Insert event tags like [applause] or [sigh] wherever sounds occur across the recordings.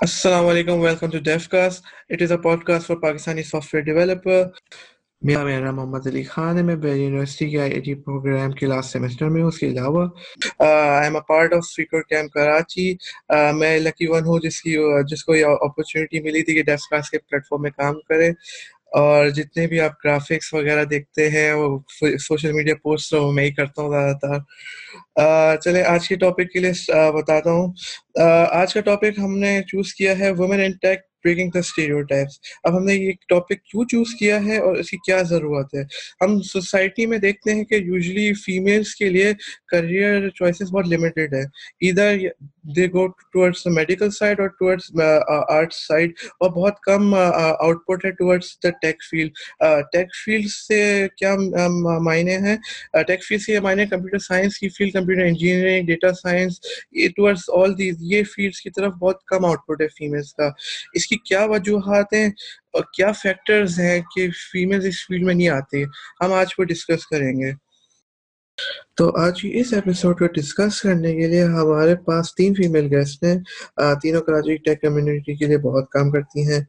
السلام علیکم welcome to Devcast it is a podcast for Pakistani software developer میرا میرا نام محمد علی خان ہے، میں بیل یونیورسٹی کے آئی آئی ٹی پروگرام کے لاسٹ سیمسٹر میں ہوں، اس کے علاوہ. I am a part of speaker camp Karachi میں لکی ون ہوں، جس کی جس کو یہ اپرچونیٹی ملی تھی کہ ڈیسک کاسٹ کے پلیٹ فارم میں کام کرے۔ اور جتنے بھی آپ گرافکس وغیرہ دیکھتے ہیں، وہ سوشل میڈیا پوسٹ وہ میں ہی کرتا ہوں زیادہ تر۔ چلے آج کے ٹاپک کے لیے بتاتا ہوں۔ آج کا ٹاپک ہم نے چوز کیا ہے women in tech breaking the stereotypes اب ہم نے یہ ٹاپک کیوں چوز کیا ہے اور اس کی کیا ضرورت ہے؟ ہم سوسائٹی میں دیکھتے ہیں کہ یوزلی فیمیلس کے لیے کریئر چوائسیز بہت لمیٹیڈ ہے ادھر they go towards medical side اور ٹورڈس آرٹس سائڈ اور بہت کم uh, uh, آؤٹ پٹ ہے towards the tech field tech field سے کیا uh, معنی ہیں؟ ٹیک فیلڈ سے یہ معنی کمپیوٹر سائنس کی field computer engineering data science towards all these یہ فیلڈس کی طرف بہت کم آؤٹ پٹ ہے فیمیلس کا۔ اس کی کیا وجوہات ہیں اور کیا فیکٹرز ہیں کہ فیمیل اس فیلڈ میں نہیں آتے، ہم آج کو ڈسکس کریں گے۔ تو آج اس ایپیسوڈ کو ڈسکس کرنے کے لیے ہمارے پاس تین فیمیل گیسٹ ہیں۔ تینوں کراچی ٹیک کمیونٹی کے لیے بہت کام کرتی ہیں۔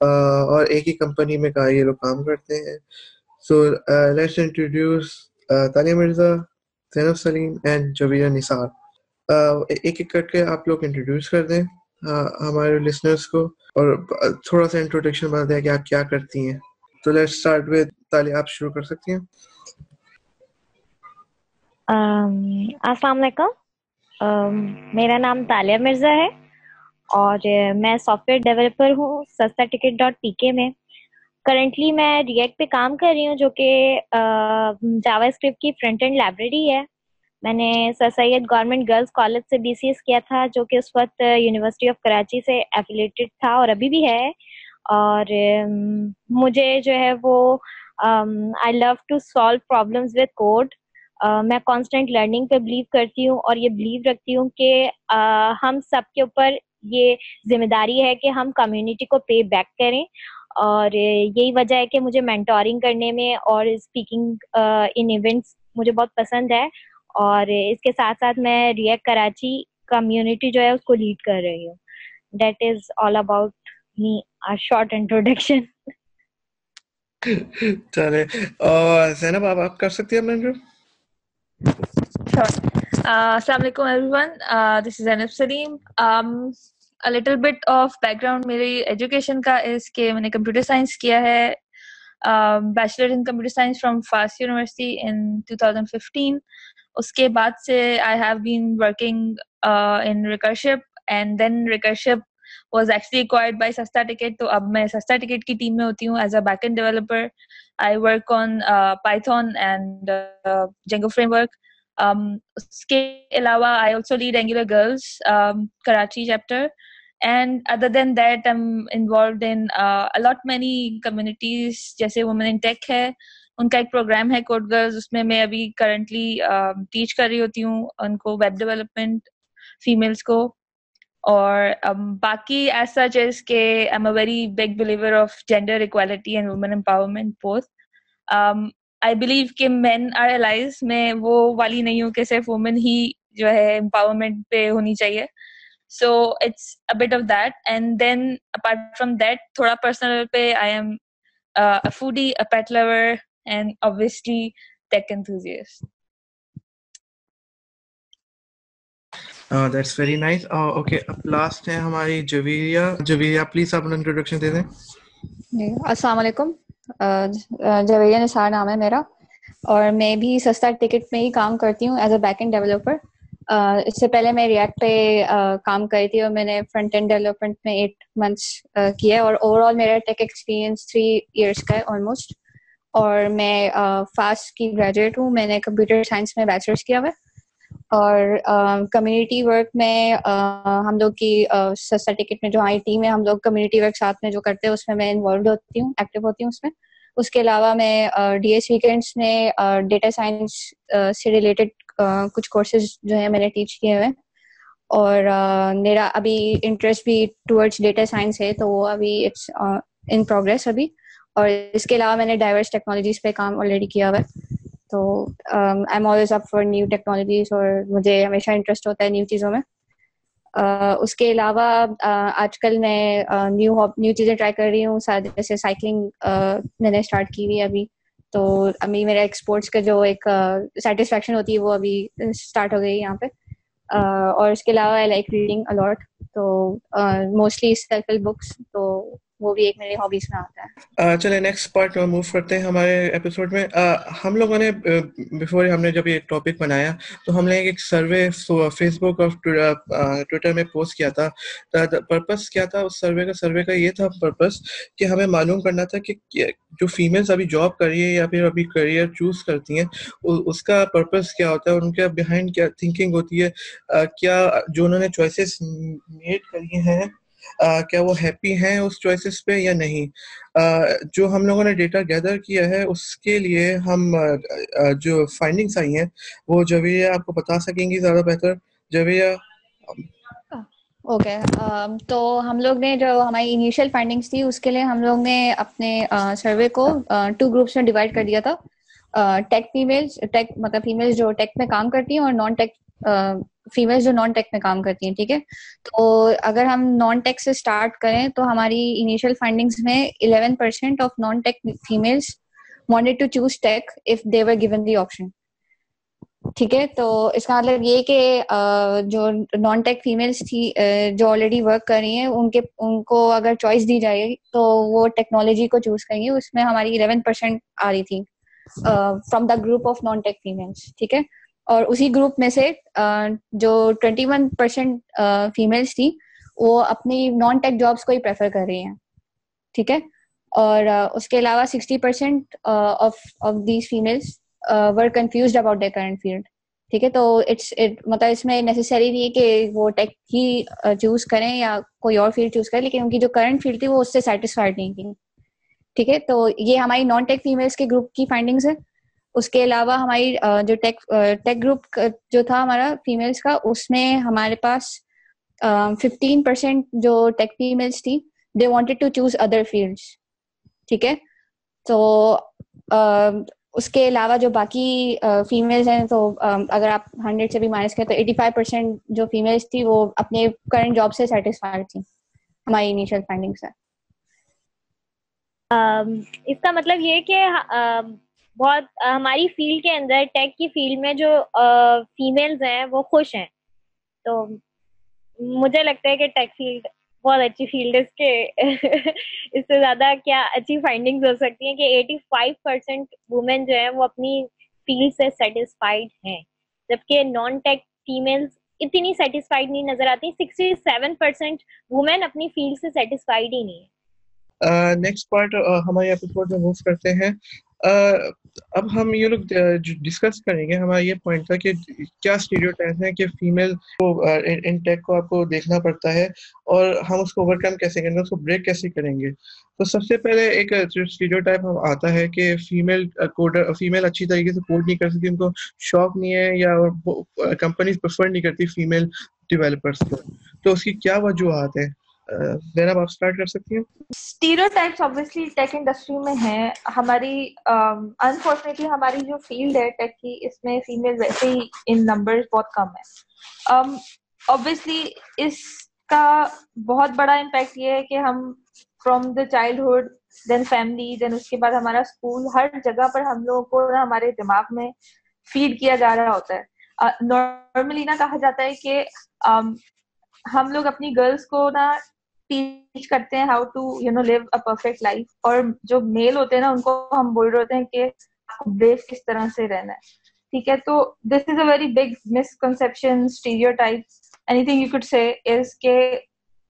اور ایک ہی کمپنی میں کا یہ لوگ کام کرتے ہیں۔ So let's introduce Talia Mirza, Zainab Saleem and Javeria Nisar. ایک ایک کر کے آپ لوگ انٹروڈیوس کر دیں۔ ہاں، ہمارے لسنرس کو۔ اور تھوڑا سا انٹروڈکشن بتا دیں کہ آپ کیا کرتی ہیں۔ تو لیٹ اسٹارٹ ود تالیہ آپ شروع کر سکتی ہیں؟ السلام علیکم۔ میرا نام تالیہ مرزا ہے اور میں سافٹ ویئر ڈیولپر ہوں، سستا ٹکٹ ڈاٹ پی کے میں۔ کرنٹلی میں ریئیکٹ پہ کام کر رہی ہوں جو کہ جاوا اسکرپٹ کی فرنٹ اینڈ لائبریری ہے۔ میں نے sir Syed government girls college سے بی سی ایس کیا تھا، جو کہ اس وقت یونیورسٹی آف کراچی سے ایفیلیٹڈ تھا اور ابھی بھی ہے۔ اور مجھے جو ہے وہ I love to solve problems with code میں کانسٹنٹ لرننگ پہ بلیو کرتی ہوں اور یہ بلیو رکھتی ہوں کہ ہم سب کے اوپر یہ ذمہ داری ہے کہ ہم کمیونٹی کو پے بیک کریں۔ اور یہی وجہ ہے کہ مجھے مینٹورنگ کرنے میں اور اسپیکنگ ان ایونٹس مجھے بہت پسند ہے۔ اور اس کے ساتھ ساتھ میں ریئیکٹ کراچی کمیونٹی جو ہے اس کو لیڈ کر رہی ہوں۔ That is all about me short introduction چلے زینب آپ آپ کر سکتی ہیں السلام علیکم everyone this is Zainab Saleem little bit of background میری ایجوکیشن کا اس کے میں نے کمپیوٹر سائنس کیا ہے۔ Bachelor in computer science from FAST university in two thousand fifteen اس کے بعد سے I have been working in Recurship and then Recurship was actually acquired by سستا ٹکٹ تو اب میں سستا ٹکٹ کی ٹیم میں ہوتی ہوں as a back end developer I work on Python and Django framework اس کے علاوہ I also lead Angular girls Karachi chapter and other than that I am involved in a lot many communities جیسے women in tech ہے ان کا ایک programme ہے code girls, اس میں میں ابھی کرنٹلی ٹیچ کر رہی ہوتی ہوں ان کو ویب ڈیولپمنٹ فیمیلس کو اور باقی ایز سچ از کہ I am a very big believer of gender equality and women empowerment both I believe کہ مین آر الائز میں وہ والی نہیں ہوں کہ صرف وومن ہی جو ہے امپاورمنٹ پہ ہونی چاہیے۔ So it's bit of that and then apart from that تھوڑا پرسنل پہ I am foodie pet lover and obviously tech enthusiast. Uh, that's very nice. Uh, okay, اب last ہے ہماری جویریہ جویریہ پلیز اپنا انٹروڈکشن دے دیں جی السلام علیکم جویریہ نثار نام ہے میرا اور میں بھی سستا ٹکٹ میں ہی کام کرتی ہوں as a back end developer اس سے پہلے میں ریئیکٹ پہ کام کری تھی اور میں نے فرنٹ اینڈ ڈیولپمنٹ میں ایٹ منتھس کیا ہے اور اوور آل میرا ٹیک ایکسپیرینس تھری ایئرس کا ہے آلموسٹ اور میں فاسٹ کی گریجویٹ ہوں، میں نے کمپیوٹر سائنس میں بیچلرس کیا ہوا ہے۔ اور کمیونٹی ورک میں ہم لوگ کی سستا ٹکٹ میں جو آئی ٹی میں ہم لوگ کمیونٹی ورک ساتھ میں جو کرتے ہیں، اس میں میں انوالوڈ ہوتی ہوں ایکٹیو ہوتی ہوں اس میں۔ اس کے علاوہ میں ڈی ایس ویکینڈس میں ڈیٹا سائنس سے ریلیٹڈ کچھ کورسز جو ہیں میں نے ٹیچ کیے ہوئے اور میرا ابھی انٹرسٹ بھی ٹورڈس ڈیٹا سائنس ہے، تو وہ ابھی اٹس ان پروگریس ابھی۔ اور اس کے علاوہ میں نے ڈائیورس ٹیکنالوجیز پہ کام آلریڈی کیا ہوا ہے۔ تو I am always up for new technologies اور مجھے ہمیشہ انٹرسٹ ہوتا ہے نیو چیزوں میں۔ uh, اس کے علاوہ uh, آج کل میں uh, نیو نیو چیزیں ٹرائی کر رہی ہوں۔ جیسے سائیکلنگ میں نے اسٹارٹ کی ہوئی ہے ابھی۔ تو ابھی میرا ایکسپورٹس کا جو ایک سیٹسفیکشن ہوتی ہے وہ ابھی اسٹارٹ ہو گئی یہاں پہ۔ اور اس کے علاوہ I like reading a lot تو موسٹلی سیلف ہیلپ بکس تو وہ بھی ایک میری ہابیز میں آتا ہے۔ چلے نیکسٹ پارٹ موو کرتے ہیں ہمارے ایپیسوڈ میں۔ ہم لوگوں نے بفور ہم نے جب یہ ٹاپک بنایا، تو ہم نے ایک سروے فیس بک اور ٹویٹر میں پوسٹ کیا تھا۔ پرپز کیا تھا اس سروے کا؟ سروے کا یہ تھا پرپز کہ ہمیں معلوم کرنا تھا کہ جو فیمیلس ابھی جاب کر رہی ہے یا پھر ابھی کریئر چوز کرتی ہیں اس کا پرپز کیا ہوتا ہے؟ ان کے بہائنڈ کیا تھنکنگ ہوتی ہے؟ کیا جو انہوں نے چوائسیز میڈ کری ہیں کیا وہ ہیپی ہیں اس چوائسیز پہ یا نہیں؟ جو ہم لوگوں نے ڈیٹا گیدر کیا ہے، اس کے لیے ہم جو فائنڈنگس آئی ہیں، وہ جویہ آپ کو بتا سکیں گی زیادہ بہتر؟ جویہ۔ اوکے تو ہم لوگ نے جو ہماری انیشیل فائنڈنگس تھی، اس کے لیے ہم لوگ نے اپنے سروے کو ٹو گروپس میں ڈیوائڈ کر دیا تھا۔ ٹیک فیمیلس ٹیک مطلب فیمیلس جو ٹیک میں کام کرتی ہیں اور نان ٹیک فیمل جو نان ٹیک میں کام کرتی ہیں، ٹھیک ہے؟ تو اگر ہم نان ٹیک سے اسٹارٹ کریں تو ہماری انیشیل فائنڈنگس میں eleven percent of non tech families wanted to choose tech if they were given the option ٹھیک ہے؟ تو اس کا مطلب یہ کہ جو نان ٹیک فیملس تھی جو آلریڈی ورک کر رہی ہیں، ان کے، ان کو اگر چوائس دی جائے گی تو وہ ٹیکنالوجی کو چوز کریں گی۔ اس میں ہماری الیون پرسینٹ آ رہی تھی from the group of non tech families ٹھیک ہے؟ اور اسی گروپ میں سے جو ٹوینٹی ون پرسینٹ فیمیلس تھی، وہ اپنی نان ٹیک جابس کو ہی پریفر کر رہی ہیں۔ ٹھیک ہے؟ اور اس کے علاوہ sixty percent of of these families were confused about the current field ٹھیک ہے؟ تو اٹس مطلب اس میں نیسسری نہیں ہے کہ وہ ٹیک ہی چوز کریں یا کوئی اور فیلڈ چوز کریں، لیکن ان کی جو کرنٹ فیلڈ تھی وہ اس سے سیٹسفائڈ نہیں تھی ٹھیک ہے؟ تو یہ ہماری نان ٹیک فیمیلس کے گروپ کی فائنڈنگس ہے اس کے علاوہ ہماری جو ٹیک ٹیک گروپ جو تھا ہمارا فیمیلس کا، اس میں ہمارے پاس ففٹین پرسینٹ جو ٹیک فیمیلس تھی they wanted to choose other fields ٹھیک ہے؟ تو اس کے علاوہ جو باقی فیمیلس ہیں، تو اگر آپ ہنڈریڈ سے بھی مائنس کریں تو ایٹی فائیو پرسینٹ جو فیمیلس تھی، وہ اپنے کرنٹ جاب سے سیٹسفائڈ تھی ہماری انیشیل فائنڈنگ سے۔ اس کا مطلب یہ کہ بہت ہماری فیلڈ کے اندر ٹیک کی فیلڈ میں جو فیمیلز ہیں، وہ خوش ہیں۔ تو مجھے لگتا ہے کہ ٹیک فیلڈ بہت اچھی فیلڈ ہے۔ اس کے [laughs] اس سے زیادہ کیا اچھی فائنڈنگ ہو سکتی ہیں کہ ایٹی فائیو پرسینٹ وومین جو ہیں، وہ اپنی فیلڈ سے سیٹسفائڈ ہیں۔ جبکہ نان ٹیک فیمیلز اتنی سیٹسفائڈ نہیں نظر آتی۔ سکسٹی سیون پرسینٹ وومین اپنی فیلڈ سے سیٹسفائڈ ہی نہیں ہے نیکسٹ پارٹ ہمارے ایپیسوڈ میں موو کرتے ہیں۔ اب ہم یہ لوگ ڈسکس کریں گے، ہمارا یہ پوائنٹ تھا کہ کیا اسٹیریو ٹائپ ہے کہ فیمیل کو ان ٹیک کو آپ کو دیکھنا پڑتا ہے اور ہم اس کو اوور کم کیسے کریں گے، اس کو بریک کیسے کریں گے؟ تو سب سے پہلے ایک اسٹیریو ٹائپ آتا ہے کہ فیمیل کوڈر فیمیل اچھی طریقے سے کوڈ نہیں کر سکتی، ان کو شوق نہیں ہے یا کمپنیز پریفر نہیں کرتی فیمیل ڈیولپرس کو۔ تو اس کی کیا وجوہات ہیں؟ زینب آپ اسٹارٹ کر سکتی ہیں؟ Stereotypes obviously tech industry میں ہیں۔ ہماری um, انفارچونیٹلی ہماری جو فیلڈ ہے ٹیک کی، اس میں فیمیل ویسے ہی ان نمبر بہت کم ہے آبویسلی um, اس کا بہت بڑا امپیکٹ یہ ہے کہ ہم from the childhood then family then اس کے بعد ہمارا اسکول ہر جگہ پر ہم لوگوں کو ہمارے دماغ میں فیڈ کیا جا رہا ہوتا ہے۔ uh, نارملی نا کہا جاتا ہے کہ um, ہم لوگ اپنی گرلس کو نا ٹیچ کرتے ہیں how to you know live a perfect life اور جو میل ہوتے ہیں نا، ان کو ہم بول رہے ہوتے ہیں کہ بریو کس طرح سے رہنا ہے۔ ٹھیک ہے، تو this is a very big misconception stereotype anything you could say is کہ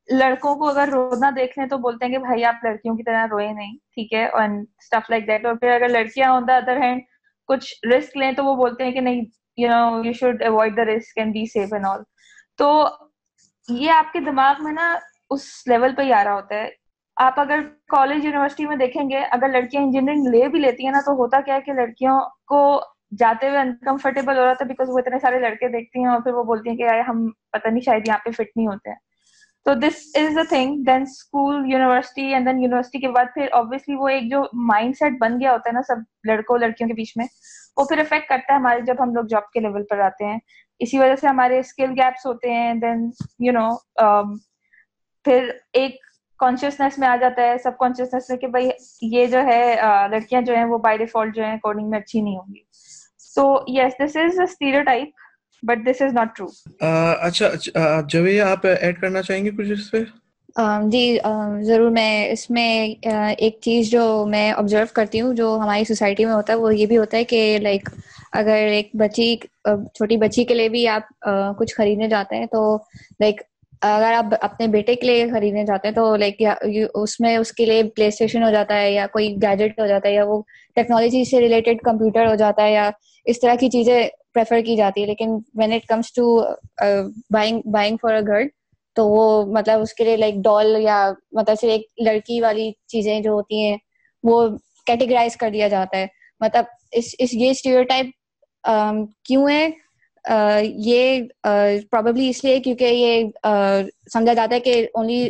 لڑکوں کو اگر رونا دیکھ لیں تو بولتے ہیں کہ بھائی آپ لڑکیوں کی طرح روئے نہیں، ٹھیک ہے اینڈ اسٹف لائک دیٹ اور پھر اگر لڑکیاں آن دا ادر ہینڈ کچھ رسک لیں تو وہ بولتے ہیں کہ نہیں you know you should avoid the risk and be safe and all تو یہ آپ کے دماغ میں نا اس لیول پہ ہی آ رہا ہوتا ہے۔ آپ اگر کالج یونیورسٹی میں دیکھیں گے، اگر لڑکیاں انجینئرنگ لے بھی لیتی ہیں نا، تو ہوتا کیا ہے کہ لڑکیوں کو جاتے ہوئے انکمفرٹیبل ہو رہا تھا بیکاز وہ اتنے سارے لڑکے دیکھتی ہیں اور پھر وہ بولتی ہیں کہ ہم پتہ نہیں، شاید یہاں پہ فٹ نہیں ہوتے ہیں۔ تو this is a thing then school university and then university کے بعد پھر آبویسلی وہ ایک جو مائنڈ سیٹ بن گیا ہوتا ہے نا سب لڑکوں، لڑکیوں کے بیچ میں، وہ پھر افیکٹ کرتا ہے ہمارے جب ہم لوگ جاب کے لیول پر آتے ہیں۔ اسی وجہ سے ہمارے اسکل گیپس ہوتے ہیں دین یو نو پھر ایک کانشیسنیس میں آ جاتا ہے سب کانشیسنیس میں کہ بھائی یہ جو ہے لڑکیاں جو ہیں وہ بائی ڈیفالٹ جو ہیں کوڈنگ میں اچھی نہیں ہوں گی۔ So yes this is a stereotype but this is not true اچھا جویا آپ ایڈ کرنا چاہیں گے کچھ اس پہ؟ جی ضرور میں اس میں ایک چیز جو میں آبزرو کرتی ہوں جو ہماری سوسائٹی میں ہوتا ہے وہ یہ بھی ہوتا ہے کہ لائک اگر ایک بچی چھوٹی بچی کے لیے بھی آپ کچھ خریدنے جاتے ہیں تو لائک اگر آپ اپنے بیٹے کے لیے خریدنے جاتے ہیں تو لائک اس میں اس کے لیے پلے اسٹیشن ہو جاتا ہے یا کوئی گیجٹ ہو جاتا ہے یا وہ ٹیکنالوجی سے ریلیٹڈ کمپیوٹر ہو جاتا ہے یا اس طرح کی چیزیں پریفر کی جاتی ہے لیکن when it comes to buying buying for a girl تو وہ مطلب اس کے لیے لائک ڈال یا مطلب صرف ایک لڑکی والی چیزیں جو ہوتی ہیں وہ کیٹیگرائز کر دیا جاتا ہے. مطلب اس اس یہ اسٹیریو ٹائپ um, کیوں ہے یہ پرابیبلی اس لیے کیونکہ یہ سمجھا جاتا ہے کہ اونلی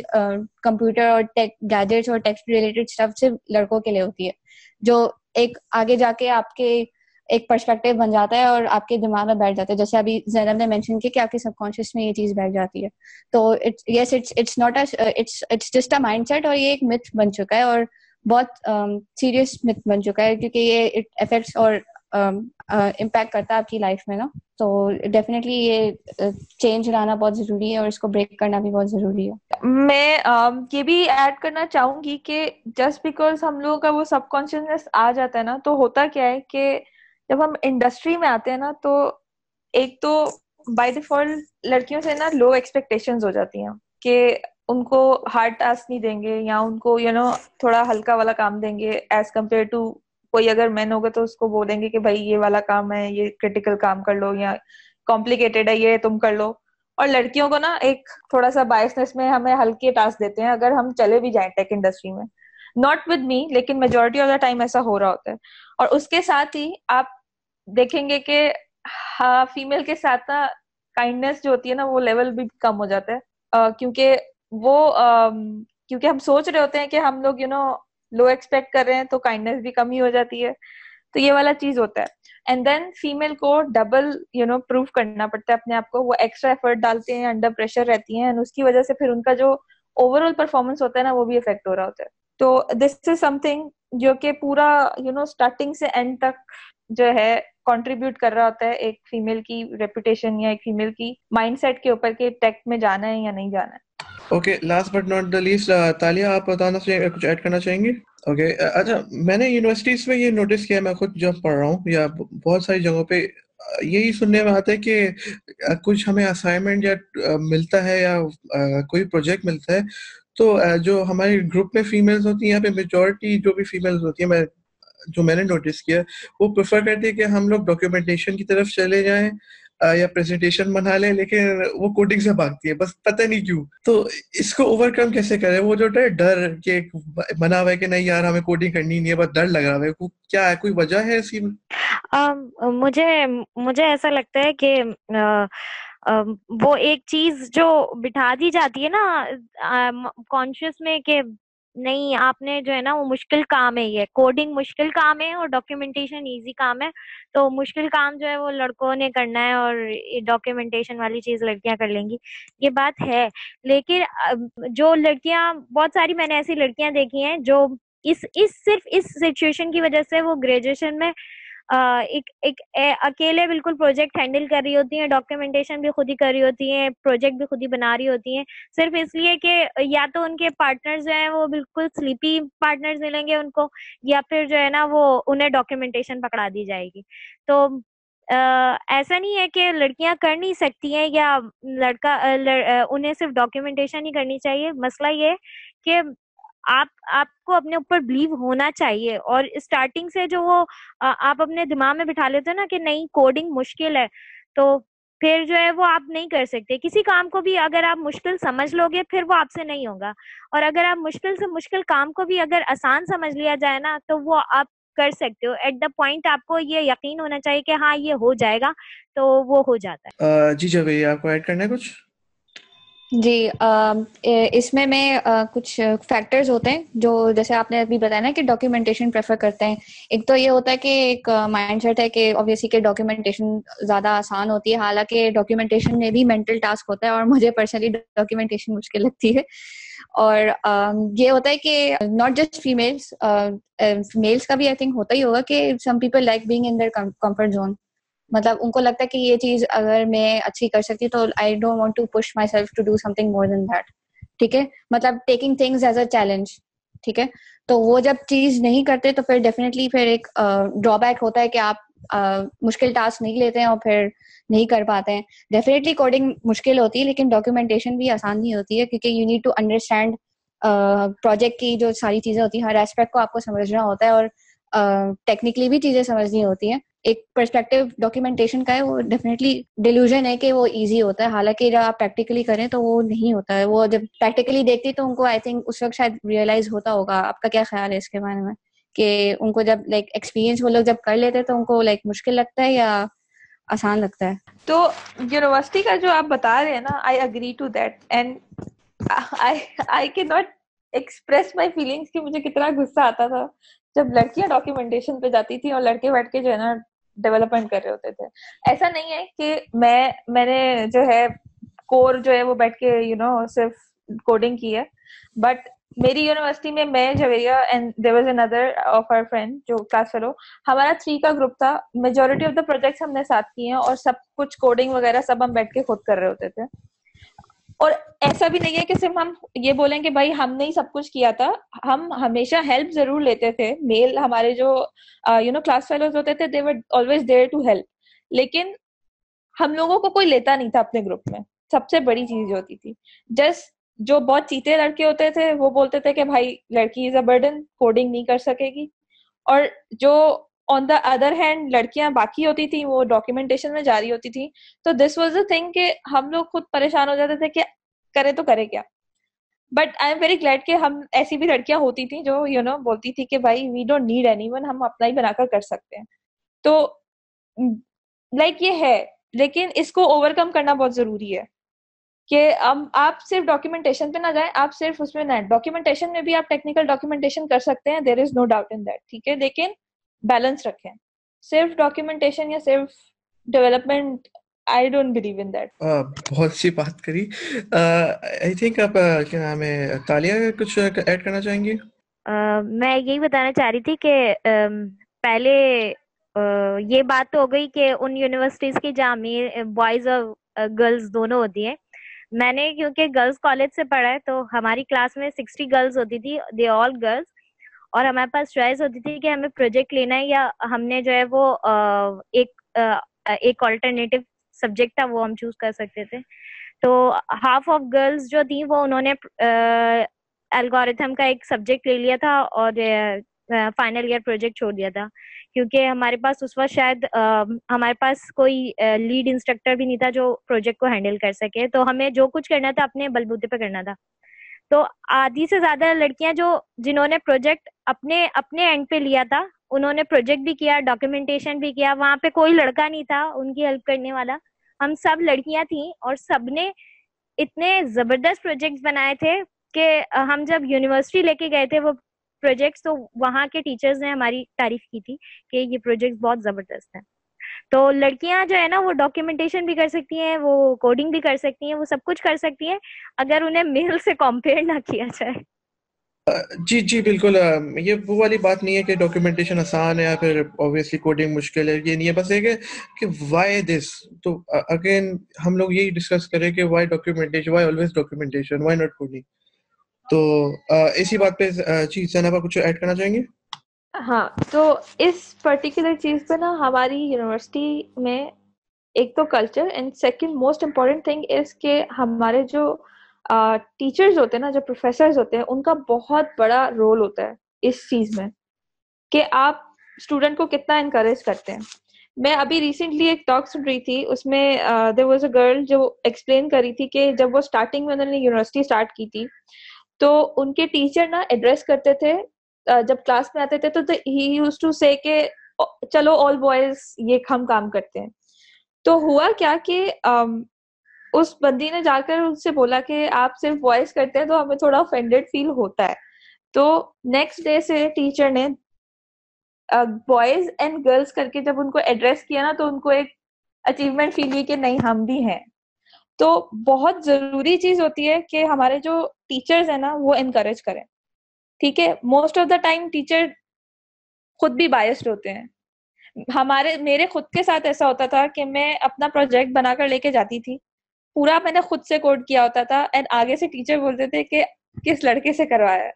کمپیوٹر اور گیجٹس اور ٹیکسٹ ریلیٹڈ اسٹف صرف لڑکوں کے لیے ہوتی ہے، جو ایک آگے جا کے آپ کے ایک پرسپیکٹو بن جاتا ہے اور آپ کے دماغ میں بیٹھ جاتا ہے۔ جیسے ابھی زینب نے مینشن کیا کہ آپ کے سب کانشیس میں یہ چیز بیٹھ جاتی ہے۔ تو yes it's not it's just a mindset اور یہ ایک متھ بن چکا ہے اور بہت سیریس متھ بن چکا ہے کیونکہ یہ افیکٹس اور امپیکٹ کرتا ہے آپ کی لائف میں نا تو ڈیفینیٹلی یہ چینج لانا بہت ضروری ہے اور اس کو بریک کرنا بھی بہت ضروری ہے میں یہ بھی ایڈ کرنا چاہوں گی کہ جسٹ بیکاز ہم لوگوں کا وہ سب کانشیسنیس آ جاتا ہے نا تو ہوتا کیا ہے کہ جب ہم انڈسٹری میں آتے ہیں نا تو ایک تو بائی ڈیفالٹ لڑکیوں سے نا لو ایکسپیکٹیشن ہو جاتی ہیں کہ ان کو ہارڈ ٹاسک نہیں دیں گے یا ان کو یو نو تھوڑا ہلکا والا کام دیں گے ایز کمپیئر ٹو کوئی اگر مین ہوگا تو اس کو بولیں گے کہ بھائی یہ والا کام ہے، یہ کریٹیکل کام کر لو یا کمپلیکیٹڈ ہے، یہ تم کر لو۔ اور لڑکیوں کو نا ایک تھوڑا سا بائسنس میں ہمیں ہلکے ٹاسک دیتے ہیں۔ اگر ہم چلے بھی جائیں ٹیک انڈسٹری میں ناٹ ود می لیکن میجورٹی آف دا ٹائم ایسا ہو رہا ہوتا ہے۔ اور اس کے ساتھ ہی آپ دیکھیں گے کہ ہاں فیمل کے ساتھ نا کائنڈنیس جو ہوتی ہے نا، وہ لیول بھی کم ہو جاتا ہے۔ کیونکہ وہ کیونکہ ہم سوچ رہے ہوتے ہیں کہ ہم لوگ یو نو لو ایکسپیکٹ کر رہے ہیں تو کائنڈنیس بھی کم ہی ہو جاتی ہے۔ تو یہ والا چیز ہوتا ہے۔ اینڈ دین فیمل کو ڈبل یو نو پروف کرنا پڑتا ہے اپنے آپ کو۔ وہ ایکسٹرا ایفرٹ ڈالتے ہیں انڈر پریشر رہتی ہیں۔ اس کی وجہ سے پھر ان کا جو اوور آل پرفارمنس ہوتا ہے نا، وہ بھی افیکٹ ہو رہا ہوتا ہے۔ تو دس از سم تھنگ جو کہ پورا یو نو اسٹارٹنگ سے اینڈ تک جو ہے کنٹریبیوٹ کر رہا ہوتا ہے ایک فیمل کی ریپوٹیشن یا ایک فیمل کی مائنڈ سیٹ کے اوپر کہ ٹیک میں جانا ہے یا نہیں جانا ہے۔ Okay last but not the least Talia آپ بتانا کچھ ایڈ کرنا چاہیں گے? اوکے uh, اچھا میں نے یونیورسٹیز میں یہ نوٹس کیا میں خود جب پڑھ رہا ہوں، یا بہت ساری جگہوں پہ uh, یہی سننے میں آتا ہے کہ uh, کچھ ہمیں اسائنمنٹ یا ملتا ہے یا کوئی پروجیکٹ ملتا ہے، تو جو ہمارے گروپ میں فیمیلز ہوتی ہیں، یہاں پہ میجورٹی جو بھی فیمیلز ہوتی ہیں، میں، جو میں نے نوٹس کیا، وہ پریفر کرتے ہیں کہ ہم لوگ ڈاکیومنٹیشن کی طرف چلے جائیں یا پریزنٹیشن بنا لیں، لیکن وہ کوڈنگ سے بھاگتی ہے، بس پتہ نہیں کیوں۔ تو اس کو اوور کم کیسے کرے وہ جو ڈر کہ بنا ہوا ہے کہ نہیں یار، ہمیں کوڈنگ کرنی نہیں ہے، بس ڈر لگ رہا ہے کیا ہے؟ کوئی وجہ ہے اسی میں مجھے مجھے ایسا لگتا ہے کہ وہ ایک چیز جو بٹھا دی جاتی ہے نا کانشیس میں کہ نہیں، آپ نے جو ہے نا، وہ مشکل کام ہے یہ۔ کوڈنگ مشکل کام ہے اور ڈاکیومنٹیشن ایزی کام ہے۔ تو مشکل کام جو ہے، وہ لڑکوں نے کرنا ہے اور ڈاکیومنٹیشن والی چیز لڑکیاں کر لیں گی۔ یہ بات ہے۔ لیکن جو لڑکیاں، بہت ساری میں نے ایسی لڑکیاں دیکھی ہیں جو اس اس صرف اس سچویشن کی وجہ سے وہ گریجویشن میں ایک ایک اکیلے بالکل پروجیکٹ ہینڈل کر رہی ہوتی ہیں ڈاکیومنٹیشن بھی خود ہی کر رہی ہوتی ہیں پروجیکٹ بھی خود ہی بنا رہی ہوتی ہیں۔ صرف اس لیے کہ یا تو ان کے پارٹنر جو ہیں وہ بالکل سلیپی پارٹنر ملیں گے ان کو، یا پھر جو ہے نا وہ انہیں ڈاکیومنٹیشن پکڑا دی جائے گی۔ تو ایسا نہیں ہے کہ لڑکیاں کر نہیں سکتی ہیں یا لڑکا انہیں صرف ڈاکیومنٹیشن ہی کرنی چاہیے۔ مسئلہ یہ کہ آپ آپ کو اپنے اوپر بلیو ہونا چاہیے اور اسٹارٹنگ سے جو وہ آپ اپنے دماغ میں بٹھا لیتے نا کہ نہیں کوڈنگ مشکل ہے، تو پھر جو ہے وہ آپ نہیں کر سکتے۔ کسی کام کو بھی اگر آپ مشکل سمجھ لو گے، پھر وہ آپ سے نہیں ہوگا۔ اور اگر آپ مشکل سے مشکل کام کو بھی اگر آسان سمجھ لیا جائے نا، تو وہ آپ کر سکتے ہو۔ ایٹ دا پوائنٹ آپ کو یہ یقین ہونا چاہیے کہ ہاں یہ ہو جائے گا، تو وہ ہو جاتا ہے۔ جی, جی، جب آپ کو ایڈ کرنا ہے کچھ؟ جی اس میں میں کچھ فیکٹرز ہوتے ہیں جو جیسے آپ نے ابھی بتایا نا کہ ڈاکیومنٹیشن پریفر کرتے ہیں۔ ایک تو یہ ہوتا ہے کہ ایک مائنڈ سیٹ ہے کہ اوبیسلی کہ ڈاکیومنٹیشن زیادہ آسان ہوتی ہے، حالانکہ ڈاکیومنٹیشن میں بھی مینٹل ٹاسک ہوتا ہے اور مجھے پرسنلی ڈاکیومنٹیشن مشکل لگتی ہے۔ اور یہ ہوتا ہے کہ ناٹ جسٹ فیمیلس میلس کا بھی آئی تھنک ہوتا ہی ہوگا کہ some people like being in their comfort zone مطلب ان کو لگتا ہے کہ یہ چیز اگر میں اچھی کر سکتی تو I don't want to push myself to do something more than that ٹھیک ہے؟ مطلب taking things as a challenge ٹھیک ہے؟ تو وہ جب چیز نہیں کرتے تو پھر ڈیفینیٹلی پھر ایک ڈرا بیک ہوتا ہے کہ آپ مشکل ٹاسک نہیں لیتے ہیں اور پھر نہیں کر پاتے ہیں۔ ڈیفینیٹلی کوڈنگ مشکل ہوتی ہے لیکن ڈاکیومنٹیشن بھی آسان نہیں ہوتی ہے کیونکہ you need to understand project کی جو ساری چیزیں ہوتی ہیں، ہر ایسپیکٹ کو آپ کو سمجھنا ہوتا ہے اور ٹیکنیکلی بھی چیزیں سمجھنی ہوتی ہیں۔ ایک پرسپیکٹو ڈاکیومنٹیشن کا ہے، وہ ڈیفینیٹلی ڈیلیوژن ہے کہ وہ ایزی ہوتا ہے۔ حالانکہ جب آپ پریکٹیکلی کریں تو وہ نہیں ہوتا ہے۔ وہ جب پریکٹیکلی دیکھتی تو ان کو آئی تھنک اس وقت شاید ریئلائز ہوتا ہوگا۔ آپ کا کیا خیال ہے اس کے بارے میں؟ کہ ان کو جب لائک ایکسپیرینس وہ لوگ جب کر لیتے تو ان کو لائک مشکل لگتا ہے یا آسان لگتا ہے؟ تو یونیورسٹی کا جو آپ بتا رہے ہیں نا I agree to that and I کی ناٹ ایکسپریس مائی فیلنگس کہ مجھے کتنا غصہ آتا تھا۔ جب لڑکیاں ڈاکیومنٹیشن پہ جاتی تھی اور لڑکے بیٹھ کے جو ہے نا ڈیولپمنٹ کر رہے ہوتے تھے۔ ایسا نہیں ہے کہ میں میں نے جو ہے کور جو ہے وہ بیٹھ کے یو نو صرف کوڈنگ کی ہے۔ بٹ میری یونیورسٹی میں میں Javeria and there was another of our friend جو کلاس فیلو ہمارا تھری کا گروپ تھا۔ میجورٹی آف دا پروجیکٹس ہم نے ساتھ کیے ہیں اور سب کچھ کوڈنگ وغیرہ سب ہم بیٹھ کے خود کر رہے ہوتے تھے۔ اور ایسا بھی نہیں ہے کہ صرف ہم یہ بولیں کہ بھائی ہم نے ہی سب کچھ کیا تھا۔ ہم ہمیشہ ہیلپ ضرور لیتے تھے۔ میل ہمارے جو یو نو کلاس فیلوز ہوتے تھے they were always there to help لیکن ہم لوگوں کو کوئی لیتا نہیں تھا اپنے گروپ میں۔ سب سے بڑی چیز ہوتی تھی۔ جسٹ جو بہت چیتے لڑکے ہوتے تھے، وہ بولتے تھے کہ بھائی لڑکی از اے برڈن کوڈنگ نہیں کر سکے گی۔ اور جو آن دا ادر ہینڈ لڑکیاں باقی ہوتی تھیں، وہ ڈاکیومنٹیشن میں جاری ہوتی تھی تو دس واز اے تھنگ کہ ہم لوگ خود پریشان ہو جاتے تھے کہ کرے تو کرے کیا۔ But I am very glad کہ ہم ایسی بھی لڑکیاں ہوتی تھیں جو یو نو بولتی تھی کہ بھائی we don't need anyone ہم اپنا ہی بنا کر کر سکتے ہیں۔ تو لائک یہ ہے، لیکن اس کو اوور کم کرنا بہت ضروری ہے کہ آپ صرف ڈاکیومنٹیشن پہ نہ جائیں، آپ صرف اس میں نہ ڈاکیومنٹیشن میں بھی آپ ٹیکنیکل ڈاکیومنٹیشن کر سکتے ہیں دیر is no doubt in that ٹھیک ہے؟ لیکن بیلنس رکھیں۔ صرف ڈاکیومنٹیشن یا صرف development I don't believe in that بہت سی بات کری۔ آئی تھنک آپ کیا نام ہے تالیہ کچھ ایڈ کرنا چاہیں گی میں یہی بتانا چاہ رہی تھی کہ پہلے یہ بات تو ہو گئی کہ ان یونیورسٹیز کی جہاں بوائز اور گرلز دونوں ہوتی ہیں۔ میں نے کیونکہ گرلز کالج سے پڑھا ہے تو ہماری کلاس میں سکسٹی گرلز ہوتی تھی دے آل گرلز اور ہمارے پاس چوائس ہوتی تھی کہ ہمیں پروجیکٹ لینا ہے یا ہم نے جو ہے وہ ایک ایک آلٹرنیٹو سبجیکٹ تھا وہ ہم چوز کر سکتے تھے۔ تو ہاف آف گرلز جو تھیں وہ انہوں نے الگوریتھم کا ایک سبجیکٹ لے لیا تھا اور فائنل ایئر پروجیکٹ چھوڑ دیا تھا۔ کیونکہ ہمارے پاس اس وقت شاید ہمارے پاس کوئی لیڈ انسٹرکٹر بھی نہیں تھا جو پروجیکٹ کو ہینڈل کر سکے۔ تو ہمیں جو کچھ کرنا تھا اپنے بلبوتے پہ کرنا تھا۔ تو آدھی سے زیادہ لڑکیاں جو جنہوں نے پروجیکٹ اپنے اپنے اینڈ پہ لیا تھا، انہوں نے پروجیکٹ بھی کیا ڈاکیومنٹیشن بھی کیا، وہاں پہ کوئی لڑکا نہیں تھا ان کی ہیلپ کرنے والا۔ ہم سب لڑکیاں تھیں اور سب نے اتنے زبردست پروجیکٹ بنائے تھے کہ ہم جب یونیورسٹی لے کے گئے تھے وہ پروجیکٹس تو وہاں کے ٹیچرز نے ہماری تعریف کی تھی کہ یہ پروجیکٹ بہت زبردست ہیں۔ تو لڑکیاں جو ہے نا، وہ ڈاکیومنٹیشن بھی کر سکتی ہیں، وہ کوڈنگ بھی کر سکتی ہیں، وہ سب کچھ کر سکتی ہیں، اگر انہیں میل سے کمپیئر نہ کیا جائے۔ جی جی بالکل۔ یہ وہ والی بات نہیں ہے کہ ڈاکیومنٹیشن آسان ہے یا پھر اوبیسلی کوڈنگ مشکل ہے، یہ نہیں ہے۔ بس یہ کہ وائی دس تو اگین ہم لوگ یہی ڈسکس کریں کہ why documentation why always documentation why not coding تو اسی بات پہ جی زینبا کچھ ایڈ کرنا چاہیں گے؟ ہاں تو اس پرٹیکولر چیز پہ نا ہماری یونیورسٹی میں ایک تو culture and second most important thing is کہ ہمارے جو ٹیچرز ہوتے ہیں نا، جو پروفیسرز ہوتے ہیں، ان کا بہت بڑا رول ہوتا ہے اس چیز میں کہ آپ اسٹوڈنٹ کو کتنا انکریج کرتے ہیں۔ میں ابھی ریسنٹلی ایک ٹاک سن رہی تھی، اس میں دیر واز اے گرل جو ایکسپلین کری تھی کہ جب وہ اسٹارٹنگ میں انہوں نے یونیورسٹی اسٹارٹ کی تھی، تو ان کے ٹیچر نا ایڈریس کرتے تھے جب کلاس میں آتے تھے تو ہی یوز ٹو سے کہ، چلو آل بوائز یہ ہم کام کرتے ہیں۔ تو ہوا کیا کہ اس بندی نے جا کر ان سے بولا کہ آپ صرف وائس کرتے ہیں تو ہمیں تھوڑا افینڈیڈ فیل ہوتا ہے۔ تو نیکسٹ ڈے سے ٹیچر نے بوائز اینڈ گرلس کر کے جب ان کو ایڈریس کیا نا، تو ان کو ایک اچیومنٹ فیل ہوئی کہ نہیں، ہم بھی ہیں۔ تو بہت ضروری چیز ہوتی ہے کہ ہمارے جو ٹیچرز ہیں نا، وہ انکریج کریں۔ ٹھیک ہے most of the time teacher خود بھی بایسڈ ہوتے ہیں۔ ہمارے، میرے خود کے ساتھ ایسا ہوتا تھا کہ میں اپنا پروجیکٹ بنا کر لے کے جاتی تھی۔ پورا میں نے خود سے کوڈ کیا ہوتا تھا اینڈ آگے سے ٹیچر بولتے تھے کہ کس لڑکے سے کروایا۔ ہے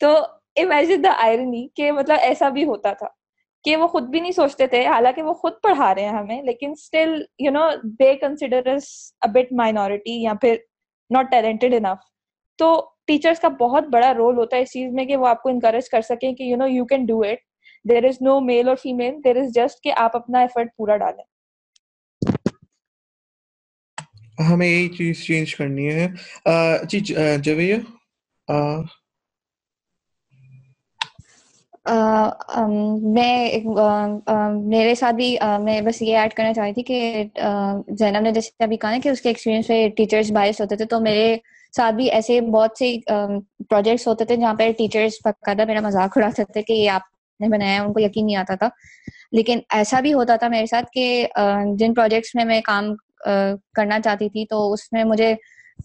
تو امیجن دا آئرنی کہ مطلب ایسا بھی ہوتا تھا کہ وہ خود بھی نہیں سوچتے تھے، حالانکہ وہ خود پڑھا رہے ہیں ہمیں، لیکن still you know they consider but minority یا پھر ناٹ ٹیلنٹڈ انف تو ٹیچرس کا بہت بڑا رول ہوتا ہے اس چیز میں کہ وہ آپ کو انکریج کر سکیں کہ you know you can do it there is no male اور فیمل دیر از جسٹ کہ آپ اپنا ایفرٹ پورا ڈالیں۔ ہمیں یہی چیز چینج کرنی ہے۔ جی جویہ۔ میں میرے ساتھ بھی میں بس یہ ایڈ کرنا چاہتی تھی کہ زینب نے جیسے ابھی کہا نا کہ اس کے ایکسپیرینس میں ٹیچرس باعث ہوتے تھے تو میرے ساتھ بھی ایسے بہت سے پروجیکٹس ہوتے تھے جہاں پہ ٹیچرس باقاعدہ میرا مذاق اڑاتے تھے کہ یہ آپ نے بنایا ان کو یقین نہیں آتا تھا۔ لیکن ایسا بھی ہوتا تھا میرے ساتھ کہ جن پروجیکٹس میں میں کام کرنا چاہتی تھی تو اس میں مجھے،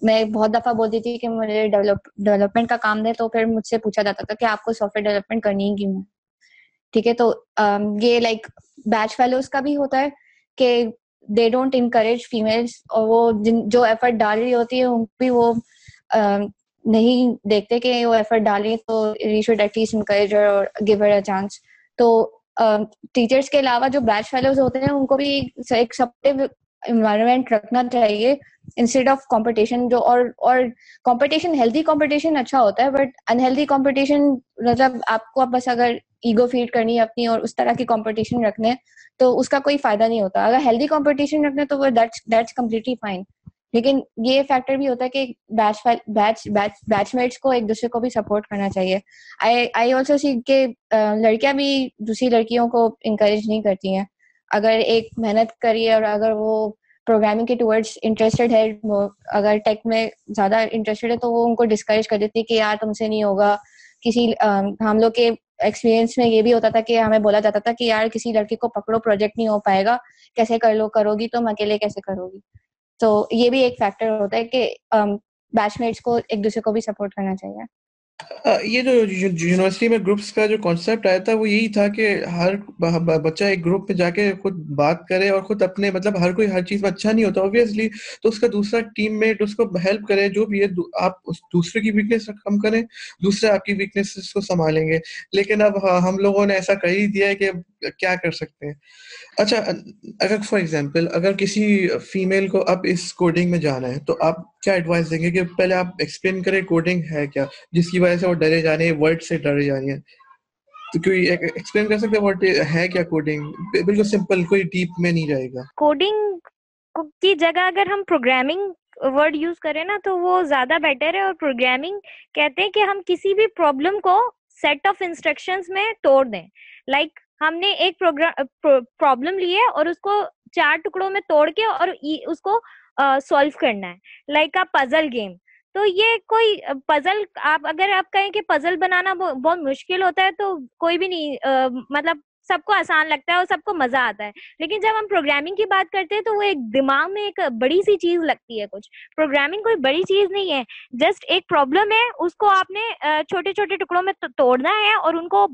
میں بہت دفعہ بولتی تھی کہ مجھے ڈیولپمنٹ کا کام دے تو پھر مجھ سے پوچھا جاتا تھا کہ آپ کو سافٹ ویئر ڈیولپمنٹ کرنی ہی کیوں ٹھیک ہے، تو یہ لائک بیچ فیلوز کا بھی ہوتا ہے کہ دے ڈونٹ انکریج فیمیلس اور وہ جن، جو ایفرٹ ڈال رہی ہوتی ہے، ان بھی وہ نہیں دیکھتے کہ وہ ایفرٹ ڈال رہی ہے تو you should at least encourage اور گیو اے چانس تو ٹیچرس کے علاوہ جو بیچ فیلوز ہوتے ہیں، ان کو بھی ایک سپورٹو انوائرمنٹ رکھنا چاہیے انسٹیڈ آف کمپٹیشن جو، اور اور کمپٹیشن ہیلدی کمپٹیشن اچھا ہوتا ہے بٹ انہیلدی کمپٹیشن مطلب آپ کو بس اگر ایگو فیڈ کرنی ہے اپنی اور اس طرح کی کمپٹیشن رکھنے، تو اس کا کوئی فائدہ نہیں ہوتا۔ اگر ہیلدی کمپٹیشن رکھنے تو وہ دیٹس کمپلیٹلی فائن لیکن یہ فیکٹر بھی ہوتا ہے کہ بیچ بیچ بیچ میٹس کو ایک دوسرے کو بھی سپورٹ کرنا چاہیے۔ آئی آلسو سی کہ لڑکیاں بھی دوسری لڑکیوں کو انکریج نہیں کرتی ہیں۔ اگر ایک محنت کریے اور اگر وہ پروگرامنگ کے ٹورڈس انٹرسٹیڈ ہے اگر ٹیک میں زیادہ انٹرسٹیڈ ہے تو وہ ان کو ڈسکریج کر دیتی کہ یار تم سے نہیں ہوگا۔ کسی ہم لوگ کے ایکسپیرینس میں یہ بھی ہوتا تھا کہ ہمیں بولا جاتا تھا کہ یار کسی لڑکی کو پکڑو پروجیکٹ نہیں ہو پائے گا۔ کیسے کر لو، کرو گی تم، اکیلے کیسے کرو گی؟ تو یہ بھی ایک فیکٹر ہوتا ہے کہ um, بیچ میٹس کو ایک دوسرے کو بھی سپورٹ کرنا چاہیے۔ یہ جو یونیورسٹی میں گروپس کا جو کانسیپٹ آیا تھا، وہ یہی تھا کہ ہر بچہ ایک گروپ میں جا کے خود بات کرے اور خود اپنے مطلب ہر کوئی ہر چیز میں اچھا نہیں ہوتا اوبیسلی تو اس کا دوسرا ٹیم میٹ اس کو ہیلپ کرے، جو بھی ہے آپ دوسرے کی ویکنیس کم کریں، دوسرے آپ کی ویکنیس کو سنبھالیں گے۔ لیکن اب ہاں، ہم لوگوں نے ایسا کر ہی دیا ہے کہ کیا کر سکتے ہیں۔ اچھا اگر فار ایگزامپل اگر کسی فیمیل کو اب اس کوڈنگ میں جانا ہے، تو آپ کیا ایڈوائس دیں گے کہ پہلے آپ ایکسپلین کریں کوڈنگ ہے کیا؟ جس کی وجہ سے وہ ڈرے جانے ورڈ سے ڈرے جانے ہیں۔ تو کوئی ایکسپلین کر سکتے ورڈ ہے کیا کوڈنگ بالکل سمپل کوئی ڈیپ میں نہیں جائے گا۔ کوڈنگ کی جگہ اگر ہم پروگرامنگ ورڈ یوز کریں نا تو وہ زیادہ بیٹر ہے اور پروگرامنگ کہتے ہیں کہ ہم کسی بھی پرابلم کو سیٹ آف انسٹرکشنز میں توڑ دیں۔ لائک like ہم نے ایک پرابلم لی ہے اور اس کو چار ٹکڑوں میں توڑ کے اور اس کو سالو کرنا ہے لائک پزل گیم تو یہ کوئی پزل آپ اگر آپ کہیں کہ پزل بنانا بہت مشکل ہوتا ہے تو کوئی بھی نہیں مطلب سب کو آسان لگتا ہے اور سب کو مزہ آتا ہے۔ لیکن جب ہم پروگرامنگ کی بات کرتے ہیں تو وہ ایک دماغ میں ایک بڑی سی چیز لگتی ہے کچھ۔ پروگرامنگ کوئی بڑی چیز نہیں ہے جسٹ ایک پرابلم ہے، اس کو آپ نے چھوٹے چھوٹے ٹکڑوں میں توڑنا ہے اور ان کو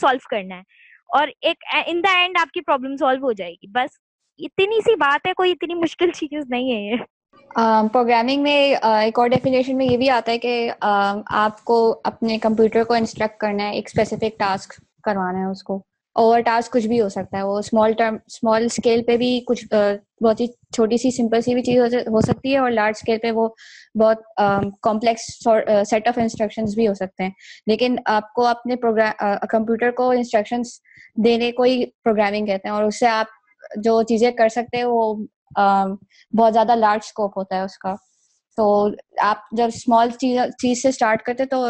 سالو کرنا ہے۔ اور ایک ان دا اینڈ آپ کی پرابلم سالو ہو جائے گی، بس۔ اتنی سی بات ہے، کوئی اتنی مشکل چیز نہیں ہے یہ۔ پروگرامنگ میں ایک اور ڈیفینیشن میں یہ بھی آتا ہے کہ آپ کو اپنے کمپیوٹر کو انسٹرکٹ کرنا ہے، ایک اسپیسیفک ٹاسک کروانا ہے اس کو۔ اوور ٹاسک کچھ بھی ہو سکتا ہے، وہ اسمال ٹرم اسمال اسکیل پہ بھی کچھ بہت ہی چھوٹی سی سمپل سی بھی چیز ہو سکتی ہے اور لارج اسکیل پہ وہ بہت کمپلیکس سیٹ آف انسٹرکشنز بھی ہو سکتے ہیں۔ لیکن آپ کو اپنے پروگرام کمپیوٹر کو انسٹرکشنس دینے کو ہی پروگرامنگ کہتے ہیں اور اس سے آپ جو چیزیں کر سکتے ہیں وہ بہت زیادہ لارج اسکوپ ہوتا ہے اس کا۔ تو آپ جب اسمال چیز سے اسٹارٹ کرتے تو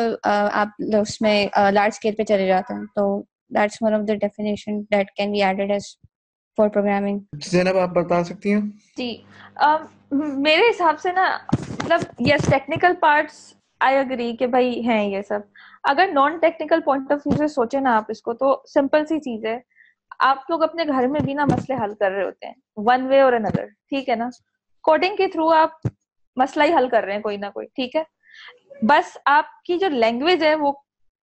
آپ اس میں لارج اسکیل پہ چلے جاتے ہیں۔ تو that's one of the definition that can be added as for programming Zainab آپ بتا سکتی ہیں؟ جی۔ میرے حساب سے نا مطلب yes technical parts I agree کہ بھائی ہیں یہ سب۔ اگر non technical point of view سے سوچے نا آپ اس کو تو سمپل سی چیز ہے۔ آپ لوگ اپنے گھر میں بھی نا مسئلے حل کر رہے ہوتے ہیں ون وے اور اندر ٹھیک ہے نا؟ کوڈنگ کے تھرو آپ مسئلہ ہی حل کر رہے ہیں کوئی نہ کوئی، ٹھیک ہے؟ بس آپ کی جو لینگویج ہے وہ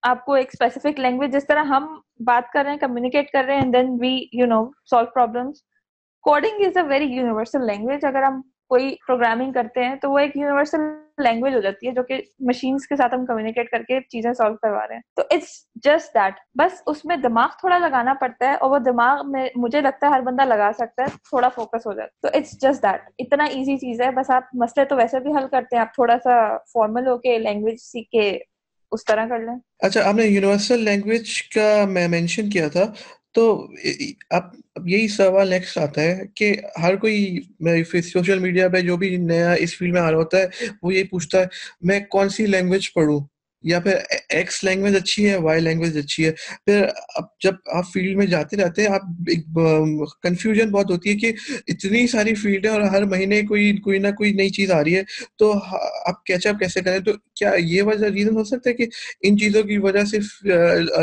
آپ کو ایک اسپیسیفک لینگویج جس طرح ہم بات کر رہے ہیں کمیونیکیٹ کر رہے ہیں then we you know solve problems coding is a very universal language اگر ہم کوئی پروگرامنگ کرتے ہیں تو وہ ایک یونیورسل لینگویج ہو جاتی ہے جو کہ مشینس کے ساتھ ہم کمیونیکیٹ کر کے چیزیں سالو کروا رہے ہیں۔ تو اٹس جسٹ دیٹ بس اس میں دماغ تھوڑا لگانا پڑتا ہے اور وہ دماغ میں مجھے لگتا ہے ہر بندہ لگا سکتا ہے، تھوڑا فوکس ہو جاتا ہے۔ تو اٹس جسٹ دیٹ اتنا ایزی چیز ہے۔ بس آپ مسئلے تو ویسے بھی حل کرتے ہیں، آپ تھوڑا سا فارمل ہو کے لینگویج سیکھ کے اس طرح کر لیں۔ اچھا آپ نے یونیورسل لینگویج کا میں مینشن کیا تھا۔ تو اب یہی سوال نیکسٹ آتا ہے کہ ہر کوئی سوشل میڈیا پہ جو بھی نیا اس فیلڈ میں آ رہا ہوتا ہے، وہ یہی پوچھتا ہے، میں کون سی لینگویج پڑھوں؟ یا پھر ایکس لینگویج اچھی ہے وائی لینگویج اچھی ہے۔ پھر اب جب آپ فیلڈ میں جاتے جاتے آپ کنفیوژن بہت ہوتی ہے کہ اتنی ساری فیلڈ ہے اور ہر مہینے کوئی کوئی نہ کوئی نئی چیز آ رہی ہے۔ تو آپ کیچ اپ کیسے کریں؟ تو کیا یہ وجہ ریزن ہو سکتا ہے کہ ان چیزوں کی وجہ سے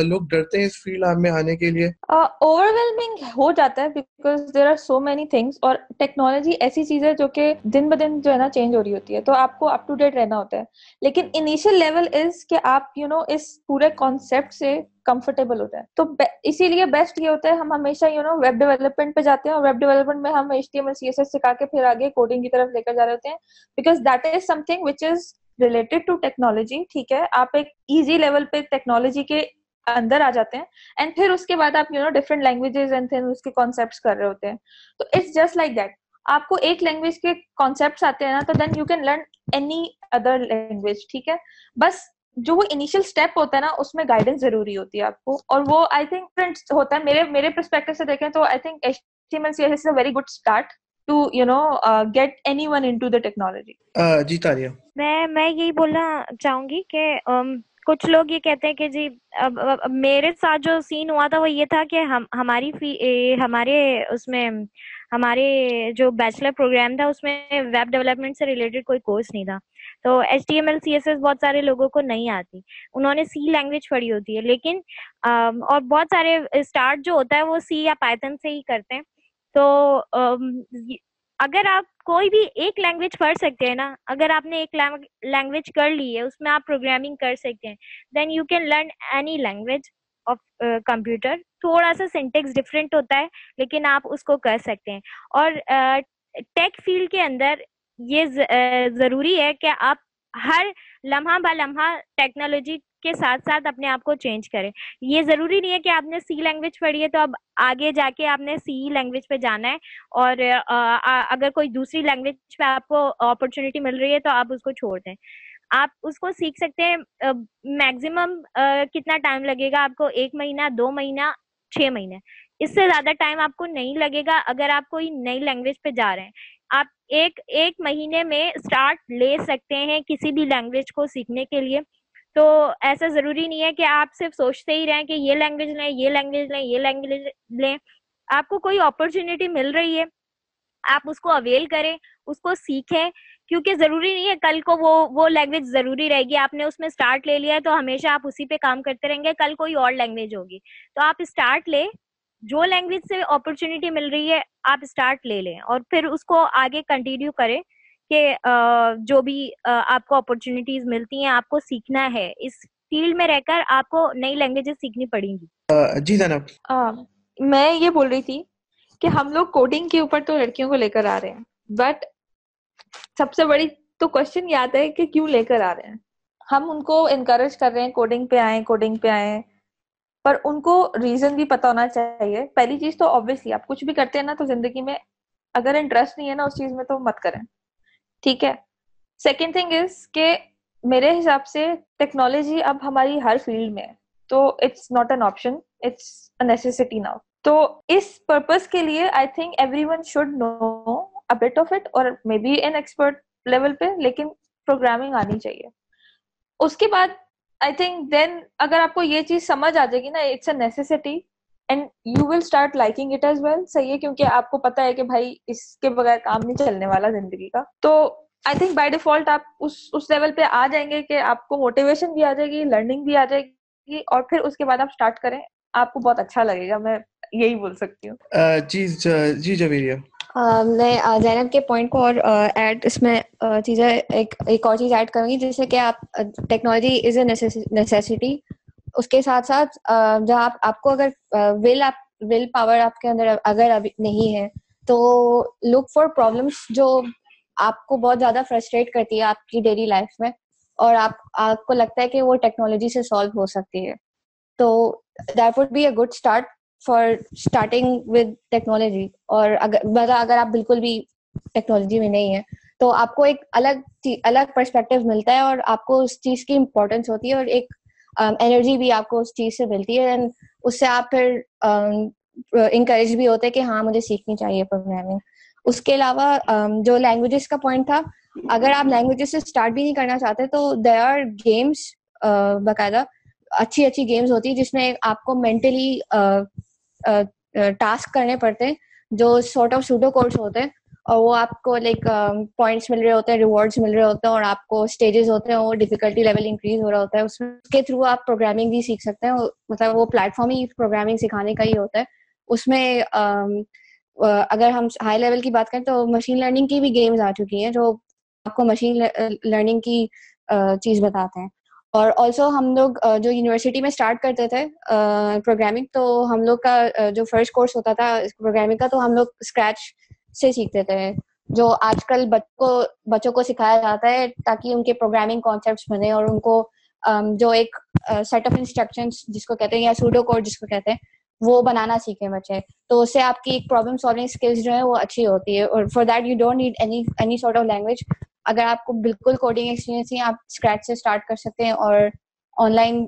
لوگ ڈرتے ہیں اس فیلڈ میں آنے کے لیے؟ اوور ویلمنگ ہو جاتا ہے because there are so many things اور ٹیکنالوجی ایسی چیز ہے جو کہ دن بدن جو ہے نا چینج ہو رہی ہوتی ہے۔ تو آپ کو اپ ٹو ڈیٹ رہنا ہوتا ہے۔ لیکن انیشیل لیول از کہ آپ یو نو اس پورے کانسیپٹ سے کمفرٹیبل ہوتا ہے تو اسی لیے بیسٹ یہ ہوتا ہے، ہم ہمیشہ یو نو ویب ڈیولپمنٹ پہ جاتے ہیں اور ویب ڈیولپمنٹ میں ہم H T M L C S S سکھا کے پھر آگے کوڈنگ کی طرف لے کر جا رہے ہوتے ہیں۔ Because that is something which is related to technology ٹھیک ہے؟ آپ ایک ایزی لیول پہ ٹیکنالوجی کے اندر آ جاتے ہیں اینڈ پھر اس کے بعد آپ you know different languages and اس کے کانسیپٹس کر رہے ہوتے ہیں۔ تو اٹس جسٹ لائک دیٹ آپ کو ایک لینگویج کے کانسیپٹس آتے ہیں نا، تو then you can learn any other language ٹھیک ہے؟ بس جو وہ انیشیل اسٹیپ ہوتا ہے نا اس میں گائیڈنس ضروری ہوتی ہے آپ کو۔ اور وہ آئی تھنک ہوتا ہے میرے میرے پرسپیکٹو سے دیکھیں تو I think H T M L C S very good start to you know get anyone into the technology جی تاریہ میں میں یہی بولنا چاہوں گی کہ کچھ لوگ یہ کہتے ہیں کہ جی اب میرے ساتھ جو سین ہوا تھا وہ یہ تھا کہ ہم ہماری ہمارے اس میں ہمارے جو بیچلر پروگرام تھا اس میں ویب ڈیولپمنٹ سے ریلیٹڈ کوئی کورس نہیں تھا۔ تو H T M L C S S بہت سارے لوگوں کو نہیں آتی۔ انہوں نے سی لینگویج پڑھی ہوتی ہے، لیکن اور بہت سارے اسٹارٹ جو ہوتا ہے وہ سی یا پائتن سے ہی کرتے ہیں۔ تو اگر آپ کوئی بھی ایک لینگویج پڑھ سکتے ہیں نا، اگر آپ نے ایک لینگویج کر لی ہے، اس میں آپ پروگرامنگ کر سکتے ہیں۔ Then you can learn any language of computer تھوڑا سا سینٹیکس ڈفرینٹ ہوتا ہے، لیکن آپ اس کو کر سکتے ہیں۔ اور ٹیک فیلڈ کے اندر یہ ضروری ہے کہ آپ ہر لمحہ با لمحہ ٹیکنالوجی کے ساتھ ساتھ اپنے آپ کو چینج کریں۔ یہ ضروری نہیں ہے کہ آپ نے سی لینگویج پڑھی ہے تو اب آگے جا کے آپ نے سی لینگویج پہ جانا ہے اور اگر کوئی دوسری لینگویج پہ آپ کو اپرچونیٹی مل رہی ہے تو آپ اس کو چھوڑ دیں۔ آپ اس کو سیکھ سکتے ہیں میکزیمم کتنا ٹائم لگے گا آپ کو؟ ایک مہینہ، دو مہینہ، چھ مہینے اس سے زیادہ ٹائم آپ کو نہیں لگے گا اگر آپ کوئی نئی لینگویج پہ جا رہے ہیں۔ آپ ایک ایک مہینے میں اسٹارٹ لے سکتے ہیں کسی بھی لینگویج کو سیکھنے کے لیے۔ تو ایسا ضروری نہیں ہے کہ آپ صرف سوچتے ہی رہیں کہ یہ لینگویج لیں، یہ لینگویج لیں، یہ لینگویج لیں۔ آپ کو کوئی اپرچونیٹی مل رہی ہے، آپ اس کو اویل کریں، اس کو سیکھیں۔ کیونکہ ضروری نہیں ہے کل کو وہ وہ لینگویج ضروری رہے گی۔ آپ نے اس میں اسٹارٹ لے لیا ہے تو ہمیشہ آپ اسی پہ کام کرتے رہیں گے، کل کوئی اور لینگویج ہوگی۔ تو آپ اسٹارٹ لیں جو لینگویج سے اپرچونیٹی مل رہی ہے آپ اسٹارٹ لے لیں اور پھر اس کو آگے کنٹینیو کریں کہ جو بھی آپ کو اپرچونیٹیز ملتی ہیں آپ کو سیکھنا ہے اس فیلڈ میں رہ کر آپ کو نئی لینگویجز سیکھنی پڑیں گی۔ جی جناب۔ میں یہ بول رہی تھی کہ ہم لوگ کوڈنگ کے اوپر تو لڑکیوں کو لے کر آ رہے ہیں بٹ سب سے بڑی تو کوشچن یاد ہے کہ کیوں لے کر آ رہے ہیں؟ ہم ان کو انکریج کر رہے ہیں کوڈنگ پہ آئیں کوڈنگ پہ آئیں۔ پر ان کو ریزن بھی پتا ہونا چاہیے۔ پہلی چیز تو آبویسلی آپ کچھ بھی کرتے ہیں نا تو زندگی میں اگر انٹرسٹ نہیں ہے نا اس چیز میں تو مت کریں۔ ٹھیک ہے۔ سیکنڈ تھنگ از کہ میرے حساب سے ٹیکنالوجی اب ہماری ہر فیلڈ میں ہے۔ تو it's not an option it's necessity now تو اس پرپز کے لیے I think everyone should know bit of it اور may be an expert level پہ، لیکن پروگرامنگ آنی چاہیے۔ اس کے بعد آئی تھنک دین اگر آپ کو یہ چیز سمجھ آ جائے گی نا it's a necessity and you will start liking it as well صحیح ہے، کیونکہ آپ کو پتا ہے کہ بھائی اس کے بغیر کام نہیں چلنے والا زندگی کا۔ تو آئی تھنک بائی ڈیفالٹ آپ اس اس لیول پہ آ جائیں گے کہ آپ کو موٹیویشن بھی آ جائے گی لرننگ بھی آ جائے گی اور پھر اس کے بعد آپ اسٹارٹ کریں۔ آپ کو بہت اچھا لگے گا، میں یہی بول سکتی ہوں۔ جی جی جویریہ میں زینب کے پوائنٹ کو اور ایڈ اس میں چیزیں ایک ایک اور چیز ایڈ کروں گی جیسے کہ آپ ٹیکنالوجی از اے نیسیسٹی اس کے ساتھ ساتھ جب آپ آپ کو اگر ول آپ ول پاور آپ کے اندر اگر ابھی نہیں ہے، تو لک فار پرابلمس جو آپ کو بہت زیادہ فرسٹریٹ کرتی ہے آپ کی ڈیلی لائف میں، اور آپ آپ کو لگتا ہے کہ وہ ٹیکنالوجی سے سالو ہو سکتی ہے۔ تو that would be a good start for starting with technology اور اگر اگر آپ بالکل بھی ٹیکنالوجی میں نہیں ہے تو آپ کو ایک الگ الگ پرسپیکٹو ملتا ہے اور آپ کو اس چیز کی امپورٹینس ہوتی ہے اور ایک انرجی بھی آپ کو اس چیز سے ملتی ہے اینڈ اس سے آپ پھر انکریج بھی ہوتے کہ ہاں مجھے سیکھنی چاہیے پروگرامنگ اس کے علاوہ جو لینگویجز کا پوائنٹ تھا، اگر آپ لینگویجز سے اسٹارٹ بھی نہیں کرنا چاہتے تو دے آر گیمس باقاعدہ اچھی اچھی گیمس ہوتی جس میں آپ کو مینٹلی ٹاسک کرنے پڑتے ہیں، جو سارٹ آف سوڈو کورس ہوتے ہیں، اور وہ آپ کو لائک پوائنٹس مل رہے ہوتے ہیں ریوارڈس مل رہے ہوتے ہیں، اور آپ کو اسٹیجز ہوتے ہیں، وہ ڈیفیکلٹی لیول انکریز ہو رہا ہوتا ہے، اس کے تھرو آپ پروگرامنگ بھی سیکھ سکتے ہیں مطلب وہ پلیٹ فارم ہی پروگرامنگ سکھانے کا ہی ہوتا ہے۔ اس میں اگر ہم ہائی لیول کی بات کریں تو مشین لرننگ کی بھی گیمز آ چکی ہیں، جو آپ کو مشین لرننگ کی چیز بتاتے ہیں۔ اور آلسو ہم لوگ جو یونیورسٹی میں اسٹارٹ کرتے تھے پروگرامنگ تو ہم لوگ کا جو فرسٹ کورس ہوتا تھا پروگرامنگ کا، تو ہم لوگ اسکریچ سے سیکھتے تھے۔ جو آج کل بچوں بچوں کو سکھایا جاتا ہے تاکہ ان کے پروگرامنگ کانسیپٹس بنے اور ان کو جو ایک سیٹ آف انسٹرکشنس جس کو کہتے ہیں یا سوڈو کوڈ جس کو کہتے ہیں وہ بنانا سیکھیں بچے۔ تو اس سے آپ کی ایک پرابلم سالونگ اسکلس جو ہے وہ اچھی ہوتی ہے اور for that you don't need any any sort of language اگر آپ کو بالکل کوڈنگ ایکسپیرینس نہیں آپ اسکریچ سے اسٹارٹ کر سکتے ہیں اور آن لائن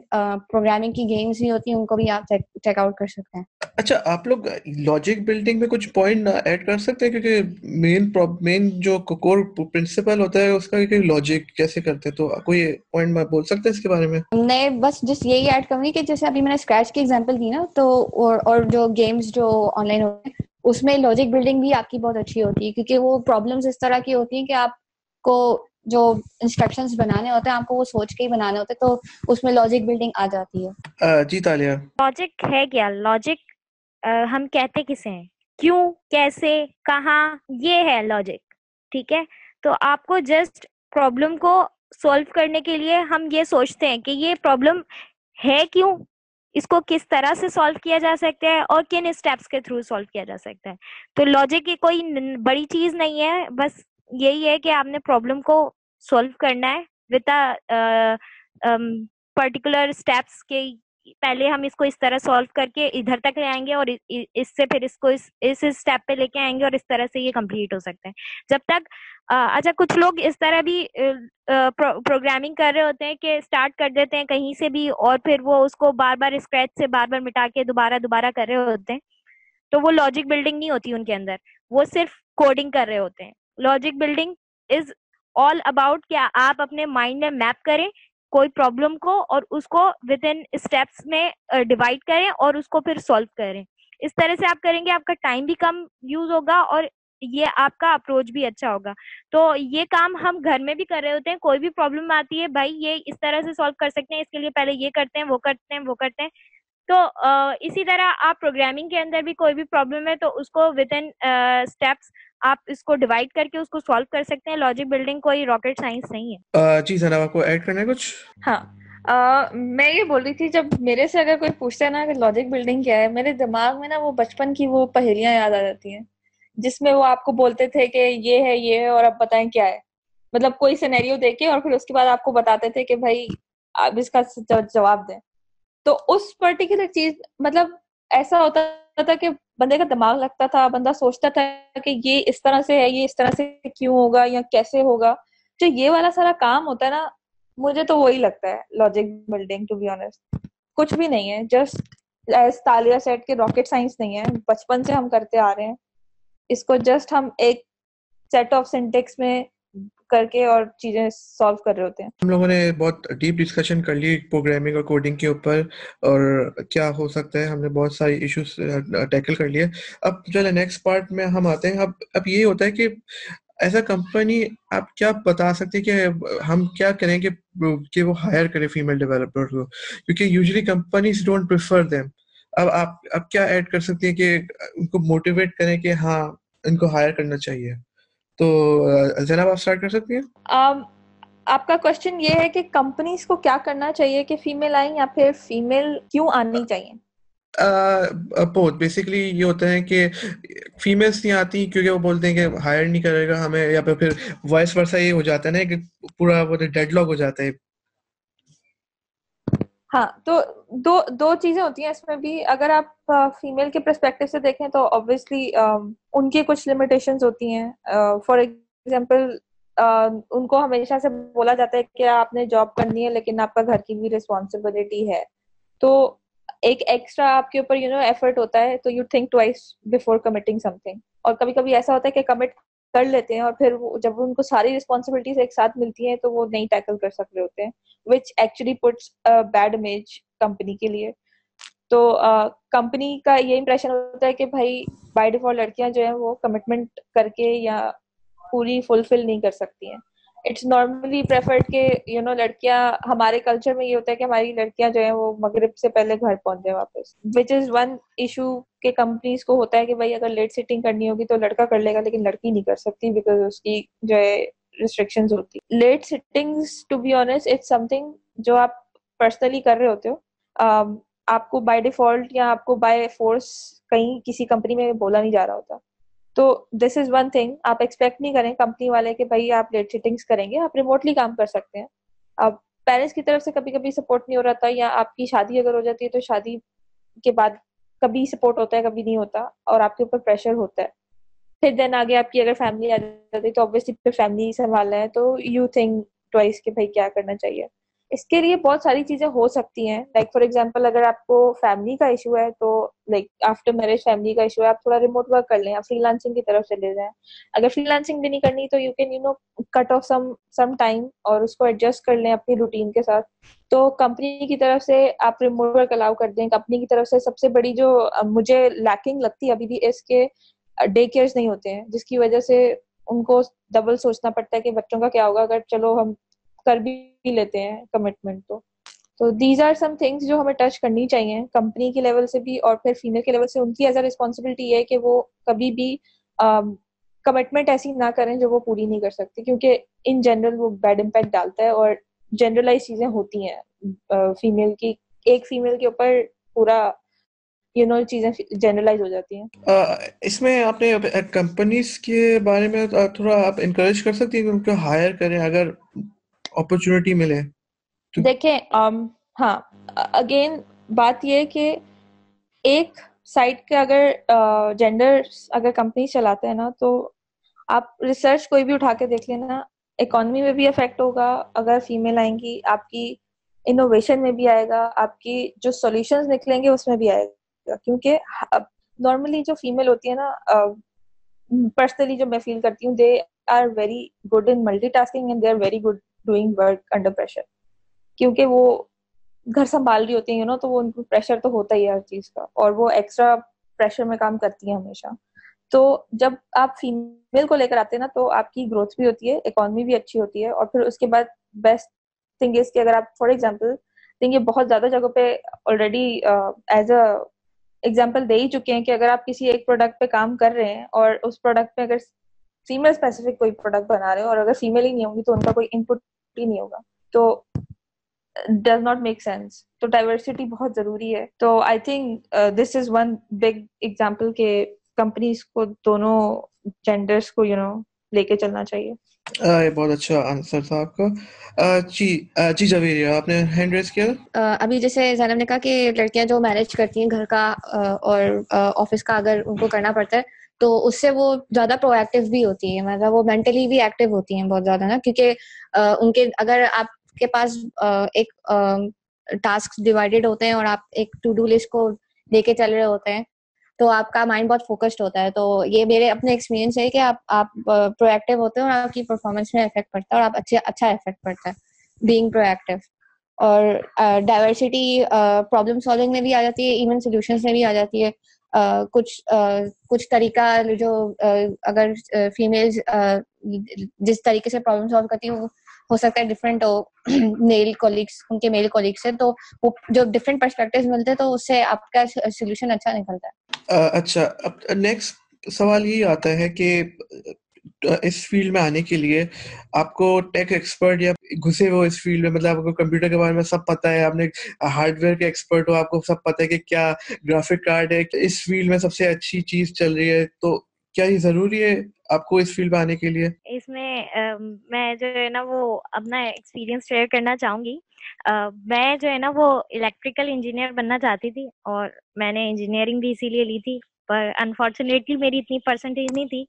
پروگرامنگ کی گیمس بھی ہوتی ہیں ان کو بھی آپ چیک آؤٹ کر سکتے ہیں۔ اچھا آپ لوگ لاجک بلڈنگ میں کچھ پوائنٹ ایڈ کر سکتے ہیں؟ کیونکہ مین مین جو کور پرنسپل ہوتا ہے اس کا کہ لاجک کیسے کرتے ہیں؟ تو کوئی پوائنٹ میں بول سکتے ہیں اس کے بارے میں؟ میں بس جس یہی ایڈ کروں گی کہ جیسے ابھی میں نے اسکریچ کی ایگزامپل دی نا تو اور جو گیمس جو آن لائن ہوتے ہیں اس میں لاجک بلڈنگ بھی آپ کی بہت اچھی ہوتی ہے کیونکہ وہ پرابلمس اس طرح کی ہوتی ہیں کہ آپ کو جو انسٹرکشن بنانے ہوتے ہیں آپ کو وہ سوچ کے ہی بنانے ہوتے تو اس میں لاجک بلڈنگ آ جاتی ہے۔ جی تالیہ۔ لاجک ہے کیا؟ لاجک ہم کہتے کسے ہیں؟ کیوں؟ کیسے؟ کہاں؟ یہ ہے لاجک ٹھیک ہے؟ تو آپ کو جسٹ پرابلم کو سولو کرنے کے لیے ہم یہ سوچتے ہیں کہ یہ پرابلم ہے کیوں؟ اس کو کس طرح سے سالو کیا جا سکتا ہے اور کن اسٹیپس کے تھرو سالو کیا جا سکتا ہے؟ تو لاجک کی کوئی بڑی چیز نہیں ہے بس یہی ہے کہ آپ نے پرابلم کو سولو کرنا ہے وتھ پرٹیکولر اسٹیپس کے پہلے ہم اس کو اس طرح سالو کر کے ادھر تک لے آئیں گے اور اس سے پھر اس کو اس اسٹیپ پہ لے کے آئیں گے اور اس طرح سے یہ کمپلیٹ ہو سکتا ہے۔ جب تک اچھا کچھ لوگ اس طرح بھی پروگرامنگ کر رہے ہوتے ہیں کہ اسٹارٹ کر دیتے ہیں کہیں سے بھی اور پھر وہ اس کو بار بار اسکریچ سے بار بار مٹا کے دوبارہ دوبارہ کر رہے ہوتے ہیں تو وہ لاجک بلڈنگ نہیں ہوتی ان کے اندر، وہ صرف کوڈنگ کر رہے ہوتے ہیں۔ Logic building is all about کیا آپ اپنے مائنڈ میں میپ کریں کوئی پرابلم کو اور اس کو ود ان اسٹیپس میں uh, ڈیوائڈ کریں اور اس کو پھر سالو کریں۔ اس طرح سے آپ کریں گے، آپ کا ٹائم بھی کم یوز ہوگا اور یہ آپ کا اپروچ بھی اچھا ہوگا۔ تو یہ کام ہم گھر میں بھی کر رہے ہوتے ہیں، کوئی بھی پرابلم آتی ہے، بھائی یہ اس طرح سے سالو کر سکتے ہیں، اس کے لیے پہلے یہ کرتے ہیں، وہ کرتے ہیں، وہ کرتے ہیں۔ تو uh, اسی طرح آپ پروگرامنگ کے اندر بھی کوئی بھی پرابلم ہے تو اس کو ود ان اسٹیپس آپ اس کو ڈیوائڈ کر کے اس کو سالو کر سکتے ہیں۔ لاجک بلڈنگ کوئی راکٹ سائنس نہیں ہے۔ جی سر آپ کو ایڈ کرنا ہے کچھ؟ ہاں۔ میں یہ بول رہی تھی جب میرے سے اگر کوئی پوچھتا ہے نا کہ لاجک بلڈنگ کیا ہے میرے دماغ میں نا وہ بچپن کی وہ پہلیاں یاد آ جاتی ہیں۔ جس میں وہ آپ کو بولتے تھے کہ یہ ہے یہ ہے اور اب بتائیں کیا ہے۔ مطلب کوئی سینیریو دیکھے اور پھر اس کے بعد آپ کو بتاتے تھے کہ بھائی آپ اس کا جواب دیں۔ تو اس پرٹیکولر چیز مطلب ایسا ہوتا تھا کہ بندے کا دماغ لگتا تھا، بندہ سوچتا تھا کہ یہ اس طرح سے ہے، یہ اس طرح سے کیوں ہوگا یا کیسے ہوگا؟ جو یہ والا سارا کام ہوتا ہے نا، مجھے تو وہی لگتا ہے logic building to be honest کچھ بھی نہیں ہے جسٹ ایز تالیہ سیٹ کے راکٹ سائنس نہیں ہے، بچپن سے ہم کرتے آ رہے ہیں۔ اس کو جسٹ ہم ایک سیٹ آف سینٹیکس میں کر کے اور چیزیں سالو کر رہے ہوتے ہیں۔ ہم لوگوں نے بہت ڈیپ ڈسکشن کر لی پروگرامنگ اور کوڈنگ کے اوپر اور کیا ہو سکتا ہے، ہم نے بہت ساری ایشوز ٹیکل کر لیے۔ اب چلے نیکسٹ پارٹ میں ہم آتے ہیں۔ اب اب یہ ہوتا ہے کہ ایز اے کمپنی آپ کیا بتا سکتے ہیں کہ ہم کیا کریں کہ کہ وہ ہائر کرے فیمیل ڈیولپر کو؟ کیونکہ usually companies don't prefer them اب آپ، اب کیا ایڈ کر سکتے ہیں کہ ان کو موٹیویٹ کریں کہ ہاں ان کو ہائر کرنا چاہیے۔ تو زینب آپ اسٹارٹ کر سکتی ہیں؟ آپ کا کوشچن یہ ہے کہ کمپنیز کو کیا کرنا چاہیے کہ فیمیل آئیں یا پھر فیمیل کیوں آنی چاہیے؟ بہت بیسکلی یہ ہوتا ہے کہ فیمیلس نہیں آتی کیونکہ وہ بولتے ہیں کہ ہائر نہیں کرے گا ہمیں یا پھر وائس ورسا یہ ہو جاتا ہے نا کہ پورا وہ ڈیڈ لاک ہو جاتا ہے۔ ہاں تو دو دو چیزیں ہوتی ہیں اس میں بھی۔ اگر آپ فیمیل کے پرسپیکٹو سے دیکھیں تو آبویسلی ان کی کچھ لمیٹیشنز ہوتی ہیں۔ فار ایگزامپل ان کو ہمیشہ سے بولا جاتا ہے کہ آپ نے جاب کرنی ہے لیکن آپ کا گھر کی بھی ریسپانسبلٹی ہے۔ تو ایک ایکسٹرا آپ کے اوپر یو نو ایفرٹ ہوتا ہے تو you think twice before committing something اور کبھی کبھی ایسا ہوتا ہے کہ کمٹ کر لیتے ہیں اور پھر جب ان کو ساری رسپانسبلٹیز ایک ساتھ ملتی ہیں تو وہ نہیں ٹیکل کر سک رہے ہوتے ہیں which actually puts bad image company کے لیے. تو کمپنی کا یہ امپریشن ہوتا ہے کہ بھائی بائی ڈیفالٹ لڑکیاں جو ہیں وہ کمٹمنٹ کر کے یا پوری فلفل نہیں کر سکتی ہیں۔ اٹس نارملی پریفرڈ کہ یو نو لڑکیاں، ہمارے کلچر میں یہ ہوتا ہے کہ ہماری لڑکیاں جو ہیں وہ مغرب سے پہلے گھر پہنچے واپس وچ از ون ایشو کہ کمپنیز کو ہوتا ہے کہ بھائی اگر لیٹ سیٹنگ کرنی ہوگی تو لڑکا کر لے گا لیکن لڑکی نہیں کر سکتی بیکاز اس کی جو ہے ریسٹرکشن ہوتی late sitting to be honest it's something جو آپ پرسنلی کر رہے ہوتے ہو um, آپ کو بائی ڈیفالٹ یا آپ کو بائی فورس کہیں کسی کمپنی میں بولا نہیں جا رہا ہوتا. تو دس از ون تھنگ آپ ایکسپیکٹ نہیں کریں کمپنی والے کہ بھائی آپ لیٹ سیٹنگس کریں گے، آپ ریموٹلی کام کر سکتے ہیں۔ اب پیرنٹس کی طرف سے کبھی کبھی سپورٹ نہیں ہو رہا تھا یا آپ کی شادی اگر ہو جاتی ہے تو شادی کے بعد کبھی سپورٹ ہوتا ہے، کبھی نہیں ہوتا اور آپ کے اوپر پریشر ہوتا ہے۔ پھر دین آگے آپ کی اگر فیملی آ جاتی ہے تو آبویسلی پھر فیملی سنبھالنا ہے تو یو تھنک ٹوائس کہ بھائی کیا کرنا چاہیے۔ اس کے لیے بہت ساری چیزیں ہو سکتی ہیں۔ لائک فار ایگزامپل اگر آپ کو فیملی کا ایشو ہے تو لائک آفٹر میرج فیملی کا ایشو ہے، آپ تھوڑا ریموٹ ورک کر لیں فری لانسنگ کی طرف چلے جائیں۔ اگر فری لانسنگ بھی نہیں کرنی تو you can you know cut off some some time اور اس کو ایڈجسٹ کر لیں اپنی روٹین کے ساتھ۔ تو کمپنی کی طرف سے آپ ریموٹ ورک الاؤ کر دیں۔ کمپنی کی طرف سے سب سے بڑی جو مجھے لیکنگ لگتی ہے ابھی بھی اس کے ڈے کیئرس نہیں ہوتے ہیں، جس کی وجہ سے ان کو ڈبل سوچنا پڑتا ہے کہ بچوں کا کیا ہوگا۔ اگر چلو ہم کر بھی لیتے ہیں کمٹمنٹ تو۔ تو دیز آر سم تھنگس جو ہمیں ٹچ کرنی چاہیے۔ کمپنی کے لیول سے بھی اور پھر فیمل کے لیول سے ان کی ایز اے ریسپانسبلٹی ہے کہ وہ کبھی بھی um, کمٹمنٹ ایسی نہ کریں جو وہ پوری نہیں کر سکتی۔ کیونکہ ان جنرل وہ بیڈ امپیکٹ ڈالتا ہے اور جنرلائز چیزیں ہوتی ہیں۔ فیمیل کی، ایک فیمیل کے اوپر پورا یو نو چیزیں جنرلائز ہو جاتی ہیں۔ اس میں آپ نے کمپنیز کے بارے میں تھوڑا آپ انکریج کر سکتی ہیں کہ ان کو ہائر کریں۔ اگر اپرچونٹی ملے دیکھیں ہاں اگین بات یہ کہ ایک سائٹ کے اگر جینڈر اگر کمپنی چلاتے ہیں نا تو آپ ریسرچ کوئی بھی اٹھا کے دیکھ لینا اکانومی میں بھی افیکٹ ہوگا اگر فیمیل آئیں گی آپ کی انوویشن میں بھی آئے گا آپ کی جو سولوشنز نکلیں گے اس میں بھی آئے گا کیونکہ نارملی جو فیمیل ہوتی ہے نا پرسنلی جو میں فیل کرتی ہوں they are very good in multitasking and they are very good doing work under pressure کیونکہ وہ گھر سنبھال رہی ہوتی ہیں نا تو وہ ان کو پریشر تو ہوتا ہی ہے ہر چیز کا، اور وہ ایکسٹرا پریشر میں کام کرتی ہیں ہمیشہ۔ تو جب آپ فیمیل کو لے کر آتے ہیں نا، تو آپ کی گروتھ بھی ہوتی ہے اکانمی بھی اچھی ہوتی ہے، اور پھر اس کے بعد بیسٹ تھنگ از کہ اگر آپ فار ایگزامپل یہ بہت زیادہ جگہوں پہ آلریڈی ایز اے ایگزامپل دے ہی چکے ہیں کہ اگر آپ کسی ایک پروڈکٹ پہ کام کر رہے ہیں اور اس پروڈکٹ پہ اگر فیمل اسپیسیفک کوئی پروڈکٹ بنا رہے ہیں اور اگر فیمل ہی نہیں ہوں گی تو ان کا کوئی ان پٹ ہی نہیں ہوگا تو ڈز ناٹ میک سینس تو ڈائیورسٹی بہت ضروری ہے تو I think this is one big example کہ کمپنیز کو دونوں جینڈرس کو یو نو لے کے چلنا چاہیے بہت اچھا آنسر تھا آپ کا جی جی جویر آپ نے ہینڈ ریز کیا ابھی جیسے زینب نے کہا کہ لڑکیاں جو مینج کرتی ہیں گھر کا اور آفس کا اگر ان کو کرنا پڑتا ہے تو اس سے وہ زیادہ پرو ایکٹیو بھی ہوتی ہے مطلب وہ مینٹلی بھی ایکٹیو ہوتی ہیں بہت زیادہ نا، کیونکہ ان کے اگر آپ کے پاس ایک ٹاسک ڈیوائڈیڈ ہوتے ہیں اور آپ ایک ٹو ڈو لسٹ کو لے کے چل رہے ہوتے ہیں، تو آپ کا مائنڈ بہت فوکسڈ ہوتا ہے۔ تو یہ میرے اپنے ایکسپیرینس ہے کہ آپ آپ پرو ایکٹیو ہوتے ہیں اور آپ کی پرفارمنس میں افیکٹ پڑتا ہے اور آپ اچھے اچھا افیکٹ پڑتا ہے بینگ پرو ایکٹیو اور ڈائیورسٹی پرابلم سالونگ میں بھی آ جاتی ہے ایون سولوشنس میں بھی آ جاتی ہے۔ کچھ کچھ طریقہ جو اگر فیمیل جس طریقے سے پرابلم سالو کرتی ہوں، ہو سکتا ہے different who mile colleagues in کے میل کولیگس سے، تو وہ جو ڈفرینٹ پرسپیکٹو ملتے ہیں، تو اس سے آپ کا سولوشن اچھا نکلتا ہے۔ اچھا اب نیکسٹ سوال یہ آتا ہے کہ اس فیلڈ میں آنے کے لیے آپ کو ٹیک ایکسپرٹ یا گھسے ہوئے اس فیلڈ میں مطلب آپ کو کمپیوٹر کے بارے میں سب پتا ہے، آپ نے ہارڈ ویئر کے ایکسپرٹ ہو، آپ کو سب پتا ہے کہ کیا گرافک کارڈ ہے، اس فیلڈ میں سب سے اچھی چیز چل رہی ہے۔ تو کیا یہ ضروری ہے آپ کو اس فیلڈ میں آنے کے لیے؟ اس میں میں جو ہے نا وہ اپنا ایکسپیرینس شیئر کرنا چاہوں گی۔ میں جو ہے نا وہ الیکٹریکل انجینئر بننا چاہتی تھی اور میں نے انجینئرنگ بھی اسی لیے لی تھی۔ پر انفارچونیٹلی میری اتنی پرسنٹیج نہیں تھی۔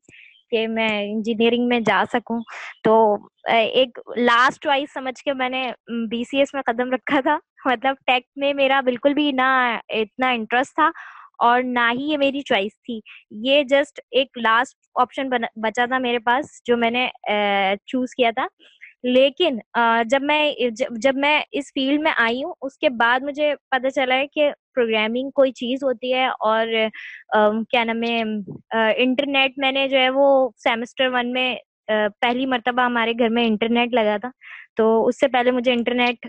کہ میں انجینئرنگ میں جا سکوں۔ تو ایک لاسٹ چوائس سمجھ کے میں نے بی سی ایس میں قدم رکھا تھا۔ مطلب ٹیک میں میرا بالکل بھی نہ، اتنا انٹرسٹ تھا اور نہ ہی یہ میری چوائس تھی۔ یہ جسٹ ایک لاسٹ آپشن بچا تھا میرے پاس جو میں نے چوز کیا تھا۔ لیکن جب میں جب میں اس فیلڈ میں آئی ہوں، اس کے بعد مجھے پتہ چلا ہے کہ پروگرامنگ کوئی چیز ہوتی ہے اور کیا نام ہے انٹرنیٹ میں نے جو ہے وہ سیمسٹر ون میں پہلی مرتبہ ہمارے گھر میں انٹرنیٹ لگا تھا، تو اس سے پہلے مجھے انٹرنیٹ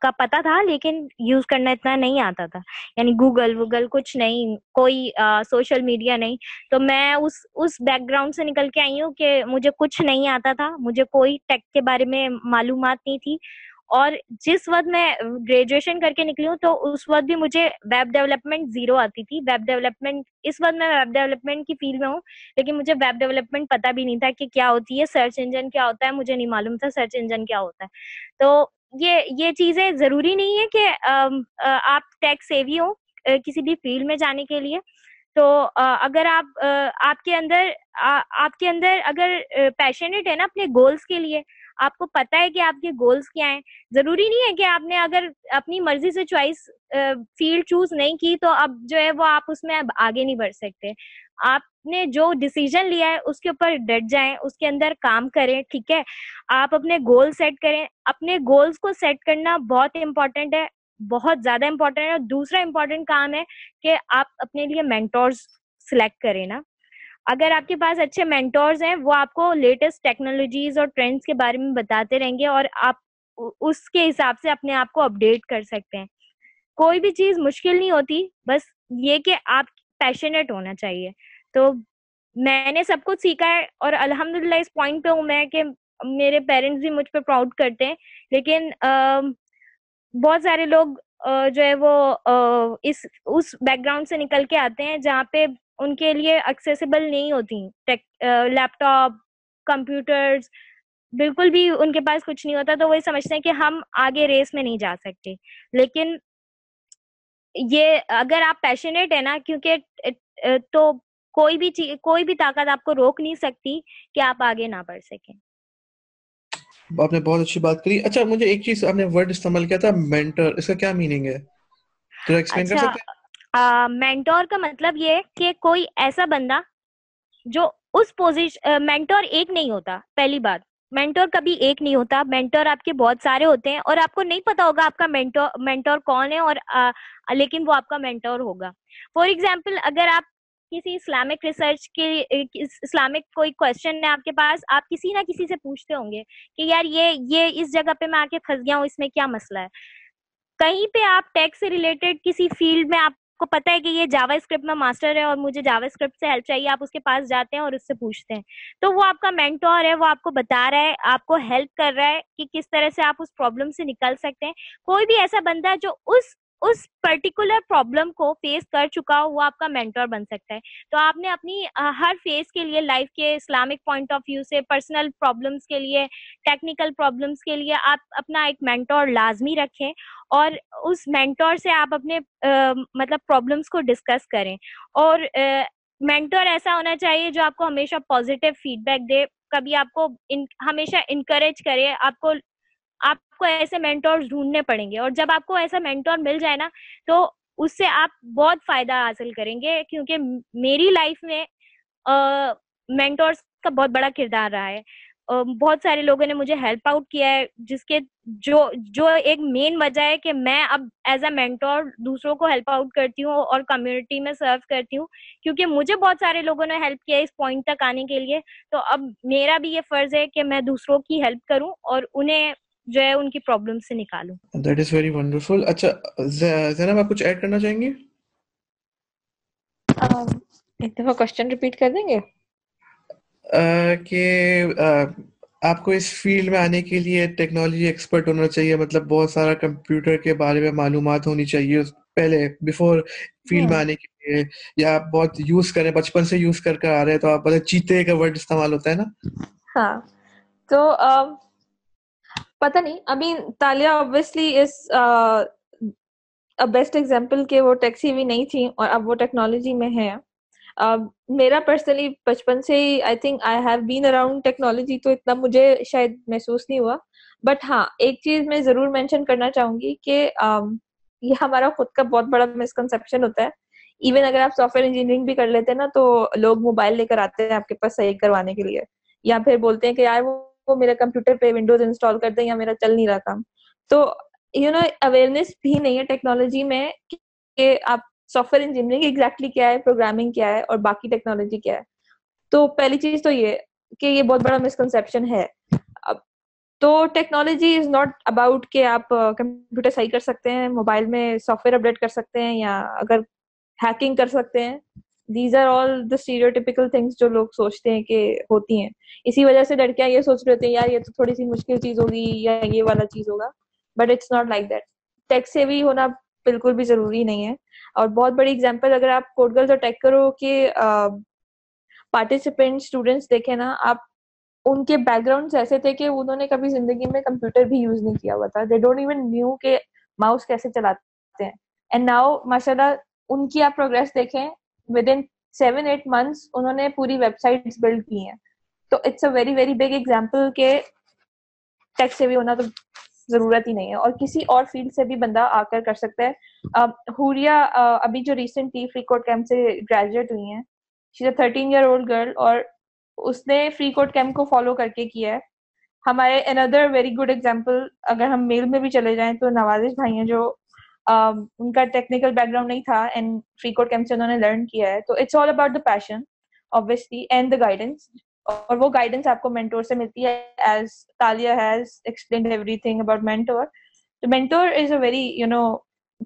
کا پتا تھا، لیکن یوز کرنا اتنا نہیں آتا تھا۔ یعنی گوگل ووگل کچھ نہیں، کوئی سوشل میڈیا نہیں۔ تو میں اس اس بیک گراؤنڈ سے نکل کے آئی ہوں کہ مجھے کچھ نہیں آتا تھا، مجھے کوئی ٹیک کے بارے میں معلومات نہیں تھی۔ اور جس وقت میں گریجویشن کر کے نکلی ہوں تو اس وقت بھی مجھے ویب ڈیولپمنٹ زیرو آتی تھی۔ ویب ڈیولپمنٹ اس وقت میں ویب ڈیولپمنٹ کی فیلڈ میں ہوں، لیکن مجھے ویب ڈیولپمنٹ پتا بھی نہیں تھا کہ کیا ہوتی ہے۔ سرچ انجن کیا ہوتا ہے؟ مجھے نہیں معلوم تھا سرچ انجن کیا ہوتا ہے۔ تو یہ یہ چیزیں ضروری نہیں ہے کہ آپ ٹیک سیوی ہوں کسی بھی فیلڈ میں جانے کے لیے۔ تو اگر آپ آپ کے اندر آپ کے اندر اگر پیشنیٹ ہے نا اپنے گولس کے لیے آپ کو پتا ہے کہ آپ کے گولس کیا ہیں؟ ضروری نہیں ہے کہ آپ نے اگر اپنی مرضی سے چوائس فیلڈ چوز نہیں کی تو اب جو ہے وہ آپ اس میں اب آگے نہیں بڑھ سکتے۔ آپ نے جو ڈسیزن لیا ہے اس کے اوپر ڈٹ جائیں، اس کے اندر کام کریں، ٹھیک ہے؟ آپ اپنے گول سیٹ کریں۔ اپنے گولس کو سیٹ کرنا بہت امپورٹینٹ ہے، بہت زیادہ امپورٹینٹ ہے اور دوسرا امپورٹینٹ کام ہے کہ آپ اپنے لیے مینٹورس سلیکٹ کریں نا۔ اگر آپ کے پاس اچھے مینٹورز ہیں، وہ آپ کو لیٹسٹ ٹیکنالوجیز اور ٹرینڈس کے بارے میں بتاتے رہیں گے اور آپ اس کے حساب سے اپنے آپ کو اپڈیٹ کر سکتے ہیں۔ کوئی بھی چیز مشکل نہیں ہوتی، بس یہ کہ آپ پیشنیٹ ہونا چاہیے۔ تو میں نے سب کچھ سیکھا ہے اور الحمد للہ اس پوائنٹ پہ ہوں میں کہ میرے پیرنٹس بھی مجھ پہ پراؤڈ کرتے ہیں۔ لیکن بہت سارے لوگ جو ہے وہ اس اس بیک گراؤنڈ سے نکل کے آتے ہیں جہاں پہ ان کے لیے ایکسیسیبل نہیں ہوتی۔ لیپ ٹاپ کمپیوٹر بالکل بھی ان کے پاس کچھ نہیں ہوتا تو وہ سمجھتے ہیں کہ ہم آگے ریس میں نہیں جا سکتے۔ لیکن یہ اگر آپ پیشنیٹ ہے نا کیونکہ تو کوئی بھی چیز کوئی بھی طاقت آپ کو روک نہیں سکتی کہ آپ آگے نہ بڑھ سکیں۔ آپ نے بہت اچھی بات کری۔ اچھا مجھے ایک چیز آپ نے ورڈ استعمال کیا تھا مینٹر اس کا کیا میننگ ہے؟ اچھا مینٹور کا مطلب یہ کہ کوئی ایسا بندہ جو اس پوزیشن مینٹور ایک نہیں ہوتا، پہلی بات۔ مینٹور کبھی ایک نہیں ہوتا۔ مینٹور آپ کے بہت سارے ہوتے ہیں اور آپ کو نہیں پتا ہوگا آپ کا مینٹور مینٹور کون ہے اور لیکن وہ آپ کا مینٹور ہوگا۔ فار ایگزامپل اگر آپ کسی اسلامک ریسرچ کے اسلامک کوئی کوشچن ہے آپ کے پاس، آپ کسی نہ کسی سے پوچھتے ہوں گے کہ یار یہ یہ اس جگہ پہ میں آ کے پھنس گیا ہوں، اس میں کیا مسئلہ ہے؟ کہیں پہ آپ ٹیک سے ریلیٹڈ کسی فیلڈ میں آپ کو پتا ہے کہ یہ جاوا اسکرپٹ میں ماسٹر ہے اور مجھے جاوا اسکرپٹ سے ہیلپ چاہیے، آپ اس کے پاس جاتے ہیں اور اس سے پوچھتے ہیں۔ تو وہ آپ کا مینٹور ہے، وہ آپ کو بتا رہا ہے، آپ کو ہیلپ کر رہا ہے کہ کس طرح سے آپ اس پرابلم سے نکل سکتے ہیں۔ کوئی بھی ایسا بندہ ہے جو اس اس پرٹیکولر پرابلم کو فیس کر چکا ہو وہ آپ کا مینٹور بن سکتا ہے۔ تو آپ نے اپنی ہر فیس کے لیے لائف کے اسلامک پوائنٹ آف ویو سے پرسنل پرابلمس کے لیے ٹیکنیکل پرابلمس کے لیے آپ اپنا ایک مینٹور لازمی رکھیں اور اس مینٹور سے آپ اپنے مطلب پرابلمس کو ڈسکس کریں۔ اور مینٹور ایسا ہونا چاہیے جو آپ کو ہمیشہ پازیٹیو فیڈ بیک دے، کبھی آپ کو ہمیشہ انکریج کرے، آپ کو آپ کو ایسے مینٹور ڈھونڈنے پڑیں گے اور جب آپ کو ایسا مینٹور مل جائے نا، تو اس سے آپ بہت فائدہ حاصل کریں گے کیونکہ میری لائف میں مینٹورس کا بہت بڑا کردار رہا ہے۔ بہت سارے لوگوں نے مجھے ہیلپ آؤٹ کیا ہے، جس کے جو جو ایک مین وجہ ہے کہ میں اب ایز اے مینٹور دوسروں کو ہیلپ آؤٹ کرتی ہوں اور کمیونٹی میں سرو کرتی ہوں۔ کیونکہ مجھے بہت سارے لوگوں نے ہیلپ کیا اس پوائنٹ تک آنے کے لیے۔ تو اب میرا بھی یہ فرض ہے کہ میں دوسروں کی ہیلپ کروں اور انہیں جو ہے ان کی پرابلم سے نکالوں۔ دیٹ از ویری ونڈرفل اچھا زینب آپ کچھ ایڈ کرنا چاہیں گے؟ ایک دفعہ کوشچن ریپیٹ کر دیں گے؟ کہ آپ کو اس فیلڈ میں آنے کے لیے ٹیکنالوجی ایکسپرٹ ہونا چاہیے۔ مطلب بہت سارا کمپیوٹر کے بارے میں معلومات ہونی چاہیے پہلے بفور فیلڈ میں آنے کے لیے۔ یا آپ بہت یوز کریں بچپن سے یوز کر کر آ رہے ہیں تو آپ چیتے کا ورڈ استعمال ہوتا ہے نا؟ ہاں۔ تو پتہ نہیں ابھی تالیہ آبویسلی اس بیسٹ ایگزامپل کہ وہ ٹیکسی بھی نہیں تھی اور اب وہ ٹیکنالوجی میں ہے۔ میرا پرسنلی بچپن سے ہی I think I have been around technology تو اتنا مجھے شاید محسوس نہیں ہوا۔ بٹ ہاں ایک چیز میں ضرور مینشن کرنا چاہوں گی کہ یہ ہمارا خود کا بہت بڑا مسکنسپشن ہوتا ہے۔ ایون اگر آپ سافٹ ویئر انجینئرنگ بھی کر لیتے ہیں نا تو لوگ موبائل لے کر آتے ہیں آپ کے پاس صحیح کروانے کے لیے۔ یا پھر بولتے ہیں کہ یار وہ میرے کمپیوٹر پہ ونڈوز انسٹال کر دیں یا میرا چل نہیں رہا کام۔ تو یو نو اویئرنیس بھی نہیں ہے ٹیکنالوجی میں کہ آپ سافٹ ویئر انجینئرنگ ایگزیکٹلی کیا ہے پروگرامنگ کیا ہے اور باقی ٹیکنالوجی کیا ہے۔ تو پہلی چیز تو یہ کہ یہ بہت بڑا مسکنسپشن ہے۔ تو ٹیکنالوجی از ناٹ اباؤٹ کہ آپ کمپیوٹر صحیح کر سکتے ہیں، موبائل میں سافٹ ویئر اپڈیٹ کر سکتے ہیں یا اگر ہیکنگ کر سکتے ہیں۔ These are all the stereotypical things جو لوگ سوچتے ہیں کہ ہوتی ہیں۔ اسی وجہ سے لڑکیاں یہ سوچ رہے ہوتے ہیں، یار یہ تو تھوڑی سی مشکل چیز ہوگی یا یہ والا چیز ہوگا۔ But it's not like that tech سے بھی ہونا بالکل بھی ضروری نہیں ہے۔ اور بہت بڑی اگزامپل اگر آپ کوڈ گرلز اور ٹیک کرو کہ پارٹیسپینٹ اسٹوڈینٹس دیکھیں نا، آپ ان کے بیک گراؤنڈ ایسے تھے کہ انہوں نے کبھی زندگی میں کمپیوٹر بھی یوز نہیں کیا ہوا تھا۔ دے ڈونٹ ایون نیو کہ ماؤس کیسے چلاتے ہیں۔ اینڈ ناؤ ماشاء اللہ ان کی آپ پروگرس دیکھیں with in seven eight months انہوں نے پوری ویب سائٹ بلڈ کی ہیں۔ تو it's a very very big example کہ ٹیک سے بھی ہونا تو ضرورت ہی نہیں ہے۔ اور کسی اور فیلڈ سے بھی بندہ آ کر کر سکتا ہے۔ ہوریا ابھی جو ریسنٹلی فری کوڈ کیمپ سے گریجویٹ ہوئی ہیں۔ She a thirteen year old girl اور اس نے فری کوڈ کیمپ کو فالو کر کے کیا ہے۔ ہمارے اندر ویری گڈ ایگزامپل اگر ہم میل میں بھی چلے جائیں تو نوازش بھائی ہیں جو ان کا ٹیکنیکل بیک گراؤنڈ نہیں تھا اینڈ فری کوڈ کیمپ سے انہوں نے لرن کیا ہے. تو it's all about the passion obviously and the guidance اور وہ گائیڈنس آپ کو مینٹور سے ملتی ہے as Taliya has explained everything about mentor تو mentor is a very you know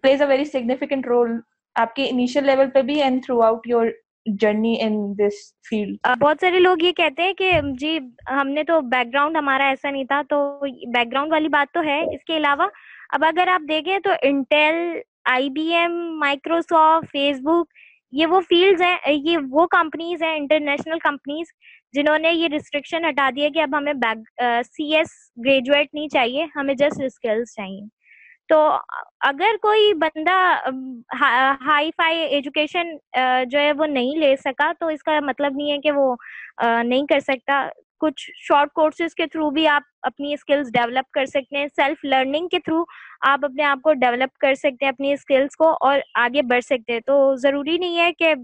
please a very significant role آپ کے انیشیل لیول پہ بھی and throughout your journey in this field بہت سارے لوگ یہ کہتے ہیں کہ جی ہم نے تو بیک گراؤنڈ ہمارا ایسا نہیں تھا تو بیک گراؤنڈ والی بات تو ہے اس کے علاوہ اب اگر آپ دیکھیں تو Intel, I B M Microsoft Facebook یہ وہ فیلڈز ہیں، یہ وہ کمپنیز ہیں، انٹرنیشنل کمپنیز، جنہوں نے یہ ریسٹرکشن ہٹا دیا کہ اب ہمیں بیک سی ایس گریجویٹ نہیں چاہیے، ہمیں جسٹ اسکلس چاہیے۔ تو اگر کوئی بندہ ہائی فائی ایجوکیشن جو ہے وہ نہیں لے سکا، تو اس کا مطلب نہیں ہے کہ وہ نہیں کر سکتا۔ کچھ شارٹ کورسز کے تھرو بھی آپ اپنی اسکلس ڈیولپ کر سکتے ہیں سیلف لرننگ کے تھرو آپ اپنے آپ کو ڈیولپ کر سکتے ہیں اپنی اسکلس کو اور آگے بڑھ سکتے ہیں۔ تو ضروری نہیں ہے کہ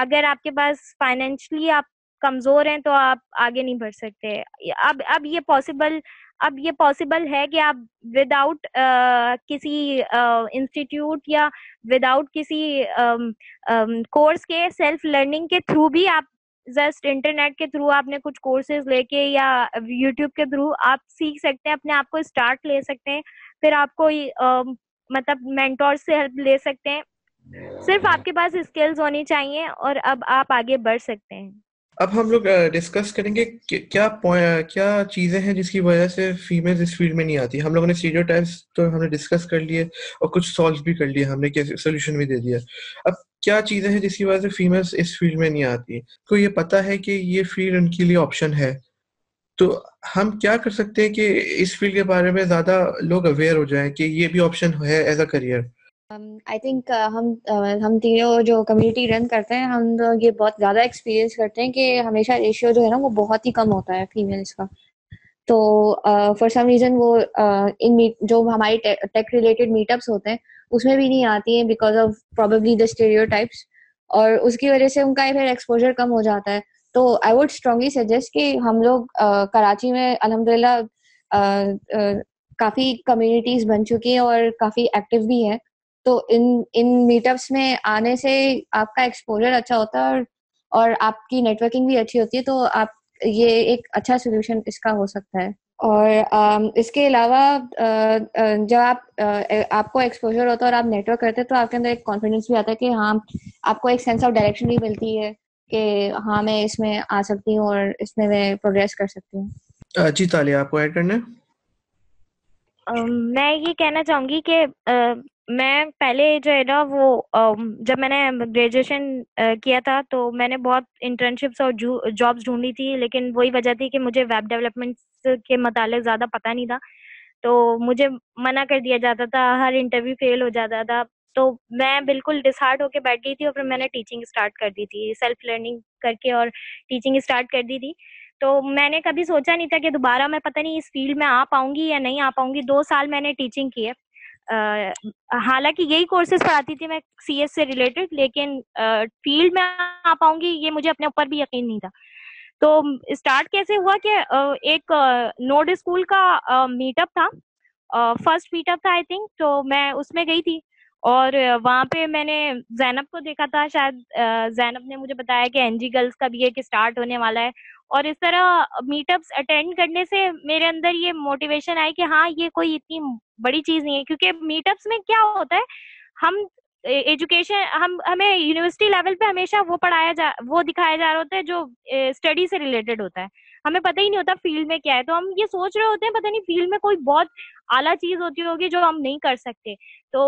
اگر آپ کے پاس فائنینشلی آپ کمزور ہیں تو آپ آگے نہیں بڑھ سکتے۔ اب اب یہ پاسبل اب یہ پاسبل ہے کہ آپ ود آؤٹ کسی انسٹیٹیوٹ یا ود آؤٹ کسی کورس کے سیلف لرننگ کے تھرو بھی آپ جسٹ انٹرنیٹ کے تھرو آپ نے کچھ کورسز لے کے یا یوٹیوب کے تھرو آپ سیکھ سکتے ہیں اپنے آپ کو اسٹارٹ لے سکتے ہیں پھر آپ کو مطلب مینٹور سے ہیلپ لے سکتے ہیں۔ صرف آپ کے پاس اسکلز ہونی چاہیے اور اب آپ آگے بڑھ سکتے ہیں۔ اب ہم لوگ ڈسکس کریں گے کیا کیا چیزیں ہیں جس کی وجہ سے فیمیل اس فیلڈ میں نہیں آتی۔ ہم لوگوں نے اسٹیریو ٹائپس تو ہم نے ڈسکس کر لیے اور کچھ سالو بھی کر لیے، ہم نے سولوشن بھی دے دیا۔ اب کیا چیزیں ہیں جس کی وجہ سے فیمیل اس فیلڈ میں نہیں آتی؟ کو یہ پتا ہے کہ یہ فیلڈ ان کے لیے آپشن ہے۔ تو ہم کیا کر سکتے ہیں کہ اس فیلڈ کے بارے میں زیادہ لوگ اویئر ہو جائیں کہ یہ بھی آپشن ہے as a career Um, I think uh, ہم uh, ہم تینوں جو کمیونٹی رن کرتے ہیں، ہم یہ بہت زیادہ ایکسپیرینس کرتے ہیں کہ ہمیشہ ریشیو جو ہے نا، وہ بہت ہی کم ہوتا ہے فیمیلس کا۔ تو فار سم ریزن وہ uh, ان جو ہماری ٹیک ریلیٹڈ میٹ اپس ہوتے ہیں، اس میں بھی نہیں آتی ہیں because of probably the stereotypes اور اس کی وجہ سے ان کا پھر ایکسپوجر کم ہو جاتا ہے۔ تو آئی ووڈ اسٹرانگلی سجیسٹ کہ ہم لوگ کراچی میں الحمد للہ کافی کمیونٹیز بن چکی ہیں اور کافی ایکٹیو بھی ہیں۔ تو ان ان میٹ اپس میں آنے سے آپ کا ایکسپوجر اچھا ہوتا ہے اور آپ کی نیٹورکنگ بھی اچھی ہوتی ہے تو آپ یہ ایک اچھا سولوشن اس کا ہو سکتا ہے۔ اور اس کے علاوہ جب آپ آپ کو ایکسپوجر ہوتا ہے اور آپ نیٹورک کرتے ہیں تو آپ کے اندر ایک کانفیڈینس بھی آتا ہے کہ ہاں آپ کو ایک سینس آف ڈائریکشن بھی ملتی ہے کہ ہاں میں اس میں آ سکتی ہوں اور اس میں میں پروگریس کر سکتی ہوں۔ جی تالیہ آپ کو ایڈ کرنا میں یہ کہنا چاہوں گی کہ میں پہلے جو ہے نا وہ جب میں نے گریجویشن کیا تھا تو میں نے بہت انٹرنشپس اور جابس ڈھونڈی تھی، لیکن وہی وجہ تھی کہ مجھے ویب ڈیولپمنٹ کے متعلق زیادہ پتہ نہیں تھا۔ تو مجھے منع کر دیا جاتا تھا، ہر انٹرویو فیل ہو جاتا تھا۔ تو میں بالکل ڈسہارٹ ہو کے بیٹھ گئی تھی اور پھر میں نے ٹیچنگ اسٹارٹ کر دی تھی سیلف لرننگ کر کے اور ٹیچنگ اسٹارٹ کر دی تھی۔ تو میں نے کبھی سوچا نہیں تھا کہ دوبارہ میں پتہ نہیں اس فیلڈ میں آ پاؤں گی یا نہیں آ پاؤں گی۔ دو سال میں نے ٹیچنگ کی ہے۔ حالانکہ یہی کورسز پڑھاتی تھی میں سی ایس سے ریلیٹڈ لیکن فیلڈ میں آ پاؤں گی، یہ مجھے اپنے اوپر بھی یقین نہیں تھا۔ تو اسٹارٹ کیسے ہوا کہ ایک نوڈ اسکول کا میٹ اپ تھا۔ فرسٹ میٹ اپ تھا آئی تھنک تو میں اس میں گئی تھی۔ اور وہاں پہ میں نے زینب کو دیکھا تھا، شاید زینب نے مجھے بتایا کہ این جی گرلس کا بھی ایک اسٹارٹ ہونے والا ہے۔ اور اس طرح میٹ اپس اٹینڈ کرنے سے میرے اندر یہ موٹیویشن آئی کہ ہاں یہ کوئی اتنی بڑی چیز نہیں ہے۔ کیونکہ میٹ اپس میں کیا ہوتا ہے، ہم ایجوکیشن ہم، ہمیں یونیورسٹی لیول پہ ہمیشہ وہ پڑھایا جا، وہ دکھایا جا رہا ہوتا ہے جو اسٹڈی سے ریلیٹڈ ہوتا ہے۔ ہمیں پتہ ہی نہیں ہوتا فیلڈ میں کیا ہے۔ تو ہم یہ سوچ رہے ہوتے ہیں، پتہ نہیں فیلڈ میں کوئی بہت اعلیٰ چیز ہوتی ہوگی جو ہم نہیں کر سکتے۔ تو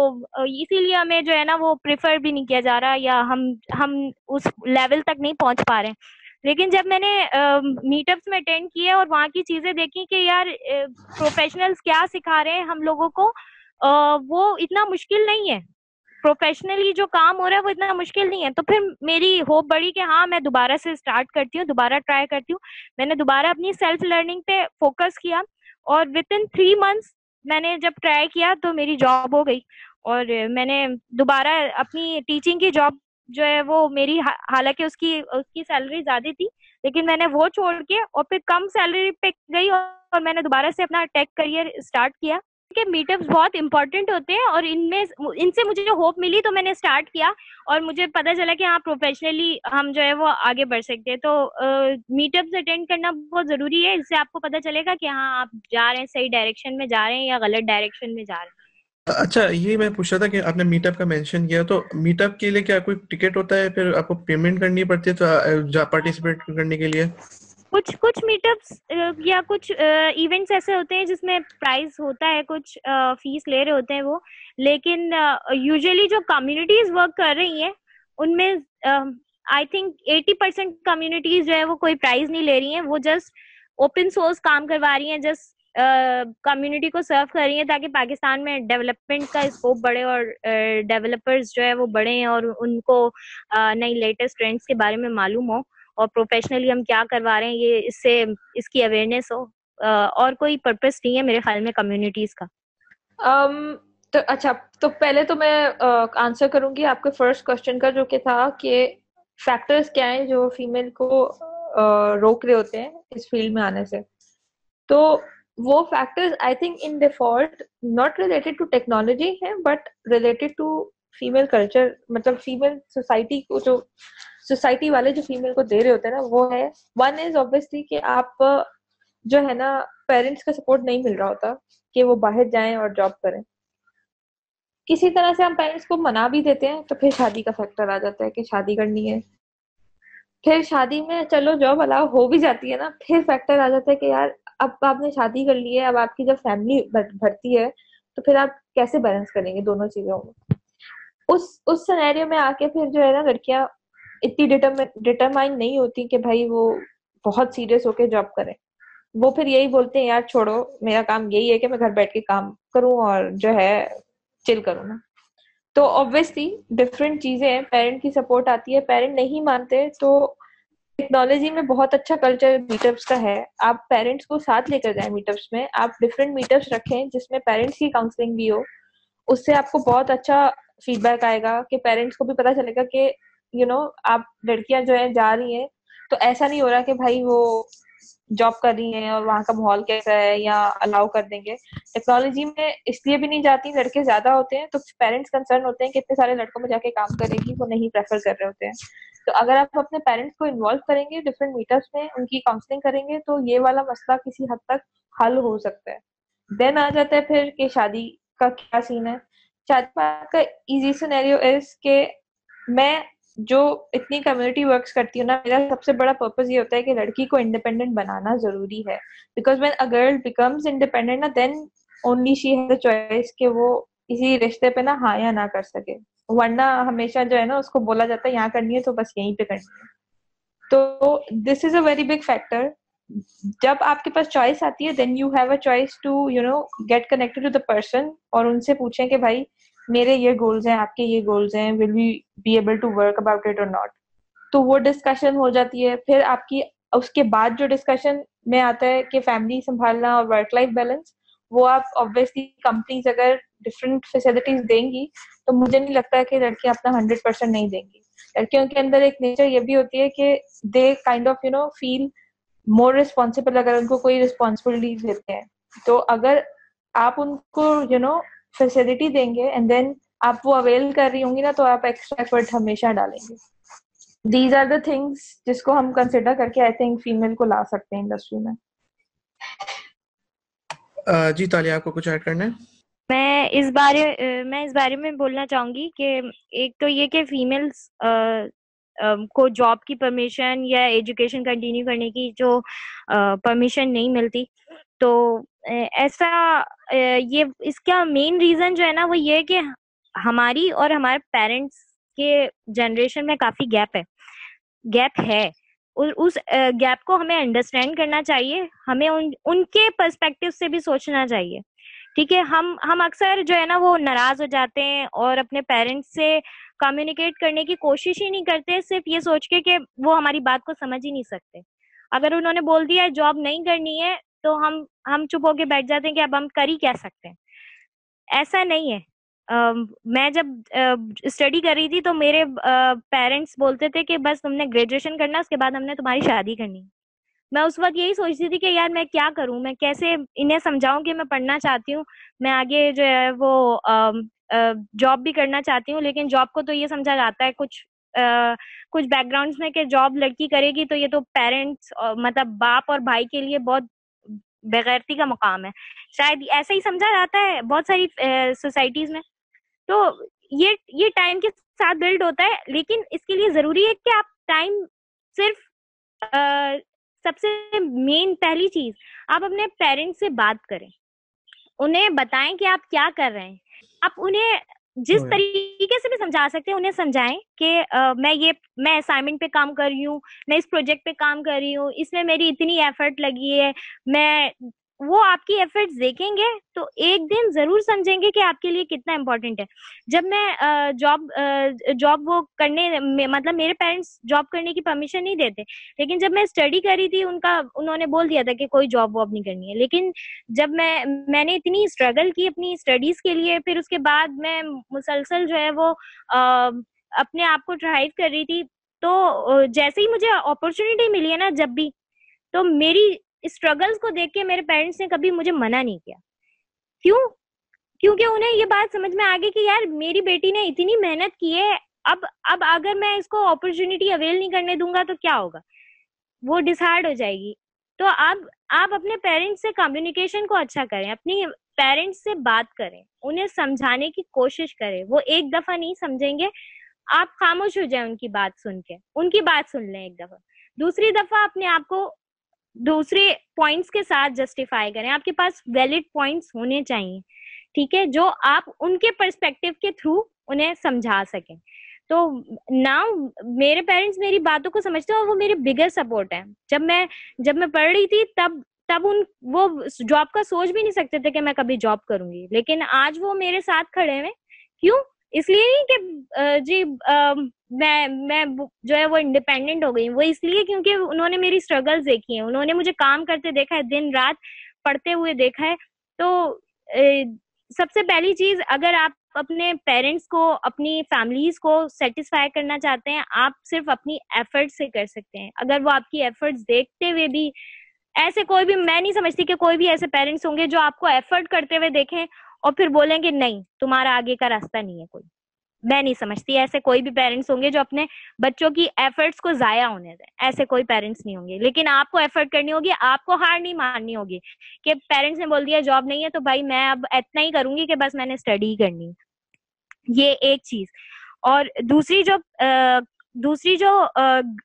اسی لیے ہمیں جو ہے نا وہ پریفر بھی نہیں کیا جا رہا یا ہم ہم اس لیول تک نہیں پہنچ پا رہے۔ ہیں لیکن جب میں نے میٹ اپس میں اٹینڈ کیے اور وہاں کی چیزیں دیکھی کہ یار پروفیشنلس کیا سکھا رہے ہیں ہم لوگوں کو وہ اتنا مشکل نہیں ہے۔ پروفیشنلی جو کام ہو رہا ہے وہ اتنا مشکل نہیں ہے۔ تو پھر میری ہوپ بڑی کہ ہاں میں دوبارہ سے اسٹارٹ کرتی ہوں، دوبارہ ٹرائی کرتی ہوں۔ میں نے دوبارہ اپنی سیلف لرننگ پہ فوکس کیا اور ود ان تھری منتھس میں نے جب ٹرائی کیا تو میری جاب ہو گئی۔ اور میں نے دوبارہ اپنی ٹیچنگ کی جاب جو ہے وہ میری حالانکہ اس کی اس کی سیلری زیادہ تھی، لیکن میں نے وہ چھوڑ کے اور پھر کم سیلری پہ گئی اور میں نے دوبارہ سے اپنا ٹیک کریئر اسٹارٹ کیا۔ کہ میٹ اپس بہت امپورٹنٹ ہوتے ہیں اور ان میں، ان سے مجھے جو ہوپ ملی تو میں نے اسٹارٹ کیا اور مجھے پتا چلا کہ ہاں پروفیشنلی ہم جو ہے وہ آگے بڑھ سکتے ہیں۔ تو میٹ اپس اٹینڈ کرنا بہت ضروری ہے۔ اس سے آپ کو پتا چلے گا کہ ہاں آپ جا رہے ہیں، صحیح ڈائریکشن میں جا رہے ہیں یا غلط ڈائریکشن میں جا رہے ہیں۔ اچھا یہ میں پوچھ رہا تھا کہ آپ نے میٹ اپ کا مینشن کیا، تو میٹ اپ کے لیے کیا کوئی ٹکٹ ہوتا ہے؟ پھر آپ کو پیمنٹ کرنی پڑتی ہے تو پارٹیسپیٹ کرنے کے لیے؟ کچھ کچھ میٹ اپس یا کچھ ایونٹس ایسے ہوتے ہیں جس میں پرائز ہوتا ہے، کچھ فیس لے رہے ہوتے ہیں وہ۔ لیکن یوزلی جو کمیونٹیز ورک کر رہی ہیں، ان میں I think eighty percent communities جو ہے وہ کوئی پرائز نہیں لے رہی ہیں، وہ جسٹ اوپن سورس کام کروا رہی ہیں جسٹ کمیونٹی کو سرو کر رہی ہیں تاکہ پاکستان میں ڈیولپمنٹ کا اسکوپ بڑھے اور ڈیولپرز جو ہے وہ بڑھیں اور ان کو نئی لیٹسٹ ٹرینڈس کے بارے میں معلوم ہو اور پروفیشنلی ہم کیا کروا رہے ہیں، یہ اس سے، اس کی اویئرنیس ہو۔ اور کوئی پرپز نہیں ہے میرے خیال میں کمیونٹیز کا۔ تو اچھا تو پہلے تو میں آنسر کروں گی آپ کے فرسٹ کوشچن کا جو کہ تھا کہ فیکٹرز کیا ہیں جو فیمیل کو روک رہے ہوتے ہیں اس فیلڈ میں آنے سے۔ تو وہ factors I think in default not related to technology ہے but related to female culture مطلب فیمل سوسائٹی کو جو سوسائٹی والے جو فیمل کو دے رہے ہوتے ہیں نا، وہ ہے۔ ون از اوبیسلی کہ آپ جو ہے نا پیرنٹس کا سپورٹ نہیں مل رہا ہوتا کہ وہ باہر جائیں اور جاب کریں۔ کسی طرح سے ہم پیرنٹس کو منا بھی دیتے ہیں، تو پھر شادی کا فیکٹر آ جاتا ہے کہ شادی کرنی ہے۔ پھر شادی میں چلو جاب الاؤ ہو بھی جاتی ہے نا، پھر فیکٹر آ جاتا ہے کہ یار اب آپ نے شادی کر لی ہے، اب آپ کی جب فیملی بڑھتی ہے، تو پھر آپ کیسے بیلنس کریں گے دونوں چیزوں میں اس اس سنیریو میں آ کے پھر جو ہے نا لڑکیاں اتنی ڈیٹرمائن نہیں ہوتی کہ بھائی وہ بہت سیریس ہو کے جاب کریں۔ وہ پھر یہی بولتے ہیں، یار چھوڑو، میرا کام یہی ہے کہ میں گھر بیٹھ کے کام کروں اور جو ہے چل کروں نا۔ تو آبویسلی ڈفرینٹ چیزیں ہیں پیرنٹ کی سپورٹ آتی ہے پیرنٹ نہیں مانتے تو ٹیکنالوجی میں بہت اچھا کلچر میٹ اپس کا ہے۔ آپ پیرنٹس کو ساتھ لے کر جائیں میٹ اپس میں۔ آپ ڈفرینٹ میٹ اپس رکھیں جس میں پیرنٹس کی کاؤنسلنگ بھی ہو۔ اس سے آپ کو بہت اچھا فیڈ بیک آئے گا کہ پیرنٹس کو بھی پتا چلے گا کہ یو نو آپ لڑکیاں جو ہیں جا رہی ہیں۔ تو ایسا نہیں ہو رہا کہ بھائی وہ جاب کر رہی ہیں اور وہاں کا ماحول کیسا ہے یا الاؤ کر دیں گے۔ ٹیکنالوجی میں اس لیے بھی نہیں جاتی، لڑکے زیادہ ہوتے ہیں تو پیرنٹس کنسرن ہوتے ہیں کہ اتنے سارے لڑکوں میں جا کے کام کرے گی، وہ نہیں پریفر کر رہے ہوتے ہیں۔ تو اگر آپ اپنے پیرنٹس کو انوالو کریں گے ڈفرینٹ میٹرس میں، ان کی کاؤنسلنگ کریں گے تو یہ والا مسئلہ کسی حد تک حل ہو سکتا ہے۔ دین آ جاتا ہے پھر کہ شادی کا کیا سین ہے۔ شادی کا ایزی سینیریو از کہ میں جو اتنی کمیونٹی ورکس کرتی ہوں نا، میرا سب سے بڑا پرپز یہ ہوتا ہے کہ لڑکی کو انڈیپینڈنٹ بنانا ضروری ہے۔ Because when a girl becomes independent نا then only she has a choice کہ وہ کسی رشتے پہ نا ہاں یا نہ کر سکے۔ ورنہ ہمیشہ جو ہے نا، اس کو بولا جاتا ہے، یہاں کرنی ہے تو بس یہیں پہ کرنی ہے۔ تو this is a very big factor جب آپ کے پاس چوائس آتی ہے then you have a choice to you know get connected to the person اور ان سے پوچھیں کہ بھائی میرے یہ گولز ہیں، آپ کے یہ گولز ہیں will we be able to work about it اور ناٹ تو وہ ڈسکشن ہو جاتی ہے، پھر آپ کی اس کے بعد جو ڈسکشن میں آتا ہے کہ فیملی سنبھالنا اور ورک لائف بیلنس وہ آپ آبویسلی کمپنیز اگر ڈفرینٹ فیسلٹیز دیں گی، تو مجھے نہیں لگتا کہ لڑکیاں اپنا ہنڈریڈ پرسینٹ نہیں دیں گی۔ لڑکیوں کے اندر ایک نیچر یہ بھی ہوتی ہے کہ they kind of you know feel more responsible اگر ان کو کوئی ریسپانسبلٹیز دیتے ہیں۔ تو اگر آپ ان کو یو نو فیسلٹی دیں گے اینڈ دین آپ وہ اویل کر رہی ہوں گی نا تو آپ ایکسٹرا ایفرٹ ہمیشہ ڈالیں گے دیز آر دا تھنگس جس کو ہم کنسیڈر کر کے آئی تھنک فیمل کو لا سکتے ہیں انڈسٹری میں جی تالیہ آپ کو کچھ ایڈ کرنا ہے میں اس بارے میں اس بارے میں بولنا چاہوں گی کہ ایک تو یہ کہ فیمیلس کو جاب کی پرمیشن یا ایجوکیشن کنٹینیو کرنے کی جو پرمیشن نہیں ملتی تو ایسا یہ، اس کا مین ریزن جو ہے نا وہ یہ کہ ہماری اور ہمارے پیرنٹس کے جنریشن میں کافی گیپ ہے۔ گیپ ہے۔ اس گیپ کو ہمیں انڈرسٹینڈ کرنا چاہیے۔ ہمیں ان کے پرسپیکٹو سے بھی سوچنا چاہیے۔ ٹھیک ہے، ہم ہم اکثر جو ہے نا وہ ناراض ہو جاتے ہیں اور اپنے پیرنٹس سے کمیونیکیٹ کرنے کی کوشش ہی نہیں کرتے، صرف یہ سوچ کے کہ وہ ہماری بات کو سمجھ ہی نہیں سکتے۔ اگر انہوں نے بول دیا جاب نہیں کرنی ہے تو ہم ہم چپ ہو کے بیٹھ جاتے ہیں کہ اب ہم کر ہی کہہ سکتے ہیں۔ ایسا نہیں ہے۔ میں جب اسٹڈی کر رہی تھی تو میرے پیرنٹس بولتے تھے کہ بس تم نے گریجویشن کرنا، اس کے بعد ہم نے تمہاری شادی کرنی۔ میں اس وقت یہی سوچتی تھی کہ یار میں کیا کروں؟ میں کیسے انہیں سمجھاؤں کہ میں پڑھنا چاہتی ہوں؟ میں آگے جو ہے وہ جاب بھی کرنا چاہتی ہوں، لیکن جاب کو تو یہ سمجھا جاتا ہے کچھ کچھ بیک گراؤنڈس میں کہ جاب لڑکی کرے گی تو یہ تو پیرنٹس مطلب باپ اور بھائی کے لیے بہت بغیرتی کا مقام ہے۔ شاید ایسا ہی سمجھا جاتا ہے بہت ساری سوسائٹیز میں۔ تو یہ یہ ٹائم کے ساتھ بلڈ ہوتا ہے، لیکن اس کے لیے ضروری ہے کہ آپ ٹائم صرف سب سے مین پہلی چیز، آپ اپنے پیرنٹس سے بات کریں۔ انہیں بتائیں کہ آپ کیا کر رہے ہیں۔ آپ انہیں جس طریقے سے بھی سمجھا سکتے ہیں انہیں سمجھائیں کہ میں یہ میں اسائنمنٹ پہ کام کر رہی ہوں میں اس پروجیکٹ پہ کام کر رہی ہوں اس میں میری اتنی ایفرٹ لگی ہے میں وہ آپ کی ایفرٹس دیکھیں گے تو ایک دن ضرور سمجھیں گے کہ آپ کے لیے کتنا امپورٹنٹ ہے۔ جب میں جاب جاب وہ کرنے مطلب میرے پیرنٹس جاب کرنے کی پرمیشن نہیں دیتے، لیکن جب میں اسٹڈی کری تھی، ان کا، انہوں نے بول دیا تھا کہ کوئی جاب واب نہیں کرنی ہے۔ لیکن جب میں میں نے اتنی اسٹرگل کی اپنی اسٹڈیز کے لیے، پھر اس کے بعد میں مسلسل جو ہے وہ اپنے آپ کو ڈرائیو کر رہی تھی۔ تو جیسے ہی مجھے اپرچونیٹی ملی ہے نا جب بھی، تو میری اسٹرگلس کو دیکھ کے میرے پیرنٹس نے کبھی مجھے منع نہیں کیا۔ کیوں؟ کیونکہ انہیں یہ بات سمجھ میں آگے کہ یار میری بیٹی نے اتنی محنت کی ہے، اب اب اگر میں اس کو اپرچونیٹی اویل نہیں کرنے دوں گا تو کیا ہوگا؟ وہ ڈسہارڈ ہو جائے گی۔ تو اب، آپ اپنے پیرنٹس سے کمیونیکیشن کو اچھا کریں، اپنی پیرنٹس سے بات کریں، انہیں سمجھانے کی کوشش کریں۔ وہ ایک دفعہ نہیں سمجھیں گے، آپ خاموش ہو جائیں ان کی بات سن کے۔ ان کی بات سن لیں ایک دفعہ۔ دوسری دفعہ اپنے آپ کو دوسرے پوائنٹس کے ساتھ جسٹیفائی کریں۔ آپ کے پاس ویلڈ پوائنٹس ہونے چاہیے، ٹھیک ہے؟ جو آپ ان کے پرسپیکٹو کے تھرو انہیں سمجھا سکیں۔ تو نہ میرے پیرنٹس میری باتوں کو سمجھتے ہیں اور وہ میرے بگر سپورٹ ہیں۔ جب میں جب میں پڑھ رہی تھی تب تب ان، وہ جاب کا سوچ بھی نہیں سکتے تھے کہ میں کبھی جاب کروں گی۔ لیکن آج وہ میرے ساتھ کھڑے ہوئے۔ کیوں؟ اس لیے نہیں کہ جی میں میں جو ہے وہ انڈیپینڈنٹ ہو گئی وہ اس لیے کیونکہ انہوں نے میری اسٹرگل دیکھی ہیں۔ انہوں نے مجھے کام کرتے دیکھا ہے، دن رات پڑھتے ہوئے دیکھا ہے۔ تو سب سے پہلی چیز، اگر آپ اپنے پیرنٹس کو، اپنی فیملیز کو سیٹسفائی کرنا چاہتے ہیں، آپ صرف اپنی ایفرٹ سے کر سکتے ہیں۔ اگر وہ آپ کی ایفرٹس دیکھتے ہوئے بھی، ایسے کوئی بھی، میں نہیں سمجھتی کہ کوئی بھی ایسے پیرنٹس ہوں گے جو آپ کو ایفرٹ کرتے ہوئے دیکھیں اور پھر بولیں گے نہیں، تمہارا آگے کا راستہ نہیں ہے کوئی۔ میں نہیں سمجھتی، ایسے کوئی بھی پیرنٹس ہوں گے جو اپنے بچوں کی ایفرٹس کو ضائع ہونے دیں۔ ایسے کوئی پیرنٹس نہیں ہوں گے۔ لیکن آپ کو ایفرٹ کرنی ہوگی، آپ کو ہار نہیں ماننی ہوگی کہ پیرنٹس نے بول دیا جاب نہیں ہے تو بھائی میں اب اتنا ہی کروں گی کہ بس میں نے اسٹڈی ہی کرنی یہ ایک چیز۔ اور دوسری جو دوسری جو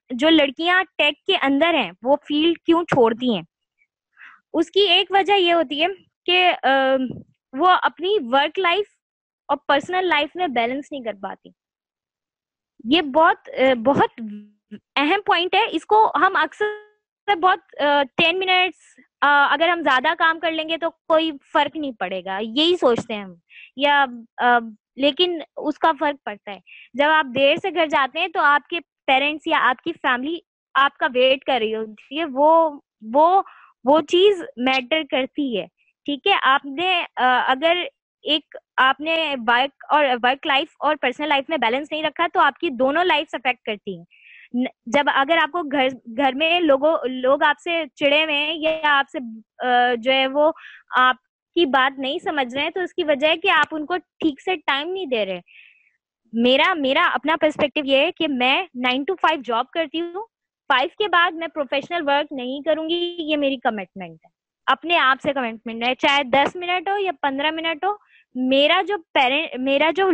جو لڑکیاں ٹیک کے اندر ہیں، وہ فیلڈ کیوں چھوڑتی ہیں؟ اس کی ایک وجہ یہ ہوتی ہے کہ وہ اپنی ورک لائف اور پرسنل لائف میں بیلنس نہیں کر پاتی۔ یہ بہت بہت اہم پوائنٹ ہے۔ اس کو ہم اکثر بہت ٹین منٹس اگر ہم زیادہ کام کر لیں گے تو کوئی فرق نہیں پڑے گا۔ یہی سوچتے ہیں ہم۔ یا، لیکن اس کا فرق پڑتا ہے۔ جب آپ دیر سے گھر جاتے ہیں تو آپ کے پیرنٹس یا آپ کی فیملی آپ کا ویٹ کر رہی ہوتی ہے۔ وہ وہ وہ چیز میٹر کرتی ہے۔ ٹھیک ہے؟ آپ نے، اگر ایک آپ نے ورک اور ورک لائف اور پرسنل لائف میں بیلنس نہیں رکھا تو آپ کی دونوں لائف افیکٹ کرتی ہیں۔ جب اگر آپ کو گھر گھر میں لوگوں، لوگ آپ سے چڑے ہوئے ہیں یا آپ سے جو ہے وہ آپ کی بات نہیں سمجھ رہے ہیں تو اس کی وجہ ہے کہ آپ ان کو ٹھیک سے ٹائم نہیں دے رہے۔ میرا میرا اپنا پرسپیکٹو یہ ہے کہ میں نائن ٹو فائیو جاب کرتی ہوں۔ فائیو کے بعد میں پروفیشنل ورک نہیں کروں گی، یہ میری کمٹمنٹ ہے۔ اپنے آپ سے کمٹمنٹ ہے، چاہے دس منٹ ہو یا پندرہ منٹ ہو۔ میرا جو پیرنٹ میرا جو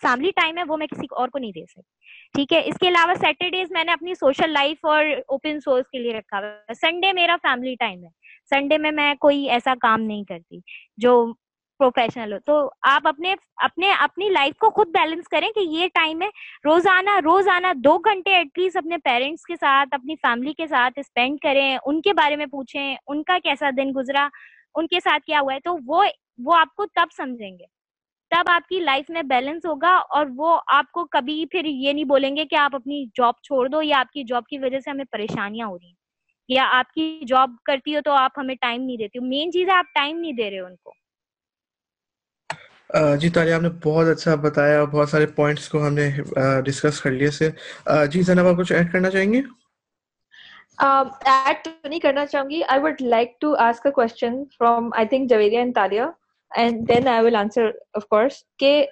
فیملی ٹائم ہے وہ میں کسی اور کو نہیں دے سکتی۔ ٹھیک ہے؟ اس کے علاوہ سیٹرڈیز میں نے اپنی سوشل لائف اور اوپن سورس کے لیے رکھا ہوا ہے۔ سنڈے میرا فیملی ٹائم ہے۔ سنڈے میں میں کوئی ایسا کام نہیں کرتی جو پروفیشنل ہو۔ تو آپ اپنے اپنے اپنی لائف کو خود بیلنس کریں کہ یہ ٹائم ہے۔ روزانہ روزانہ دو گھنٹے ایٹ لیسٹ اپنے پیرنٹس کے ساتھ، اپنی فیملی کے ساتھ اسپینڈ کریں، ان کے بارے میں پوچھیں، ان کا کیسا دن گزرا، ان کے ساتھ کیا ہوا ہے۔ تو وہ وہ آپ کو تب سمجھیں گے۔ تب آپ کی لائف میں بیلنس ہوگا اور وہ آپ کو کبھی پھر یہ نہیں بولیں گے کہ آپ اپنی جاب چھوڑ دو یا آپ کی جاب کی وجہ سے ہمیں پریشانیاں ہو رہی ہیں۔ یا آپ کی جاب کرتی ہو تو آپ ہمیں ٹائم نہیں دیتی۔ مین چیز ہے آپ ٹائم نہیں دے رہے ان کو۔ جی تالیہ آپ نے بہت اچھا بتایا بہت سارے پوائنٹس کو ہم نے ڈسکس کر لیے سے جی زینب آپ کچھ ایڈ کرنا چاہیں گے؟ ایڈ تو نہیں کرنا چاہوں گی۔ I would like to ask a question from I think Javeria and Taliya and then I will answer of course کہ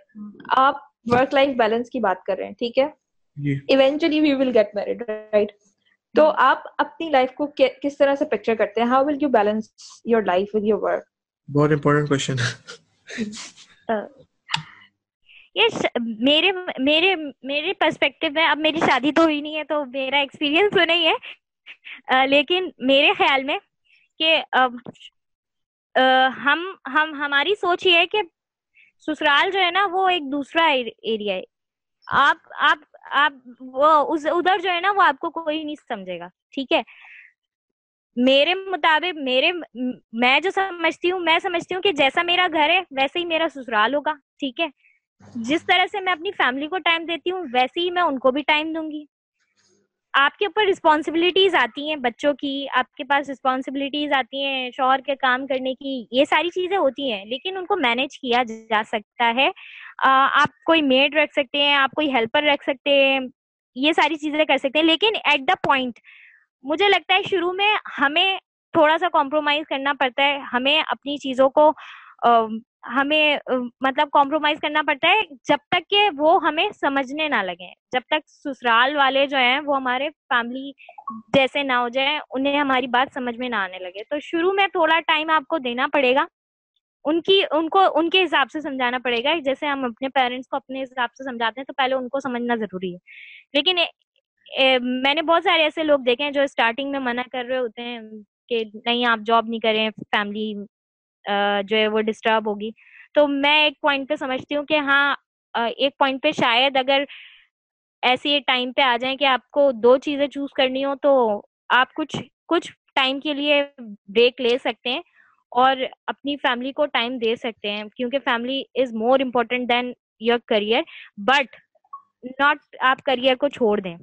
آپ ورک لائف بیلنس کی بات کر رہے ہیں ٹھیک ہے eventually we will get married right تو آپ اپنی لائف کو کس طرح سے پکچر کرتے ہیں how will you balance your life with your work بہت امپورٹنٹ کوشچن یس میرے میرے میرے پرسپیکٹو میں اب میری شادی تو ہوئی نہیں ہے تو میرا ایکسپیرینس تو نہیں ہے لیکن میرے خیال میں کہ ہم ہم، ہماری سوچ یہ ہے کہ سسرال جو ہے نا، وہ ایک دوسرا ایریا ہے۔ آپ آپ آپ وہ ادھر جو ہے نا، وہ آپ کو کوئی نہیں سمجھے گا، ٹھیک ہے؟ میرے مطابق، میرے، میں جو سمجھتی ہوں، میں سمجھتی ہوں کہ جیسا میرا گھر ہے، ویسے ہی میرا سسرال ہوگا، ٹھیک ہے؟ جس طرح سے میں اپنی فیملی کو ٹائم دیتی ہوں، ویسے ہی میں ان کو بھی ٹائم دوں گی۔ آپ کے اوپر رسپانسبلٹیز آتی ہیں بچوں کی، آپ کے پاس رسپانسبلٹیز آتی ہیں شوہر کے کام کرنے کی، یہ ساری چیزیں ہوتی ہیں، لیکن ان کو مینج کیا جا سکتا ہے۔ آپ کوئی میڈ رکھ سکتے ہیں، آپ کوئی ہیلپر رکھ سکتے ہیں، یہ ساری چیزیں کر سکتے ہیں۔ لیکن ایٹ دا پوائنٹ مجھے لگتا ہے شروع میں ہمیں تھوڑا سا کمپرومائز کرنا پڑتا ہے، ہمیں اپنی چیزوں کو ہمیں مطلب کمپرومائز کرنا پڑتا ہے جب تک کہ وہ ہمیں سمجھنے نہ لگے جب تک سسرال والے جو ہیں، وہ ہمارے فیملی جیسے نہ ہو جائیں، انہیں ہماری بات سمجھ میں نہ آنے لگے۔ تو شروع میں تھوڑا ٹائم آپ کو دینا پڑے گا۔ ان کی، ان کو، ان کے حساب سے سمجھانا پڑے گا۔ جیسے ہم اپنے پیرنٹس کو اپنے حساب سے سمجھاتے ہیں، تو پہلے ان کو سمجھنا ضروری ہے۔ لیکن میں نے بہت سارے ایسے لوگ دیکھے ہیں جو اسٹارٹنگ میں منع کر رہے ہوتے ہیں کہ نہیں، آپ جاب نہیں کریں فیملی جو ہے وہ ڈسٹرب ہوگی۔ تو میں ایک پوائنٹ پہ سمجھتی ہوں کہ ہاں ایک پوائنٹ پہ شاید اگر ایسی ٹائم پہ آ جائیں کہ آپ کو دو چیزیں چوز کرنی ہو تو آپ کچھ کچھ ٹائم کے لیے بریک لے سکتے ہیں اور اپنی فیملی کو ٹائم دے سکتے ہیں۔ کیونکہ family is more important than your career but not آپ کریئر کو چھوڑ دیں۔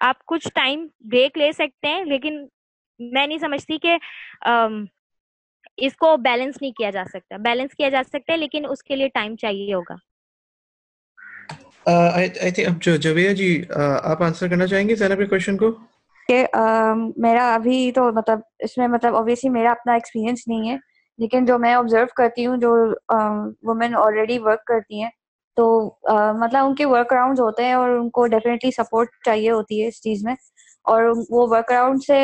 آپ کچھ ٹائم بریک لے سکتے ہیں، لیکن میں نہیں سمجھتی کہ اس کو بیلنس نہیں کیا جا سکتا۔ بیلنس کیا جا سکتا ہے لیکن اس کے لیے ٹائم چاہیے ہوگا۔ جی آپ آنسر کرنا چاہیں گے زینب کے کوشچن کو؟ کہ میرا ابھی تو مطلب اس میں مطلب اوبیسلی میرا اپنا ایکسپیرینس نہیں ہے لیکن جو میں آبزرو کرتی ہوں جو وومین آلریڈی ورک کرتی ہیں تو مطلب ان کے ورک اراؤنڈ ہوتے ہیں اور ان کو ڈیفینیٹلی سپورٹ چاہیے ہوتی ہے اس چیز میں۔ اور وہ ورک اراؤنڈ سے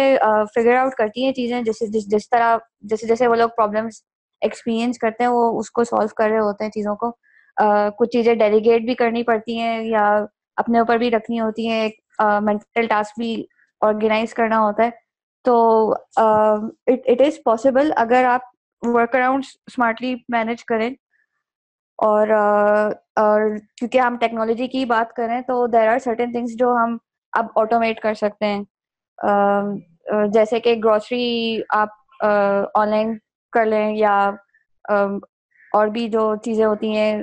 فگر آؤٹ کرتی ہیں چیزیں جیسے جس طرح جیسے جیسے وہ لوگ پرابلمس ایکسپیرئنس کرتے ہیں وہ اس کو سالو کر رہے ہوتے ہیں چیزوں کو۔ کچھ چیزیں ڈیلیگیٹ بھی کرنی پڑتی ہیں یا اپنے اوپر بھی رکھنی ہوتی ہیں، ایک مینٹل ٹاسک بھی آرگنائز کرنا ہوتا ہے۔ تو اٹ از پاسبل اگر آپ ورک اراؤنڈ اسمارٹلی مینج کریں اور کیونکہ ہم ٹیکنالوجی کی بات کریں تو دیر آر سرٹن تھنگس جو ہم اب آٹومیٹ کر سکتے ہیں۔ جیسے کہ گروسری آپ آن لائن کر لیں یا اور بھی جو چیزیں ہوتی ہیں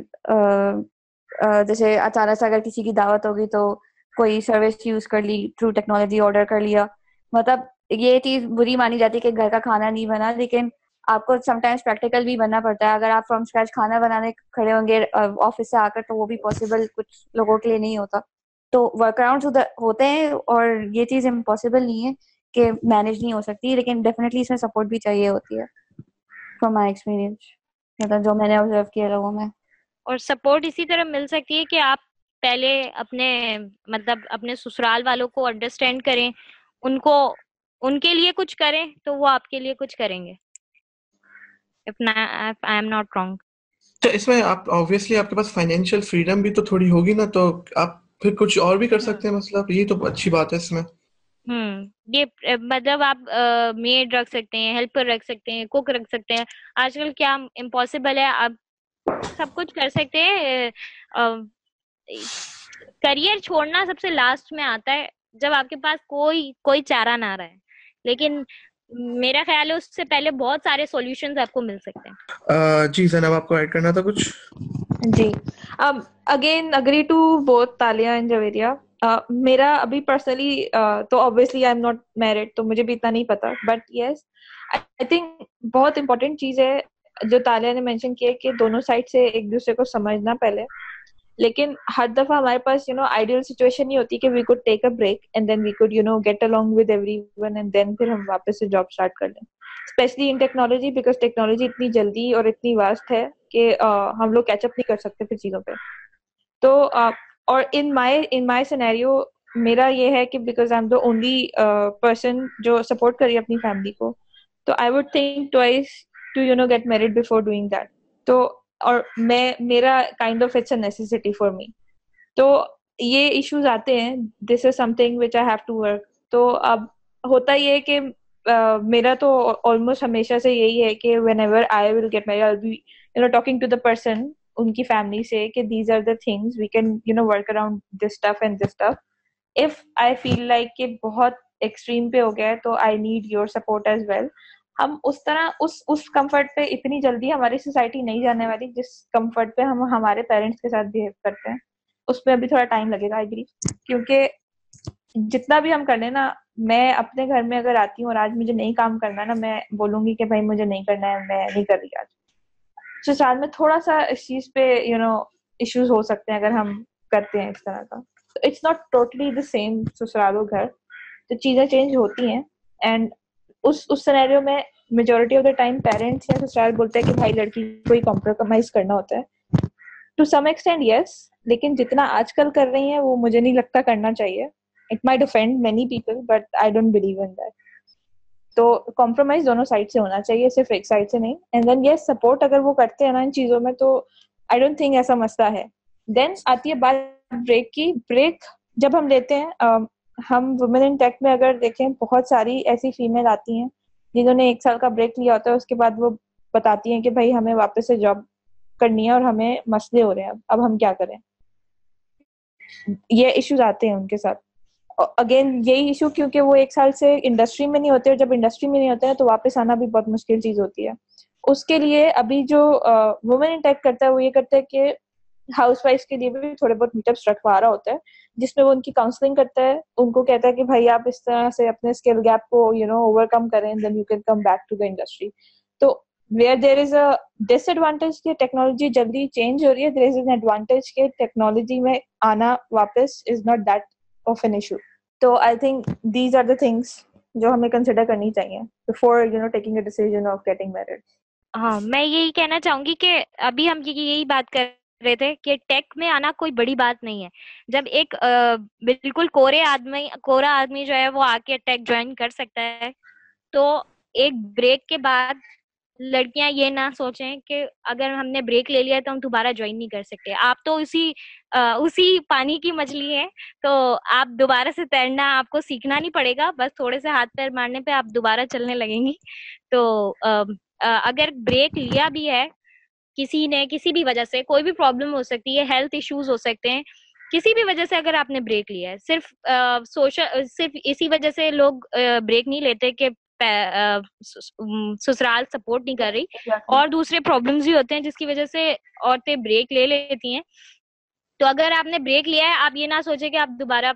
جیسے اچانک سے اگر کسی کی دعوت ہوگی تو کوئی سروس یوز کر لی تھرو ٹیکنالوجی آرڈر کر لیا۔ مطلب یہ چیز بری مانی جاتی ہے کہ گھر کا کھانا نہیں بنا، لیکن آپ کو سم ٹائمس پریکٹیکل بھی بننا پڑتا ہے۔ اگر آپ فرام اسکریچ کھانا بنانے کھڑے ہوں گے آفس سے آ کر تو وہ بھی پاسبل کچھ لوگوں کے لیے نہیں ہوتا۔ تو ورک اراؤنڈ ہوتے ہیں اور یہ چیز امپاسبل نہیں ہے کہ مینج نہیں ہو سکتی لیکن ڈیفینیٹلی اس میں سپورٹ بھی چاہیے ہوتی ہے فرام مائی ایکسپیرینس مطلب جو میں نے آبزرو کیا لوگوں میں۔ اور سپورٹ اسی طرح مل سکتی ہے کہ آپ پہلے اپنے مطلب اپنے سسرال والوں کو انڈرسٹینڈ کریں ان کو ان کے لیے کچھ کریں تو وہ آپ کے لیے کچھ کریں گے۔ اس میں آپ آبویسلی آپ کے پاس فائنینشیل فریڈم بھی تو تھوڑی ہوگی نا تو آپ پھر کچھ اور بھی کر سکتے ہیں؟ مطلب یہ تو اچھی بات ہے اس میں۔ ہوں۔ یہ مطلب آپ میڈ رکھ سکتے ہیں ہیلپر رکھ سکتے ہیں کوک رکھ سکتے ہیں۔ آج کل کیا امپاسبل ہے؟ آپ سب کچھ کر سکتے ہیں۔ کریئر چھوڑنا سب سے لاسٹ میں آتا ہے۔ جب آپ کے پاس کوئی کوئی چارہ نہ رہے۔ لیکن میرا خیال ہے اس سے پہلے بہت سارے سولوشن آپ کو مل سکتے ہیں۔ جی زینب آپ کو ایڈ کرنا تھا کچھ؟ جی۔ Again agree to both Talia and Javeria میرا ابھی پرسنلی تو obviously I am not married تو مجھے بھی اتنا نہیں پتا۔ بٹ یس آئی تھنک بہت امپورٹینٹ چیز ہے جو تالیا نے مینشن کیا کہ دونوں سائڈ سے ایک دوسرے کو سمجھنا پہلے۔ لیکن ہر دفعہ ہمارے پاس یو نو آئیڈیل سچویشن نہیں ہوتی کہ we could take a break and then we could you know get along with everyone and then پھر ہم واپس سے جاب اسٹارٹ کر لیں۔ Especially in technology because technology اتنی جلدی اور اتنی واسٹ ہے۔ کہ ہم لوگ کیچ اپ نہیں کر سکتے پھر چیزوں پہ۔ تو اور ان مائی ان مائی سینیریو میرا یہ ہے کہ because I am the only person جو سپورٹ کری اپنی فیملی کو، تو I would think twice to you know get married before doing that تو، اور میں، میرا kind of it's a necessity for me تو یہ ایشوز آتے ہیں۔ This is something which I have to work تو اب ہوتا یہ ہے کہ میرا تو آلموسٹ ہمیشہ سے یہی ہے کہ whenever I will get married you know talking to the person ان کی فیملی سے کہ these are the things we can you know work around this tough and this tough if I feel like کہ بہت extreme پہ ہو گیا ہے تو I need your support as well ہم اس طرح اس اس کمفرٹ پہ اتنی جلدی ہماری سوسائٹی نہیں جانے والی جس کمفرٹ پہ ہم ہمارے پیرنٹس کے ساتھ بہیو کرتے ہیں اس پہ ابھی تھوڑا ٹائم لگے گا آئی کیونکہ جتنا بھی ہم کر لیں نا میں اپنے گھر میں اگر آتی ہوں اور آج مجھے نہیں کام کرنا نا میں بولوں گی کہ بھائی مجھے نہیں کرنا ہے میں نہیں کر رہی آج سسرال میں تھوڑا سا اس چیز پہ یو نو ایشوز ہو سکتے ہیں اگر ہم کرتے ہیں اس طرح کا. It's not totally the same سسرال و گھر. تو چیزیں چینج ہوتی ہیں. اینڈ اس اس سنیریو میں majority of the time parents یا سسرال بولتے ہیں کہ بھائی لڑکی کو ہی کمپرومائز کرنا ہوتا ہے. ٹو سم ایکسٹینڈ یس لیکن جتنا آج کل کر رہی ہیں وہ مجھے نہیں لگتا کرنا چاہیے. It may defend many people but I don't believe in that تو کمپرومائز دونوں سائڈ سے ہونا چاہیے، صرف ایک سائڈ سے نہیں۔ اینڈ دین یس سپورٹ اگر وہ کرتے ہیں نا ان چیزوں میں تو آئی ڈونٹ تھنک ایسا مسئلہ ہے۔ دین آتی ہے بات بریک کی۔ بریک جب ہم لیتے ہیں ہم وومن ان ٹیک میں اگر دیکھیں، بہت ساری ایسی فیمل آتی ہیں جنہوں نے ایک سال کا بریک لیا ہوتا ہے، اس کے بعد وہ بتاتی ہیں کہ بھائی ہمیں واپس سے جاب کرنی ہے اور ہمیں مسئلے ہو رہے ہیں۔ اب ہم کیا کریں؟ یہ ایشوز آتے ہیں ان کے ساتھ۔ اگین یہی ایشو کیونکہ وہ ایک سال سے انڈسٹری میں نہیں ہوتے اور جب انڈسٹری میں نہیں ہوتے ہیں تو واپس آنا بھی بہت مشکل چیز ہوتی ہے۔ اس کے لیے ابھی جو وومن انٹیکٹ کرتا ہے وہ یہ کرتا ہے کہ ہاؤس وائف کے لیے بھی تھوڑے بہت میٹ اپس رکھوا رہا ہوتا ہے، جس میں وہ ان کی کاؤنسلنگ کرتا ہے، ان کو کہتا ہے کہ بھائی آپ اس طرح سے اپنے اسکل گیپ کو یو نو اوور کم کریں then you can come back to the industry تو where there is a disadvantage کہ ٹیکنالوجی جلدی چینج ہو رہی ہے دیر از این ایڈوانٹیج کہ ٹیکنالوجی میں آنا واپس is not that of an issue تو I think these are the things جو ہمیں کنسیڈر کرنی چاہیے before you know taking a decision of getting married ہاں میں یہی کہنا چاہوں گی کہ ابھی ہم یہی بات کر رہے تھے کہ ٹیک میں آنا کوئی بڑی بات نہیں ہے۔ جب ایک بالکل کورے آدمی، کورا آدمی جو ہے وہ آ کے ٹیک جوائن کر سکتا ہے، تو ایک بریک کے بعد لڑکیاں یہ نہ سوچیں کہ اگر ہم نے بریک لے لیا تو ہم دوبارہ جوائن نہیں کر سکتے۔ آپ تو اسی اسی پانی کی مچھلی ہے تو آپ دوبارہ سے تیرنا آپ کو سیکھنا نہیں پڑے گا، بس تھوڑے سے ہاتھ پیر مارنے پہ آپ دوبارہ چلنے لگیں گی۔ تو اگر بریک لیا بھی ہے کسی نے کسی بھی وجہ سے، کوئی بھی پرابلم ہو سکتی ہے، ہیلتھ ایشوز ہو سکتے ہیں، کسی بھی وجہ سے اگر آپ نے بریک لیا ہے، صرف سوشل، صرف اسی وجہ سے لوگ بریک نہیں لیتے کہ سسرال سپورٹ نہیں کر رہی۔ اور دوسرے پرابلمس بھی ہوتے ہیں جس کی وجہ سے عورتیں بریک لے لیتی ہیں۔ تو اگر آپ نے بریک لیا ہے آپ یہ نہ سوچے کہ آپ دوبارہ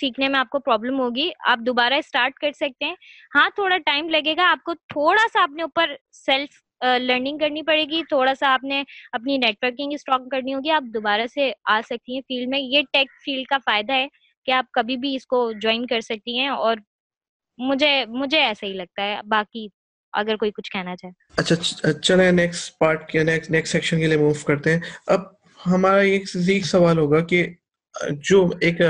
سیکھنے میں آپ کو پرابلم ہوگی۔ آپ دوبارہ اسٹارٹ کر سکتے ہیں۔ ہاں تھوڑا ٹائم لگے گا۔ آپ کو تھوڑا سا اپنے اوپر سیلف لرننگ کرنی پڑے گی۔ تھوڑا سا آپ نے اپنی نیٹ ورکنگ اسٹرانگ کرنی ہوگی۔ آپ دوبارہ سے آ سکتی ہیں فیلڈ میں۔ یہ ٹیک فیلڈ کا فائدہ ہے کہ آپ کبھی بھی اس کو جوائن کر سکتی ہیں اور مجھے مجھے ایسا ہی لگتا ہے۔ باقی اگر کوئی کچھ کہنا چاہے۔ اچھا چلیں نیکسٹ پارٹ کے نیکسٹ سیکشن کے لیے موو کرتے ہیں۔ اب ہمارا ایک سوال ہوگا کہ جو ایک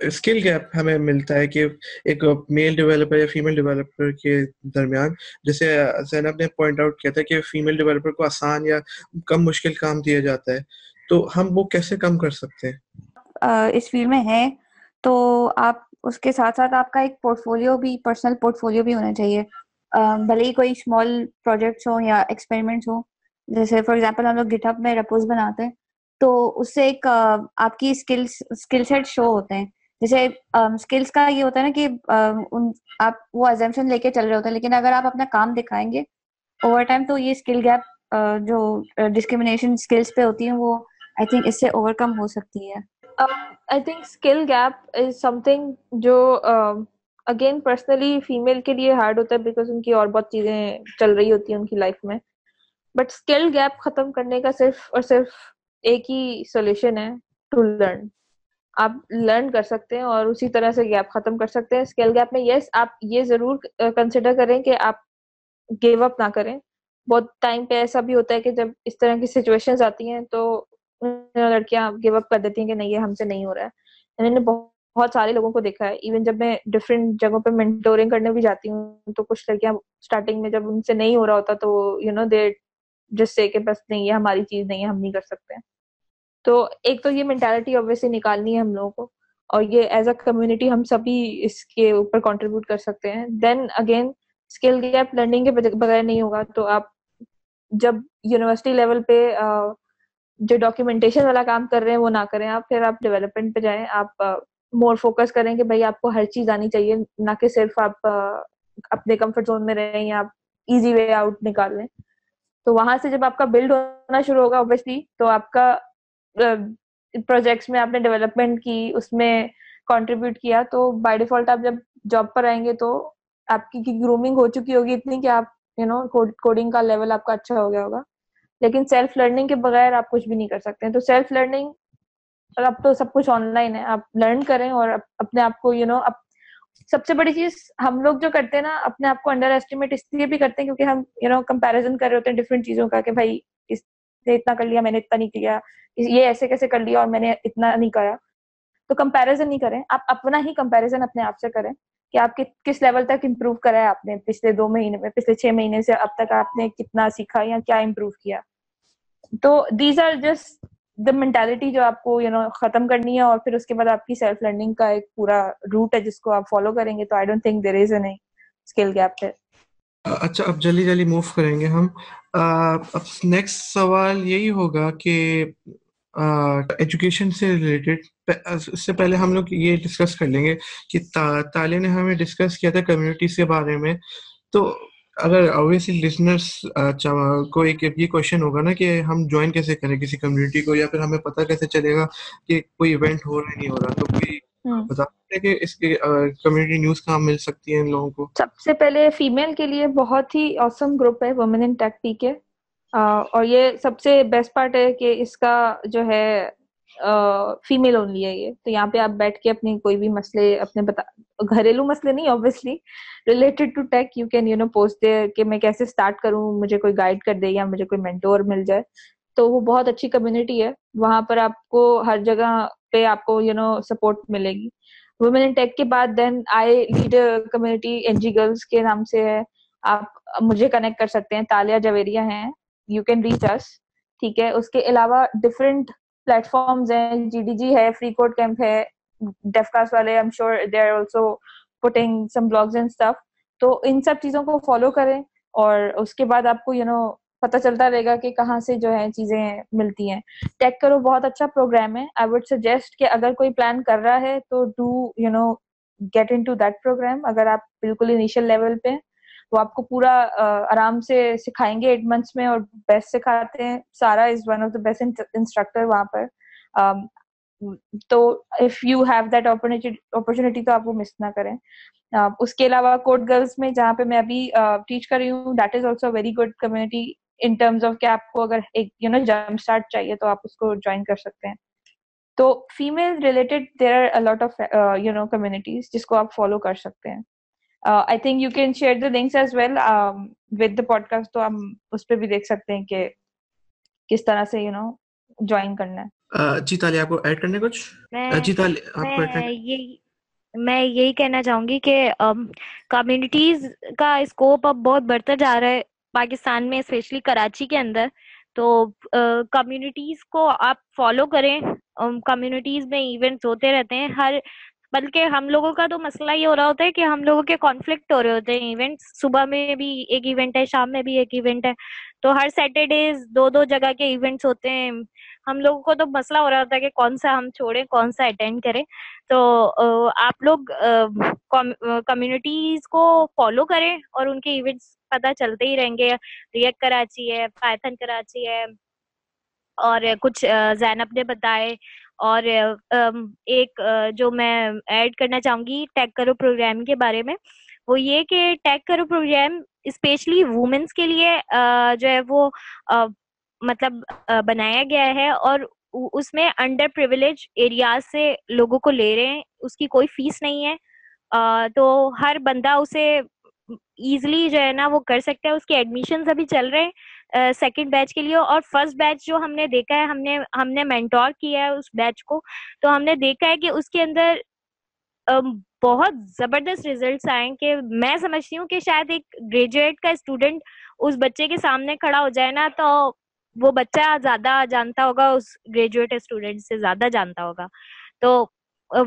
اسکل گیپ ہمیں ملتا ہے کہ ایک میل ڈیولپر یا فیمل ڈیولپر کے درمیان جیسے زینب نے پوائنٹ آؤٹ کیا تھا کہ فیمل ڈیولپر کو آسان یا کم مشکل کام دیا جاتا ہے۔ تو ہم وہ کیسے کم کر سکتے ہیں؟ اس فیلڈ میں ہے تو آپ اس کے ساتھ ساتھ آپ کا ایک پورٹ فولیو بھی، پرسنل پورٹ فولیو بھی ہونا چاہیے۔ بھلے ہی کوئی اسمال پروجیکٹس ہوں یا ایکسپیریمنٹس ہوں، جیسے فار ایگزامپل ہم لوگ گٹ ہب میں رپوز بناتے ہیں، تو اس سے ایک آپ کی اسکلس اسکل سیٹ شو ہوتے ہیں۔ جیسے اسکلس کا یہ ہوتا ہے نا کہ آپ وہ ایزمپشن لے کے چل رہے ہوتے ہیں، لیکن اگر آپ اپنا کام دکھائیں گے اوور ٹائم تو یہ اسکل گیپ جو ڈسکریمنیشن اسکلس پہ ہوتی ہیں، وہ آئی تھنک اس سے اوور کم ہو سکتی ہے۔ I think skill gap is something جو اگین پرسنلی فیمل کے لیے ہارڈ ہوتا ہے بیکاز ان کی اور بہت چیزیں چل رہی ہوتی ہیں ان کی لائف میں۔ بٹ اسکل گیپ ختم کرنے کا صرف اور صرف ایک ہی سولوشن ہے ٹو لرن آپ لرن کر سکتے ہیں اور اسی طرح سے گیپ ختم کر سکتے ہیں۔ اسکل گیپ میں یس آپ یہ ضرور کنسیڈر کریں کہ آپ گیو اپ نہ کریں۔ بہت ٹائم پہ ایسا بھی ہوتا ہے کہ جب اس طرح کی سچویشن آتی ہیں تو لڑکیاں گیو اپ کر دیتی ہیں کہ نہیں، یہ ہم سے نہیں ہو رہا ہے۔ میں نے بہت سارے لوگوں کو دیکھا ہے۔ ایون جب میں ڈفرینٹ جگہوں پہ مینٹورنگ کرنے بھی جاتی ہوں تو کچھ لڑکیاں اسٹارٹنگ میں جب ان سے نہیں ہو رہا ہوتا تو یو نو دے جس سے کہ بس نہیں، یہ ہماری چیز نہیں ہے، ہم نہیں کر سکتے۔ تو ایک تو یہ مینٹالٹی اوبیسلی نکالنی ہے ہم لوگوں کو۔ اور یہ ایز اے کمیونٹی ہم سبھی اس کے اوپر کانٹریبیوٹ کر سکتے ہیں۔ Then again skill gap learning کے بغیر نہیں ہوگا تو آپ جب یونیورسٹی لیول پہ جو ڈاکیومنٹیشن والا کام کر رہے ہیں وہ نہ کریں۔ آپ پھر آپ ڈیولپمنٹ پہ جائیں، آپ مور فوکس کریں کہ بھائی آپ کو ہر چیز آنی چاہیے، نہ کہ صرف آپ اپنے کمفرٹ زون میں رہیں یا آپ ایزی وے آؤٹ نکال لیں۔ تو وہاں سے جب آپ کا بلڈ ہونا شروع ہوگا اوبیسلی تو آپ کا پروجیکٹس میں آپ نے ڈیولپمنٹ کی، اس میں کانٹریبیوٹ کیا۔ تو بائی ڈیفالٹ آپ جب جاب پر آئیں گے تو آپ کی گرومنگ ہو چکی ہوگی اتنی کہ آپ یو نو کوڈنگ کا لیول آپ کا اچھا ہو گیا ہوگا۔ لیکن سیلف لرننگ کے بغیر آپ کچھ بھی نہیں کر سکتے تو سیلف لرننگ اب تو سب کچھ آن لائن ہے۔ آپ لرن کریں اور اپنے آپ کو یو نو سب سے بڑی چیز ہم لوگ جو کرتے ہیں نا، اپنے آپ کو انڈر ایسٹیمیٹ اس لیے بھی کرتے ہیں کیونکہ ہم یو نو کمپیرزن کر رہے ہوتے ہیں ڈفرینٹ چیزوں کا کہ بھائی، اس نے اتنا کر لیا، میں نے اتنا نہیں کیا یہ ایسے کیسے کر لیا اور میں نے اتنا نہیں کرا۔ تو کمپیرزن نہیں کریں۔ آپ اپنا ہی کمپیرزن اپنے آپ سے کریں کہ آپ کس لیول تک امپروو کرا ہے آپ نے پچھلے دو مہینے میں، پچھلے چھ مہینے سے اب تک آپ نے کتنا سیکھا یا کیا امپروو کیا۔ تو these are just the mentality جو آپ کو یو نو ختم کرنی ہے اور پھر اس کے بعد آپ کی سیلف لرننگ کا ایک پورا روٹ ہے جس کو آپ فالو کریں گے تو I don't think there is اے نہیں اسکل گیپ ہے اچھا اب جلدی جلدی موو کریں گے ہم۔ اب نیکسٹ سوال یہی ہوگا کہ ایجوکیشن سے ریلیٹڈ اس سے پہلے ہم لوگ یہ ڈسکس کر لیں گے کہ تعلیم نے ہمیں ڈسکس کیا تھا کمیونٹیز کے بارے میں۔ تو اگر اوبیسلی لسنرس کو ایک یہ کوشچن ہوگا نا کہ ہم جوائن کیسے کریں کسی کمیونٹی کو یا پھر ہمیں پتہ کیسے چلے گا کہ کوئی ایونٹ ہو رہا نہیں ہو رہا تو کوئی بتا سکتے کہ اس کے کمیونٹی نیوز کہاں مل سکتی ہے ان لوگوں کو؟ سب سے پہلے فیمیل کے لیے بہت ہی اوسم گروپ ہے وومن ان ٹیک پی کے اور یہ سب سے بیسٹ پارٹ ہے کہ اس کا جو ہے فیمیل اونلی ہے یہ۔ تو یہاں پہ آپ بیٹھ کے اپنی کوئی بھی مسئلے، اپنے بتا، گھریلو مسئلے نہیں obviously related to tech you can you know post دے کہ میں کیسے اسٹارٹ کروں، مجھے کوئی گائڈ کر دے یا مجھے کوئی مینٹور مل جائے۔ تو وہ بہت اچھی کمیونٹی ہے۔ وہاں پر آپ کو ہر جگہ پہ آپ کو یو نو سپورٹ ملے گی۔ وومین ٹیک کے بعد then I lead community N G girls کے نام سے ہے۔ آپ مجھے کنیکٹ کر سکتے ہیں۔ تالیہ جویریا ہیں۔ یو کین ریچ اس ٹھیک ہے۔ اس کے علاوہ ڈفرینٹ پلیٹ فارمز ہیں جی ڈی جی ہے فری کوڈ کیمپ ہے ڈیفکاس والے I'm sure they are also putting some blogs and stuff تو ان سب چیزوں کو فالو کریں اور اس کے بعد آپ کو یو نو پتہ چلتا رہے گا کہ کہاں سے جو ہے چیزیں ملتی ہیں۔ ٹیک کرو بہت اچھا پروگرام ہے۔ آئی وڈ سجیسٹ کہ اگر کوئی پلان کر رہا ہے تو do you know get into that program اگر آپ بالکل انیشیل لیول پہ وہ آپ کو پورا آرام سے سکھائیں گے ایٹ منتھس میں اور بیسٹ سکھاتے ہیں۔ Sara is one of the best instructor وہاں پر۔ تو if you have that opportunity تو آپ وہ مس نہ کریں۔ اس کے علاوہ کوٹ گرلس میں جہاں پہ میں ابھی ٹیچ کر رہی ہوں، that is also very good community in terms of کہ آپ کو اگر ایک، یو نو، جمپ اسٹارٹ چاہیے تو آپ اس کو جوائن کر سکتے ہیں۔ تو female related there are a lot of you know, communities جس کو آپ فالو کر سکتے ہیں۔ I think you can share the links as well with the podcast تو ہم اس پہ بھی دیکھ سکتے ہیں کہ کس طرح سے یو نو جوائن کرنا ہے. جی تالی آپ کو ایڈ کرنے کچھ؟ جی تالی آپ کو میں یہی کہنا چاہوں گی کہ کمیونٹیز کا اسکوپ اب بہت بڑھتا جا رہا ہے پاکستان میں اسپیشلی کراچی کے اندر. تو کمیونٹیز کو آپ فالو کریں. کمیونٹیز میں ایونٹس ہوتے رہتے ہیں. ہر بلکہ ہم لوگوں کا تو مسئلہ یہ ہو رہا ہوتا ہے کہ ہم لوگوں کے کانفلکٹ ہو رہے ہوتے ہیں. ایونٹس صبح میں بھی ایک ایونٹ ہے، شام میں بھی ایک ایونٹ ہے. تو ہر سیٹرڈیز دو دو جگہ کے ایونٹس ہوتے ہیں. ہم لوگوں کو تو مسئلہ ہو رہا ہوتا ہے کہ کون سا ہم چھوڑیں، کون سا اٹینڈ کریں. تو آپ لوگ کمیونٹیز کو فالو کریں اور ان کے ایونٹس پتہ چلتے ہی رہیں گے. ریئک کراچی ہے پائتھن کراچی ہے اور کچھ زینب نے بتائے. اور ایک جو میں ایڈ کرنا چاہوں گی ٹیک کرو پروگرام کے بارے میں، وہ یہ کہ ٹیک کرو پروگرام اسپیشلی وومنس کے لیے جو ہے وہ مطلب بنایا گیا ہے اور اس میں انڈر پریولیج ایریاز سے لوگوں کو لے رہے ہیں، اس کی کوئی فیس نہیں ہے تو ہر بندہ اسے ایزلی جو ہے نا وہ کر سکتا ہے، اس کے ایڈمیشن ابھی چل رہے ہیں سیکنڈ بیچ کے لیے اور فرسٹ بیچ جو ہم نے دیکھا ہے، ہم نے ہم نے مینٹور کیا ہے اس بیچ کو۔ تو ہم نے دیکھا ہے کہ اس کے اندر بہت زبردست ریزلٹس آئے کہ میں سمجھتی ہوں کہ شاید ایک گریجویٹ کا اسٹوڈنٹ اس بچے کے سامنے کھڑا ہو جائے نا، تو وہ بچہ زیادہ جانتا ہوگا، اس گریجویٹ اسٹوڈینٹ سے زیادہ جانتا ہوگا۔ تو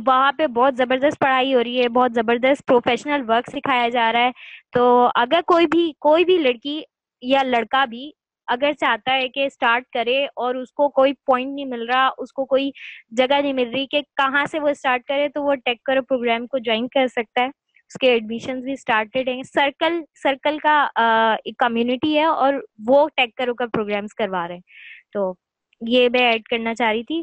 وہاں پہ بہت زبردست پڑھائی ہو رہی ہے، بہت زبردست پروفیشنل ورک سکھایا جا رہا ہے۔ تو اگر کوئی بھی کوئی بھی لڑکی یا لڑکا بھی اگر چاہتا ہے کہ اسٹارٹ کرے اور اس کو کوئی پوائنٹ نہیں مل رہا، اس کو کوئی جگہ نہیں مل رہی کہ کہاں سے وہ اسٹارٹ کرے تو وہ ٹیک کرو پروگرام کو جوائن کر سکتا ہے۔ اس کے ایڈمیشن بھی اسٹارٹیڈ ہیں۔ سرکل سرکل کا ایک کمیونٹی ہے اور وہ ٹیک کرو کا پروگرامس کروا رہے ہیں۔ تو یہ میں ایڈ کرنا چاہ رہی تھی۔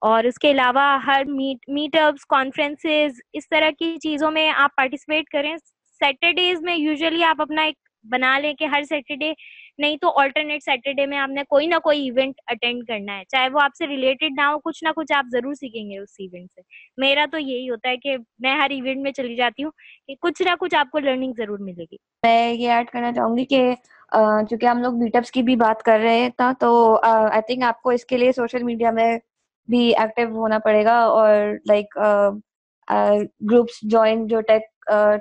اور اس کے علاوہ ہر میٹ میٹ اپس کانفرنس اس طرح کی چیزوں میں آپ پارٹیسپیٹ کریں۔ سیٹرڈیز میں یوزلی آپ اپنا ایک بنا لیں کہ ہر سیٹرڈے نہیں تو آلٹرنیٹ سیٹرڈے میں آپ نے کوئی نہ کوئی ایونٹ اٹینڈ کرنا ہے۔ چاہے وہ آپ سے ریلیٹڈ نہ ہو، کچھ نہ کچھ آپ ضرور سیکھیں گے اس ایونٹ سے۔ میرا تو یہی ہوتا ہے کہ میں ہر ایونٹ میں چلی جاتی ہوں کہ کچھ نہ کچھ آپ کو لرننگ ضرور ملے گی۔ میں یہ ایڈ کرنا چاہوں گی کہ چونکہ ہم لوگ میٹ اپس کی بھی بات کر رہے تھا تو آئی تھنک آپ کو اس کے لیے سوشل میڈیا میں بھی ایکٹیو ہونا پڑے گا اور لائک گروپس جوائن جو ٹیک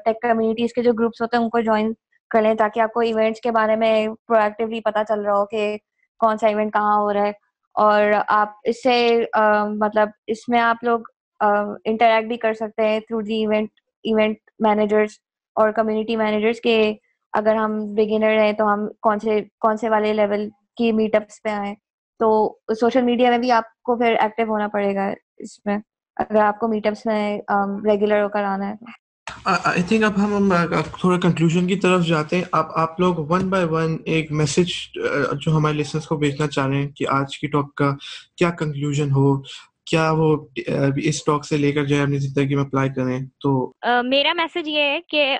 ٹیک کمیونٹیز کے جو گروپس ہوتے ہیں، ان کو جوائن کر لیں تاکہ آپ کو ایونٹس کے بارے میں پرویکٹیولی پتا چل رہا ہو کہ کون سا ایونٹ کہاں ہو رہا ہے اور آپ اس سے مطلب اس میں آپ لوگ انٹریکٹ بھی کر سکتے ہیں through the event event managers اور کمیونٹی مینیجرس کے اگر ہم بگنر ہیں تو ہم کون سے کون سے والے لیول کی میٹ اپس پہ آئیں تو سوشل میڈیا میں بھی آپ کو پھر ایکٹیو ہونا پڑے گا اس میں۔ اگر آپ کو میٹ اپس میں ریگولر ہو کر آنا ہے آئی تھنک اب ہم تھوڑا کنکلوژن کی طرف جاتے ہیں، اب آپ لوگ ون بائی ون ایک میسج جو ہمارے لسنس کو بھیجنا چاہ رہے ہیں کہ آج کی ٹاک کا کیا کنکلوژن ہو، کیا وہ اس ٹاک سے لے کر جو ہے اپنی زندگی میں اپلائی کریں۔ تو میرا میسج یہ ہے کہ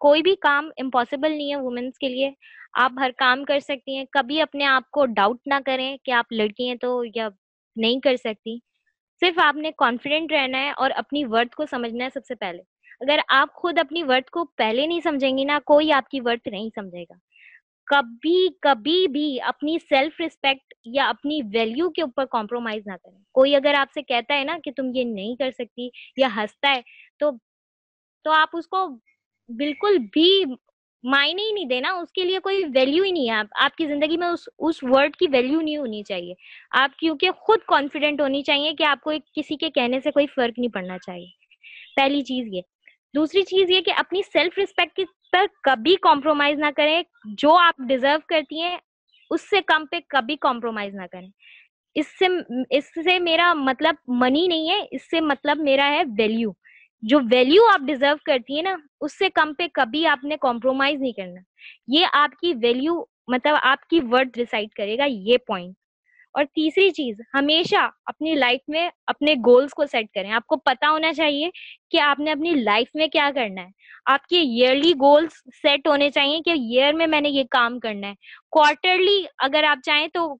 کوئی بھی کام امپاسبل نہیں ہے وومنس کے لیے۔ آپ ہر کام کر سکتی ہیں، کبھی اپنے آپ کو ڈاؤٹ نہ کریں کہ آپ لڑکی ہیں تو یا نہیں کر سکتی۔ صرف آپ نے کانفیڈنٹ رہنا ہے اور اپنی ورتھ کو سمجھنا ہے سب سے پہلے۔ اگر آپ خود اپنی ورتھ کو پہلے نہیں سمجھیں گی نا، کوئی آپ کی ورتھ نہیں سمجھے گا۔ کبھی کبھی بھی اپنی سیلف ریسپیکٹ یا اپنی ویلیو کے اوپر کمپرومائز نہ کریں۔ کوئی اگر آپ سے کہتا ہے نا کہ تم یہ نہیں کر سکتی یا ہنستا ہے، تو تو آپ اس کو بالکل بھی معنی ہی نہیں دینا۔ اس کے لیے کوئی ویلیو ہی نہیں ہے۔ آپ کی زندگی میں اس اس ورڈ کی ویلیو نہیں ہونی چاہیے۔ آپ کیونکہ خود کانفیڈنٹ ہونی چاہیے کہ آپ کو کسی کے کہنے سے کوئی فرق نہیں پڑنا چاہیے۔ پہلی چیز یہ۔ دوسری چیز یہ کہ اپنی سیلف ریسپیکٹ پر کبھی کمپرومائز نہ کریں، جو آپ ڈیزرو کرتی ہیں، اس سے کم پہ کبھی کمپرومائز نہ کریں۔ اس سے اس سے میرا مطلب منی نہیں ہے، اس سے مطلب میرا ہے ویلیو جو ویلیو آپ ڈیزرو کرتی ہیں نا، اس سے کم پہ کبھی آپ نے کمپرومائز نہیں کرنا۔ یہ آپ کی ویلیو مطلب آپ کی ورڈ ڈسائڈ کرے گا، یہ پوائنٹ اور تیسری چیز، ہمیشہ اپنی لائف میں اپنے گولس کو سیٹ کریں۔ آپ کو پتا ہونا چاہیے کہ آپ نے اپنی لائف میں کیا کرنا ہے۔ آپ کے ایئرلی گولس سیٹ ہونے چاہیے کہ ایئر میں میں نے یہ کام کرنا ہے۔ کوارٹرلی اگر آپ چاہیں تو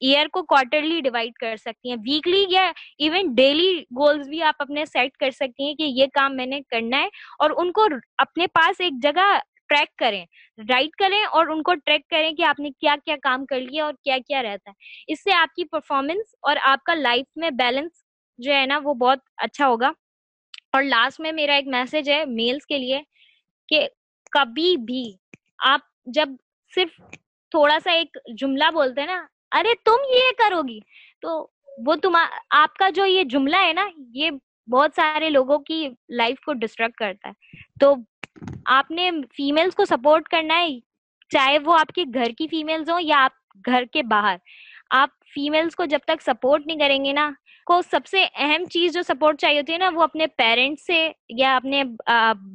ایئر کو کوارٹرلی ڈیوائڈ کر سکتی ہیں۔ ویکلی یا ایون ڈیلی گولس بھی آپ اپنے سیٹ کر سکتی ہیں کہ یہ کام میں نے کرنا ہے اور ان کو اپنے پاس ایک جگہ ٹریک کریں رائٹ کریں اور ان کو ٹریک کریں کہ آپ نے کیا کیا کام کر لیا اور کیا کیا رہتا ہے۔ اس سے آپ کی پرفارمنس اور آپ کا لائف میں بیلنس جو ہے نا وہ بہت اچھا ہوگا۔ اور لاسٹ میں میرا ایک میسج ہے میلس کے لیے کہ کبھی بھی آپ جب صرف تھوڑا سا ایک جملہ بولتے ہیں نا، ارے تم یہ کرو گی، تو وہ تم آپ کا جو یہ جملہ ہے نا، یہ بہت سارے لوگوں کی لائف کو ڈسٹرکٹ کرتا ہے۔ تو آپ نے فیمیلس کو سپورٹ کرنا ہے، چاہے وہ آپ کے گھر کی فیمیلز ہوں یا آپ گھر کے باہر، آپ فیمیلس کو جب تک سپورٹ نہیں کریں گے نا، کو سب سے اہم چیز جو سپورٹ چاہیے ہوتی ہے نا، وہ اپنے پیرنٹس سے یا اپنے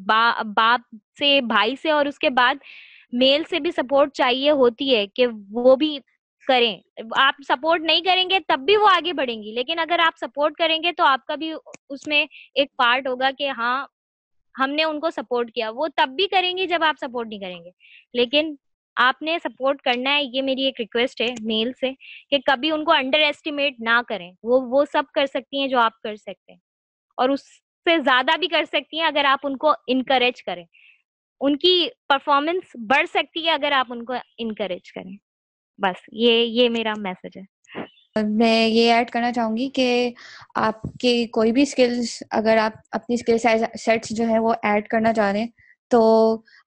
باپ سے، بھائی سے اور اس کے بعد میل سے بھی سپورٹ چاہیے ہوتی ہے کہ وہ بھی کریں۔ آپ سپورٹ نہیں کریں گے تب بھی وہ آگے بڑھیں گی، لیکن اگر آپ سپورٹ کریں گے تو آپ کا بھی اس میں ایک پارٹ ہوگا کہ ہاں ہم نے ان کو سپورٹ کیا۔ وہ تب بھی کریں گے جب آپ سپورٹ نہیں کریں گے۔ لیکن آپ نے سپورٹ کرنا ہے، یہ میری ایک ریکویسٹ ہے میل سے کہ کبھی ان کو انڈر ایسٹیمیٹ نہ کریں۔ وہ وہ سب کر سکتی ہیں جو آپ کر سکتے ہیں۔ اور اس سے زیادہ بھی کر سکتی ہیں اگر آپ ان کو انکریج کریں۔ ان کی پرفارمنس بڑھ سکتی ہے اگر آپ ان کو انکریج کریں۔ بس، یہ یہ میرا میسج ہے۔ میں یہ ایڈ کرنا چاہوں گی کہ آپ کے کوئی بھی اسکلس اگر آپ اپنی اسکل سیٹس جو ہے وہ ایڈ کرنا چاہ رہے ہیں، تو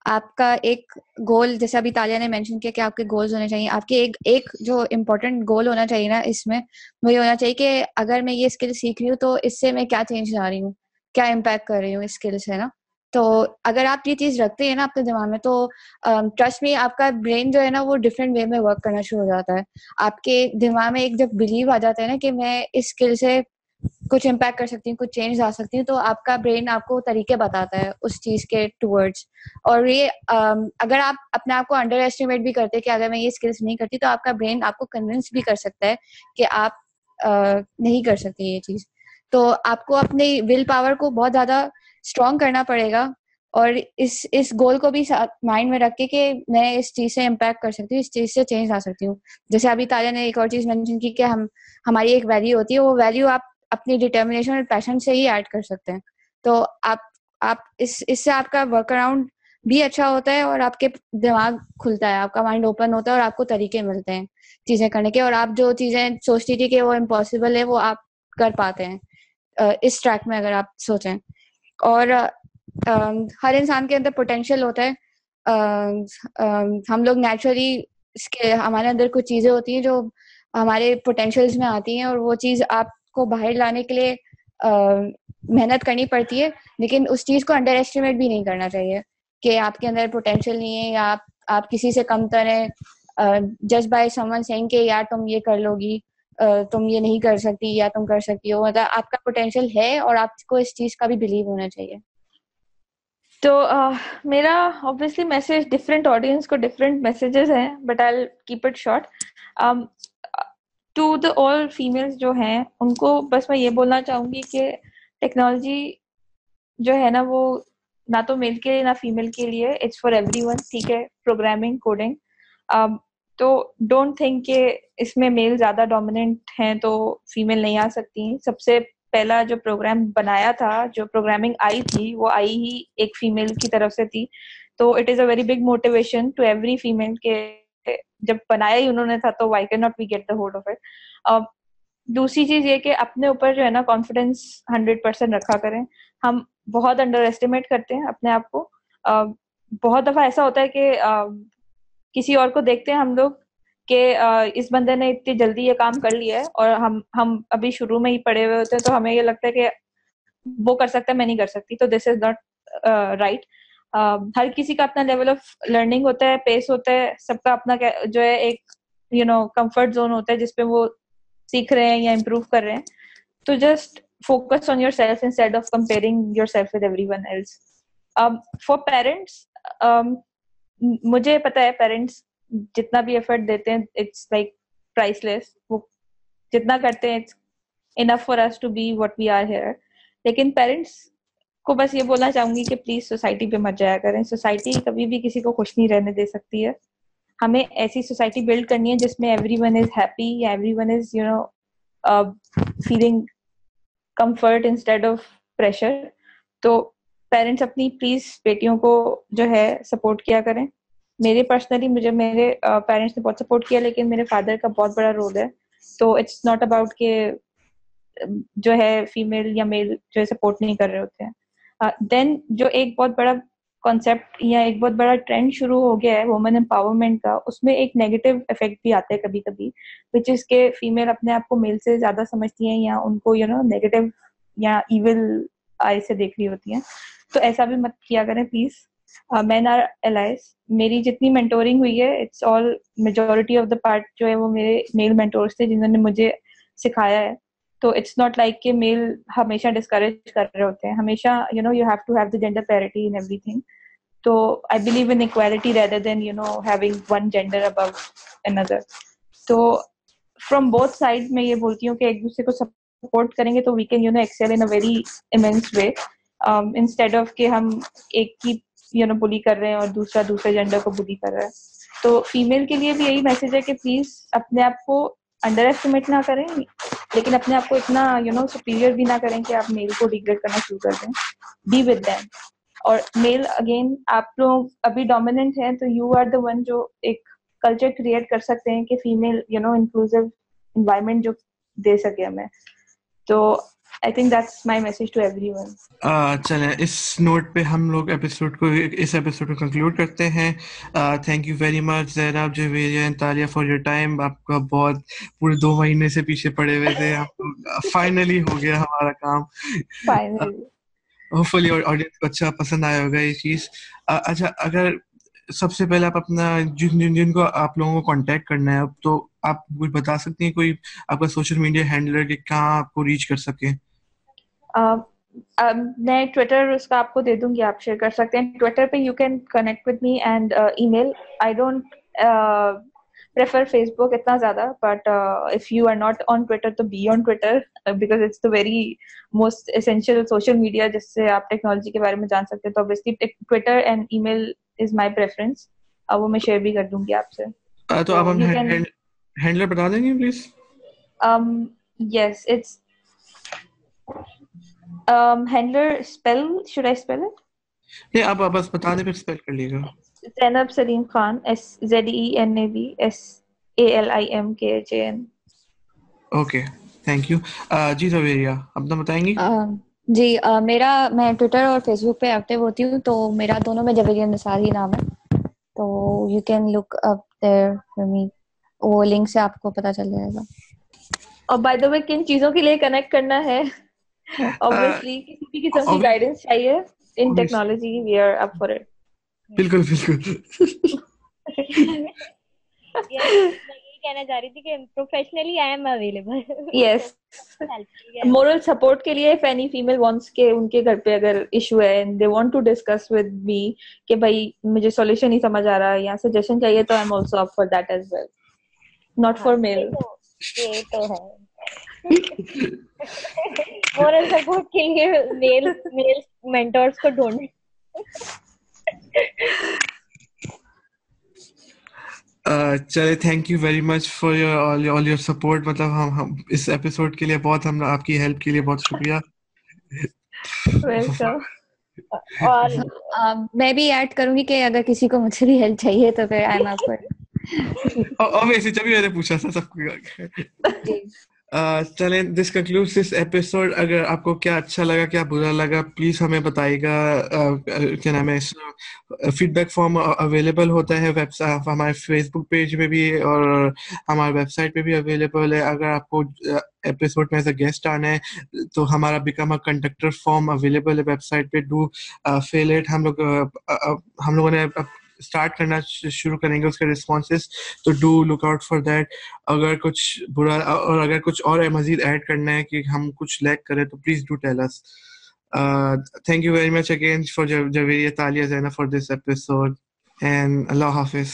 آپ کا ایک گول جیسے ابھی تالیہ نے مینشن کیا کہ آپ کے گولز ہونے چاہیے، آپ کے ایک ایک جو امپورٹنٹ گول ہونا چاہیے نا اس میں وہ یہ ہونا چاہیے کہ اگر میں یہ اسکل سیکھ رہی ہوں تو اس سے میں کیا چینج لا رہی ہوں، کیا امپیکٹ کر رہی ہوں اسکل سے نا؟ تو اگر آپ یہ چیز رکھتے ہیں نا اپنے دماغ میں تو ٹرسٹ میں آپ کا برین جو ہے نا وہ ڈفرینٹ وے میں ورک کرنا شروع ہو جاتا ہے۔ آپ کے دماغ میں ایک جب بلیو آ جاتا ہے نا کہ میں اس اسکل سے کچھ امپیکٹ کر سکتی ہوں، کچھ چینج لا سکتی ہوں، تو آپ کا برین آپ کو طریقے بتاتا ہے اس چیز کے ٹورڈس اور یہ اگر آپ اپنے آپ کو انڈر ایسٹیمیٹ بھی کرتے کہ اگر میں یہ اسکلس نہیں کرتی تو آپ کا برین آپ کو کنوینس بھی کر سکتا ہے کہ آپ نہیں کر سکتے یہ چیز۔ تو آپ کو اپنی ول پاور کو بہت زیادہ اسٹرانگ کرنا پڑے گا اور اس اس گول کو بھی مائنڈ میں رکھ کے کہ میں اس چیز سے امپیکٹ کر سکتی ہوں، اس چیز سے چینج لا سکتی ہوں۔ جیسے ابھی تاجا نے ایک اور چیز مینشن کی کہ ہم ہماری ایک ویلیو ہوتی ہے، وہ ویلیو آپ اپنی ڈیٹرمنیشن اور پیشن سے ہی ایڈ کر سکتے ہیں۔ تو آپ آپ اس اس سے آپ کا ورک اراؤنڈ بھی اچھا ہوتا ہے اور آپ کے دماغ کھلتا ہے، آپ کا مائنڈ اوپن ہوتا ہے اور آپ کو طریقے ملتے ہیں چیزیں کرنے کے اور آپ جو چیزیں سوچتی تھی کہ وہ امپاسبل ہے، وہ آپ کر پاتے ہیں۔ اس ٹریک میں اگر آپ سوچیں۔ اور ہر انسان کے اندر پوٹینشیل ہوتا ہے۔ ہم لوگ نیچرلی اس کے، ہمارے اندر کچھ چیزیں ہوتی ہیں جو ہمارے پوٹینشیلس میں آتی ہیں اور وہ چیز آپ کو باہر لانے کے لیے محنت کرنی پڑتی ہے، لیکن اس چیز کو انڈر ایسٹیمیٹ بھی نہیں کرنا چاہیے کہ آپ کے اندر پوٹینشیل نہیں ہے یا آپ آپ کسی سے کم تر ہیں۔ جسٹ بائی سمن سینگ کہ یار تم یہ کر لو گی۔ تم یہ نہیں کر سکتی یا تم کر سکتی ہو مطلب آپ کا پوٹینشیل ہے اور آپ کو اس چیز کا بھی بلیو ہونا چاہیے۔ تو میرا آبویسلی میسج ڈفرینٹ آڈینس کو ڈفرینٹ میسیجز ہیں but I keep it short to the all females جو ہیں، ان کو بس میں یہ بولنا چاہوں گی کہ ٹیکنالوجی جو ہے نا وہ نہ تو میل کے لیے، نہ فیمیل کے لیے اٹس فار ایوری ون ٹھیک ہے پروگرامنگ کوڈنگ تو ڈونٹ تھنک کہ اس میں میل زیادہ ڈومیننٹ ہیں تو فیمیل نہیں آ سکتی۔ سب سے پہلا جو پروگرام بنایا تھا، جو پروگرامنگ آئی تھی، وہ آئی ہی ایک فیمیل کی طرف سے تھی۔ تو it is a very big motivation to every female کے جب بنایا ہی انہوں نے تھا تو why can not we get the hold of it دوسری چیز یہ کہ اپنے اوپر جو ہے نا کانفیڈینس ہنڈریڈ پرسینٹ رکھا کریں۔ ہم بہت انڈر ایسٹیمیٹ کرتے ہیں اپنے آپ کو۔ بہت دفعہ ایسا ہوتا ہے کہ کسی اور کو دیکھتے ہیں ہم لوگ کہ اس بندے نے اتنی جلدی یہ کام کر لیا ہے اور ہم ہم ابھی شروع میں ہی پڑے ہوئے ہوتے ہیں تو ہمیں یہ لگتا ہے کہ وہ کر سکتا ہے، میں نہیں کر سکتی۔ تو دس از ناٹ رائٹ ہر کسی کا اپنا لیول آف لرننگ ہوتا ہے پیس ہوتا ہے، سب کا اپنا جو ہے، ایک یو نو کمفرٹ زون ہوتا ہے، جس پہ وہ سیکھ رہے ہیں یا امپروو کر رہے ہیں۔ تو just focus on yourself instead of comparing yourself with everyone else for parents مجھے پتا ہے پیرنٹس جتنا بھی ایفرٹ دیتے ہیں اٹس لائک پرائس لیس وہ جتنا کرتے ہیں enough for to be what we are here لیکن پیرنٹس کو بس یہ بولنا چاہوں گی کہ پلیز سوسائٹی پہ مت جایا کریں. سوسائٹی کبھی بھی کسی کو خوش نہیں رہنے دے سکتی ہے. ہمیں ایسی سوسائٹی بلڈ کرنی ہے جس میں ایوری ون از ہیپی یا everyone is you know feeling comfort instead of pressure تو پیرنٹس اپنی پلیز بیٹیوں کو جو ہے سپورٹ کیا کریں۔ میرے پرسنلی مجھے میرے پیرنٹس نے بہت سپورٹ کیا لیکن میرے فادر کا بہت بڑا رول ہے۔ تو اٹس ناٹ اباؤٹ کہ جو ہے فیمیل یا میل جو ہے سپورٹ نہیں کر رہے ہوتے ہیں۔ دین جو ایک بہت بڑا کانسیپٹ یا ایک بہت بڑا ٹرینڈ شروع ہو گیا ہے وومن امپاورمنٹ کا، اس میں ایک نیگیٹو افیکٹ بھی آتا ہے کبھی کبھی وچ از کے فیمیل اپنے آپ کو میل سے زیادہ سمجھتی ہیں یا ان کو یو نو نیگیٹو یا ایون آئی سے دیکھ رہی ہوتی ہیں۔ تو ایسا بھی مت کیا کریں پلیز مین آر الائز میری جتنی مینٹورنگ ہوئی ہے it's all majority of the part جو ہے وہ میرے میل مینٹورس تھے جنہوں نے مجھے سکھایا ہے. تو اٹس ناٹ لائک کہ میل ہمیشہ ڈسکریج کر رہے ہوتے ہیں. ہمیشہ you know you have to have the gender parity in everything تو I believe in equality rather than you know having one gender above اندر تو فرام بوتھ سائڈ میں یہ بولتی ہوں کہ ایک دوسرے کو سپورٹ کریں گے تو we can you know excel in very immense way Um, instead of کہ ہم ایک کی یو نو بلی کر رہے ہیں اور دوسرا دوسرے جینڈر کو بلی کر رہا ہے۔ تو فیمیل کے لیے بھی یہی میسج ہے کہ پلیز اپنے آپ کو انڈر ایسٹیمیٹ نہ کریں، لیکن اپنے آپ کو اتنا یو نو سپیریئر بھی نہ کریں کہ آپ میل کو ڈیگریڈ کرنا شروع کر دیں۔ بی ود دین اور میل اگین آپ لوگ ابھی ڈومیننٹ ہیں تو یو آر دا ون جو ایک کلچر کریٹ کر سکتے ہیں کہ female you know inclusive environment جو دے سکے ہمیں۔ تو I think that's my message to everyone چلیں اس نوٹ پہ ہم لوگ ایپیسوڈ کو اس ایپیسوڈ کو کنکلوڈ کرتے ہیں۔ تھینک یو ویری مچ زیراب جویرین تالیہ فار یور ٹائم آپ کا بہت پورے دو مہینے سے پیچھے پڑے ہوئے تھے۔ فائنلی ہو گیا ہمارا کام۔ ہوپ فلی آڈینس کو اچھا پسند آیا ہوگا یہ چیز۔ اچھا اگر سب سے پہلے آپ اپنا جن جن جن کو آپ لوگوں کو کانٹیکٹ کرنا ہے تو آپ کچھ بتا سکتے ہیں؟ کوئی آپ کا سوشل میڈیا ہینڈلر کہ کہاں آپ کو ریچ کر سکیں؟ میں ٹویٹر اس کا آپ کو دے دوں گی آپ شیئر کر سکتے ہیں۔ ٹویٹر پہ you can connect with me and email I don't prefer Facebook اتنا زیادہ but if you are not on Twitter تو be on Twitter because it's the very most essential social media جس سے آپ ٹیکنالوجی کے بارے میں جان سکتے ہیں۔ تو obviously Twitter and email is my preference وہ میں شیئر بھی کر دوں گی آپ سے۔ تو آپ ہینڈلر بتا دیں گے please? Yes it's handler spell should I spell it نہیں آپ بس بتا دیں پھر اسپیل کر لیے گا Zainab Saleem Khan S Z E N A B S A L I M K H A N okay thank you جی زویریا اپنا بتائیں گی جی میرا میں ٹویٹر اور فیس بک پہ ایکٹیو ہوتی ہوں تو میرا دونوں میں جویریا نثار ہی نام ہے تو you can look up there for me وہ لنک سے آپ کو پتہ چل جائے گا اور بائی دا وے کن چیزوں کے لیے کنیکٹ کرنا ہے [laughs] بالکل بالکل۔ [laughs] کہنا چاہ رہی تھی کہ professionally I am available yes moral support کے لیے فینی فیمل وانٹس کے ان کے گھر پہ اگر ایشو ہے they want to discuss with me کہ بھائی مجھے سولوشن نہیں سمجھ آ رہا یا سجیشن چاہیے تو I am also up for that as well not for male یہ تو ہے۔ [laughs] مورل سپورٹ کے لیے میل میل مینٹورس کو ڈھونڈیں چلے thank you very much for your all your support مطلب ہم ہم اس ایپیسوڈ کے لیے بہت ہم آپ کی ہیلپ کے لیے بہت شکریہ۔ اور میں بھی ایڈ کروں گی کہ اگر کسی کو مجھ سے بھی ہیلپ چاہیے تو پھر آئی ایم آپ اور ویسے جب میں نے پوچھا تھا سب کو۔ چلیں دس کنکلوڈ دس ایپیسوڈ اگر آپ کو کیا اچھا لگا، کیا برا لگا پلیز ہمیں بتائیے گا۔ کیا نام ہے فیڈ بیک فارم اویلیبل ہوتا ہے ویب ہمارے فیس بک پیج میں بھی اور ہمارے ویب سائٹ پہ بھی اویلیبل ہے۔ اگر آپ کو ایپیسوڈ میں ایز اے گیسٹ آنا ہے، تو ہمارا become a conductor form available ہے ویب سائٹ پہ۔ ڈو فیل اٹ ہم لوگ ہم لوگوں نے اسٹارٹ کرنا شروع کریں گے اس کا رسپانسز تو do look out for that اگر کچھ برا اور اگر کچھ اور مزید ایڈ کرنا ہے کہ ہم کچھ لیک کریں تو please do tell us thank you very much again for Javeria Talia Zeena for this episode and اللہ حافظ